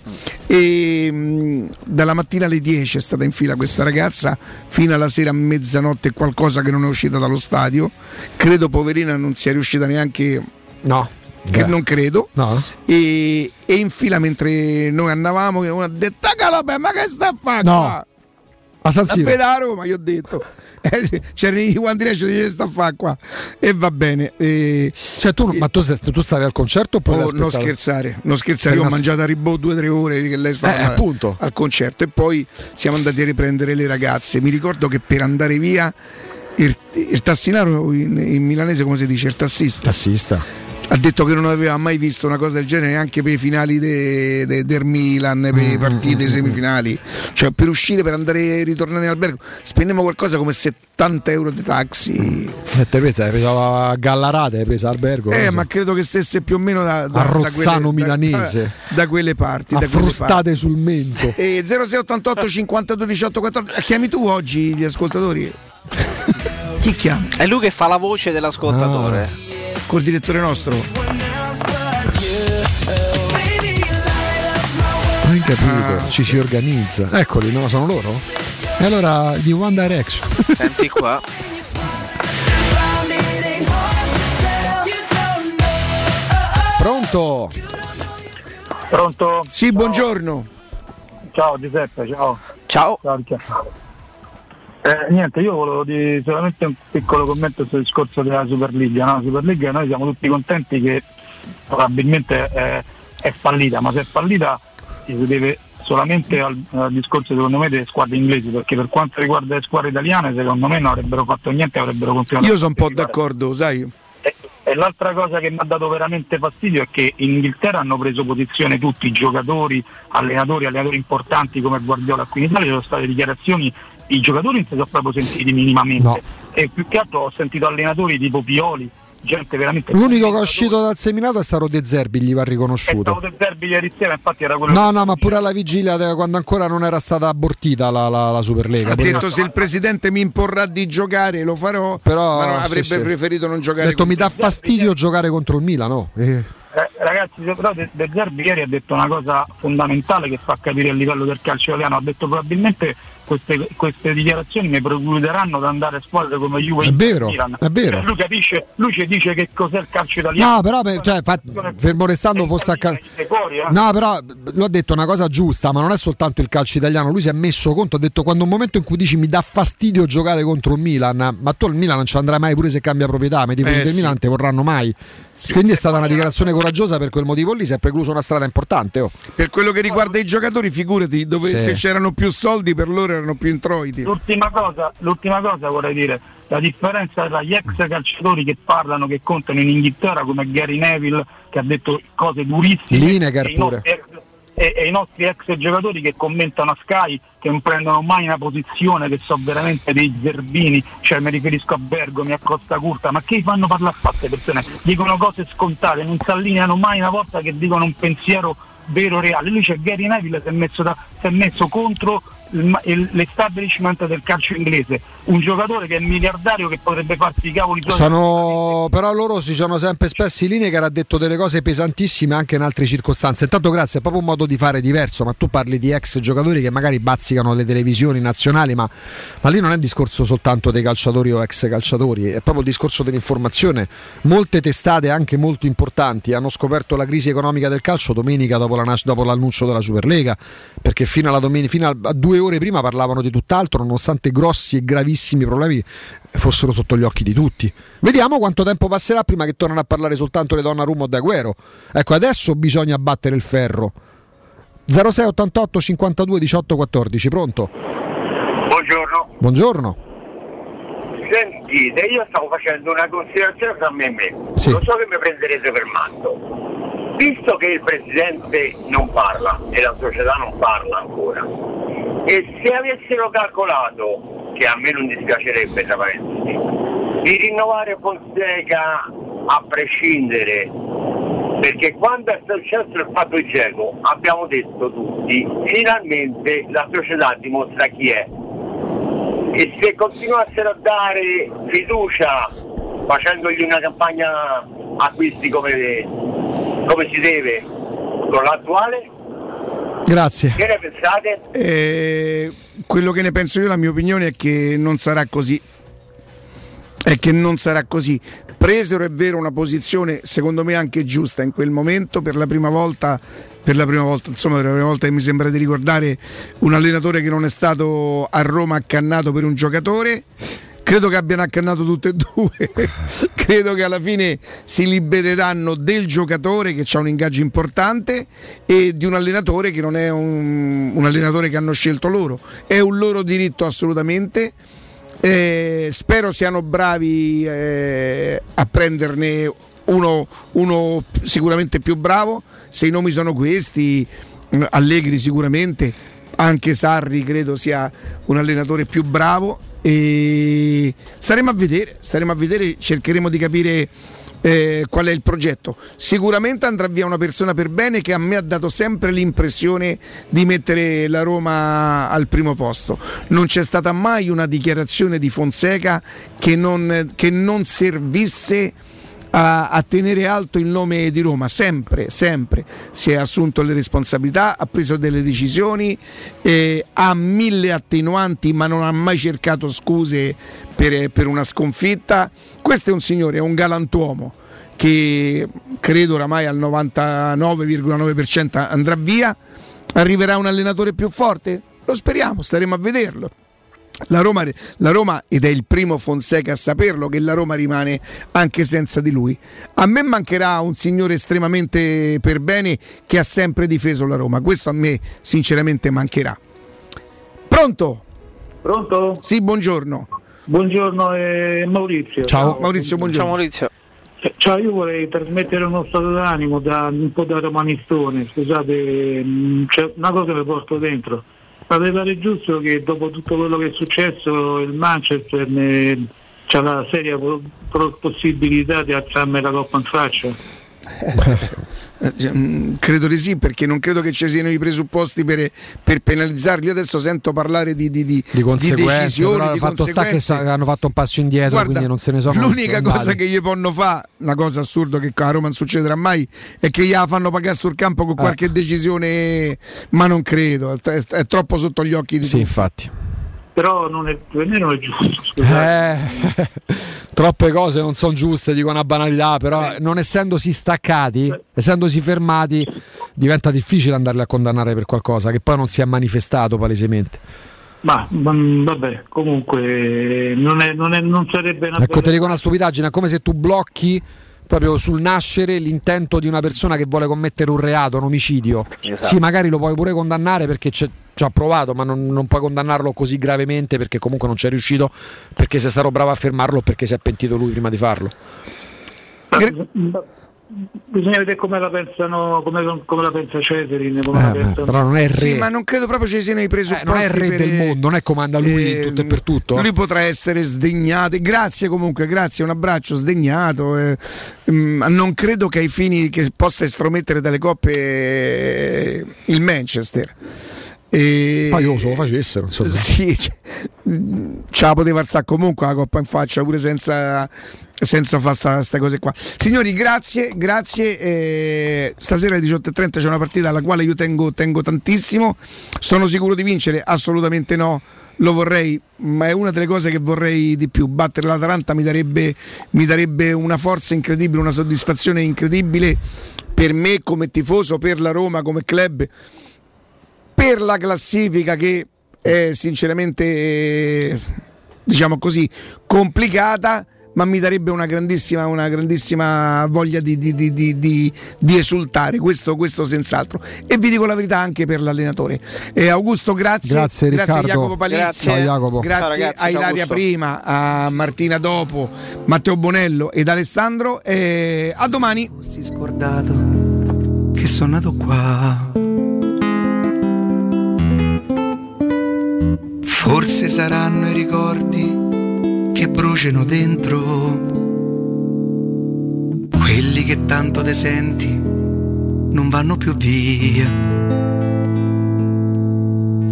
E mh, dalla mattina alle 10 è stata in fila questa ragazza fino alla sera a mezzanotte qualcosa che non è uscita dallo stadio. Credo poverina non sia riuscita neanche. No. Che Beh. non credo. No. E, e in fila mentre noi andavamo, uno ha detto: "Calope, ma che sta a fare? No. Qua?" A San Siro. pedare a Roma, gli ho detto. Eh, i One Direction dice sta a fare qua e va bene e- Cioè, tu, ma tu, tu stavi al concerto oppure Oh, non scherzare, non scherzare, Sei io ho mangiato a Ribò due o tre ore che lei stava Eh, appunto. al concerto e poi siamo andati a riprendere le ragazze. Mi ricordo che per andare via il, il tassinaro in, in milanese come si dice? Il tassista. Tassista. Ha detto che non aveva mai visto una cosa del genere neanche per i finali de- de- del Milan, per Mm, le partite semifinali. Cioè per uscire, per andare e ritornare in albergo, spendemmo qualcosa come 70 euro di taxi. E te presa, hai preso a Gallarate, hai preso albergo. Eh, cosa? ma credo che stesse più o meno da, da, A da Rozzano quelle, da- milanese. Da, da quelle parti. a da quelle frustate parti. sul mento. E 0688 52 18 14 chiami tu oggi gli ascoltatori? Chi chiama? È lui che fa la voce dell'ascoltatore. Col direttore nostro? Hai capito? Ci si organizza. Eccoli, no? Sono loro? E allora gli One Direction. Senti qua. Pronto? Pronto? Sì, buongiorno. Ciao Giuseppe, ciao. Ciao. Ciao. Eh, niente, io volevo dire solamente un piccolo commento sul discorso della Superliga. No? Superliga noi siamo tutti contenti che probabilmente eh, è fallita, ma se è fallita si deve solamente al, al discorso secondo me delle squadre inglesi, perché per quanto riguarda le squadre italiane secondo me non avrebbero fatto niente, avrebbero continuato. Io sono un po' d'accordo, sai. E l'altra cosa che mi ha dato veramente fastidio è che in Inghilterra hanno preso posizione tutti i giocatori, allenatori, allenatori importanti come Guardiola. Qui in Italia ci sono state dichiarazioni, i giocatori non si sono proprio sentiti minimamente. E più che altro ho sentito allenatori tipo Pioli, gente veramente... L'unico che è uscito dal seminato è stato De Zerbi, gli va riconosciuto. Stavo del derby ieri sera, infatti era quello No, no, ma pure alla vigilia de- quando ancora non era stata abortita la, la- la Superlega. Ha detto se il presidente mi imporrà di giocare lo farò, Però, ma sì, avrebbe sì. preferito non Ha giocare detto mi dà fastidio giocare contro il Milan, no? Eh. Eh, ragazzi, però De, De Zerbi ieri ha detto una cosa fondamentale che fa capire il livello del calcio italiano. Ha detto probabilmente queste, queste dichiarazioni mi precluderanno da andare a squadre come Juve È vero, Milan. è vero. Cioè, lui capisce, lui ci dice che cos'è il calcio italiano. No, però beh, cioè, fa- fermo restando fosse a ca- fuori, eh. No, però lui ha detto una cosa giusta, ma non è soltanto il calcio italiano, lui si è messo conto, ha detto quando un momento in cui dici mi dà fastidio giocare contro il Milan, ma tu al Milan non ci andrai mai pure se cambia proprietà, ma i tifosi Eh, del sì. Milan ti vorranno mai. Quindi è stata una dichiarazione coraggiosa per quel motivo lì, si è precluso una strada importante. oh. Per quello che riguarda i giocatori, figurati, dove Sì. se c'erano più soldi per loro erano più introiti. L'ultima cosa, l'ultima cosa vorrei dire, la differenza tra gli ex calciatori che parlano, che contano in Inghilterra come Gary Neville che ha detto cose durissime Lineker pure. nostri e, e i nostri ex giocatori che commentano a Sky che non prendono mai una posizione, che sono veramente dei zerbini, cioè mi riferisco a Bergomi, a Costa Curta, ma che fanno parlare a queste persone? Dicono cose scontate, non si allineano mai una volta che dicono un pensiero vero reale. Lui c'è Gary Neville si è messo, da- si è messo contro l'establishment del calcio inglese, un giocatore che è miliardario che potrebbe farsi i cavoli. Sono, però loro si sono sempre espressi in linea che ha detto delle cose pesantissime anche in altre circostanze. Intanto grazie, è proprio un modo di fare diverso, ma tu parli di ex giocatori che magari bazzicano le televisioni nazionali, ma, ma lì non è il discorso soltanto dei calciatori o ex calciatori, è proprio il discorso dell'informazione. Molte testate, anche molto importanti, hanno scoperto la crisi economica del calcio domenica dopo, la dopo l'annuncio della Superlega, perché fino, domenica, fino a due ore prima parlavano di tutt'altro, nonostante grossi e gravissimi problemi fossero sotto gli occhi di tutti. Vediamo quanto tempo passerà prima che tornano a parlare soltanto le Donnarumma o D'Aguero. Ecco, adesso bisogna battere il ferro. 06 88 52 18 14, pronto? Buongiorno. Buongiorno. Sentite, io stavo facendo una considerazione fra me e me. Sì. Lo so che mi prenderete per matto. Visto che il presidente non parla e la società non parla ancora, e se avessero calcolato che a me non dispiacerebbe tra parentesi, di rinnovare Fonseca a prescindere perché quando è successo il fatto di Geco abbiamo detto tutti finalmente la società dimostra chi è. E se continuassero a dare fiducia facendogli una campagna acquisti come, come si deve con l'attuale Grazie. che ne pensate? Eh, quello che ne penso io, la mia opinione è che non sarà così. È che non sarà così. Presero è vero una posizione secondo me anche giusta in quel momento per la prima volta per la prima volta, insomma, per la prima volta che mi sembra di ricordare un allenatore che non è stato a Roma accannato per un giocatore. Credo che abbiano accannato tutte e due. Credo che alla fine si libereranno del giocatore che ha un ingaggio importante e di un allenatore che non è un, un allenatore che hanno scelto loro. È un loro diritto assolutamente. Eh, spero siano bravi eh, a prenderne uno, uno sicuramente più bravo. Se i nomi sono questi, mh, Allegri sicuramente, anche Sarri credo sia un allenatore più bravo. E staremo a vedere, staremo a vedere, cercheremo di capire eh, qual è il progetto. Sicuramente andrà via una persona per bene che a me ha dato sempre l'impressione di mettere la Roma al primo posto. Non c'è stata mai una dichiarazione di Fonseca che non, che non servisse a, a tenere alto il nome di Roma, sempre, sempre si è assunto le responsabilità, ha preso delle decisioni, eh, ha mille attenuanti ma non ha mai cercato scuse per, per una sconfitta. Questo è un signore, è un galantuomo che credo oramai al 99,9% andrà via. Arriverà un allenatore più forte? Lo speriamo, staremo a vederlo. La Roma, la Roma, ed è il primo Fonseca a saperlo, che la Roma rimane anche senza di lui. A me mancherà un signore estremamente per bene che ha sempre difeso la Roma. Questo a me sinceramente mancherà. Pronto? Pronto? Sì, buongiorno. Buongiorno è Maurizio. Ciao Maurizio, buongiorno. Ciao Maurizio. Cioè, io vorrei trasmettere uno stato d'animo da un po' da romanistone, scusate, mh, c'è una cosa che porto dentro. Mi pare giusto che dopo tutto quello che è successo il Manchester ne, c'ha la seria possibilità di alzarmi la coppa in faccia. Eh, mm, Credo di sì, perché non credo che ci siano i presupposti per, per penalizzarli. Io adesso sento parlare di, di, di, Di decisioni, di fatto sta che hanno fatto un passo indietro, Guarda, quindi non se ne sono L'unica andati. cosa che gli possono fare, una cosa assurda che a Roma non succederà mai, è che gliela fanno pagare sul campo Eh. con qualche decisione, ma non credo, è, è- è troppo sotto gli occhi di Sì, tutti. infatti. Però non è, per me non è giusto. Eh, troppe cose non sono giuste, dico una banalità, però non essendosi staccati, essendosi fermati, diventa difficile andarli a condannare per qualcosa che poi non si è manifestato palesemente. Ma, ma, vabbè, comunque non, è- non è- non sarebbe una Ecco, ti dico una stupidaggine, è come se tu blocchi proprio sul nascere l'intento di una persona che vuole commettere un reato, un omicidio. Esatto. Sì, magari lo puoi pure condannare perché c'è- ci ha provato, ma non, non puoi condannarlo così gravemente perché comunque non c'è riuscito, perché sei stato bravo a fermarlo o perché si è pentito lui prima di farlo. Bisogna vedere come la pensano, come, come la pensa Cesarin, la Eh, però non è il re. Sì, ma non credo proprio ci siano i presupposti. Eh, non è il re per- del mondo, non è comanda lui in tutto e per tutto. eh. Lui potrà essere sdegnato. Grazie comunque, grazie, un abbraccio sdegnato. eh. Mm, non credo che ai fini che possa estromettere dalle coppe eh, il Manchester. E... Poi io se lo facessero, insomma. Sì, mm, ce la poteva alzare comunque la coppa in faccia pure senza, senza fare queste cose qua. Signori, grazie, grazie. eh, stasera alle 18.30 c'è una partita alla quale io tengo, tengo tantissimo. Sono sicuro di vincere? Assolutamente no. Lo vorrei, ma è una delle cose che vorrei di più. Battere l'Atalanta mi darebbe, mi darebbe una forza incredibile, una soddisfazione incredibile per me come tifoso, per la Roma come club per la classifica che è sinceramente eh, diciamo così complicata ma mi darebbe una grandissima, una grandissima voglia di, di- di- di- di- di esultare, questo, questo senz'altro. E vi dico la verità anche per l'allenatore. Eh, Augusto, grazie. Grazie, a Riccardo. Jacopo Palizzi. Grazie. Ciao, Jacopo. Grazie Ciao, ragazzi, a Ilaria Augusto. prima, a Martina dopo, Matteo Bonello ed Alessandro. E a domani. Fossi scordato che sono nato qua. Forse saranno i ricordi che bruciano dentro. Quelli che tanto te senti non vanno più via.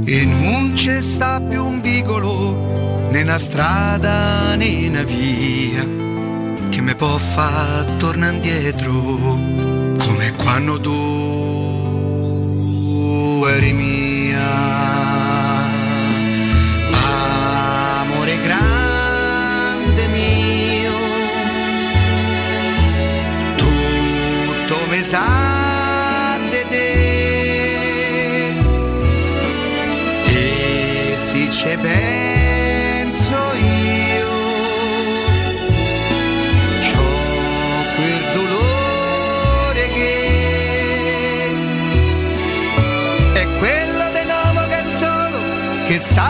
E non c'è sta più un vicolo, né una strada né una via, che mi può far tornare indietro, come quando tu eri mia. Sa di te. E se ci penso io, c'ho quel dolore che è quello di nuovo che solo, che sa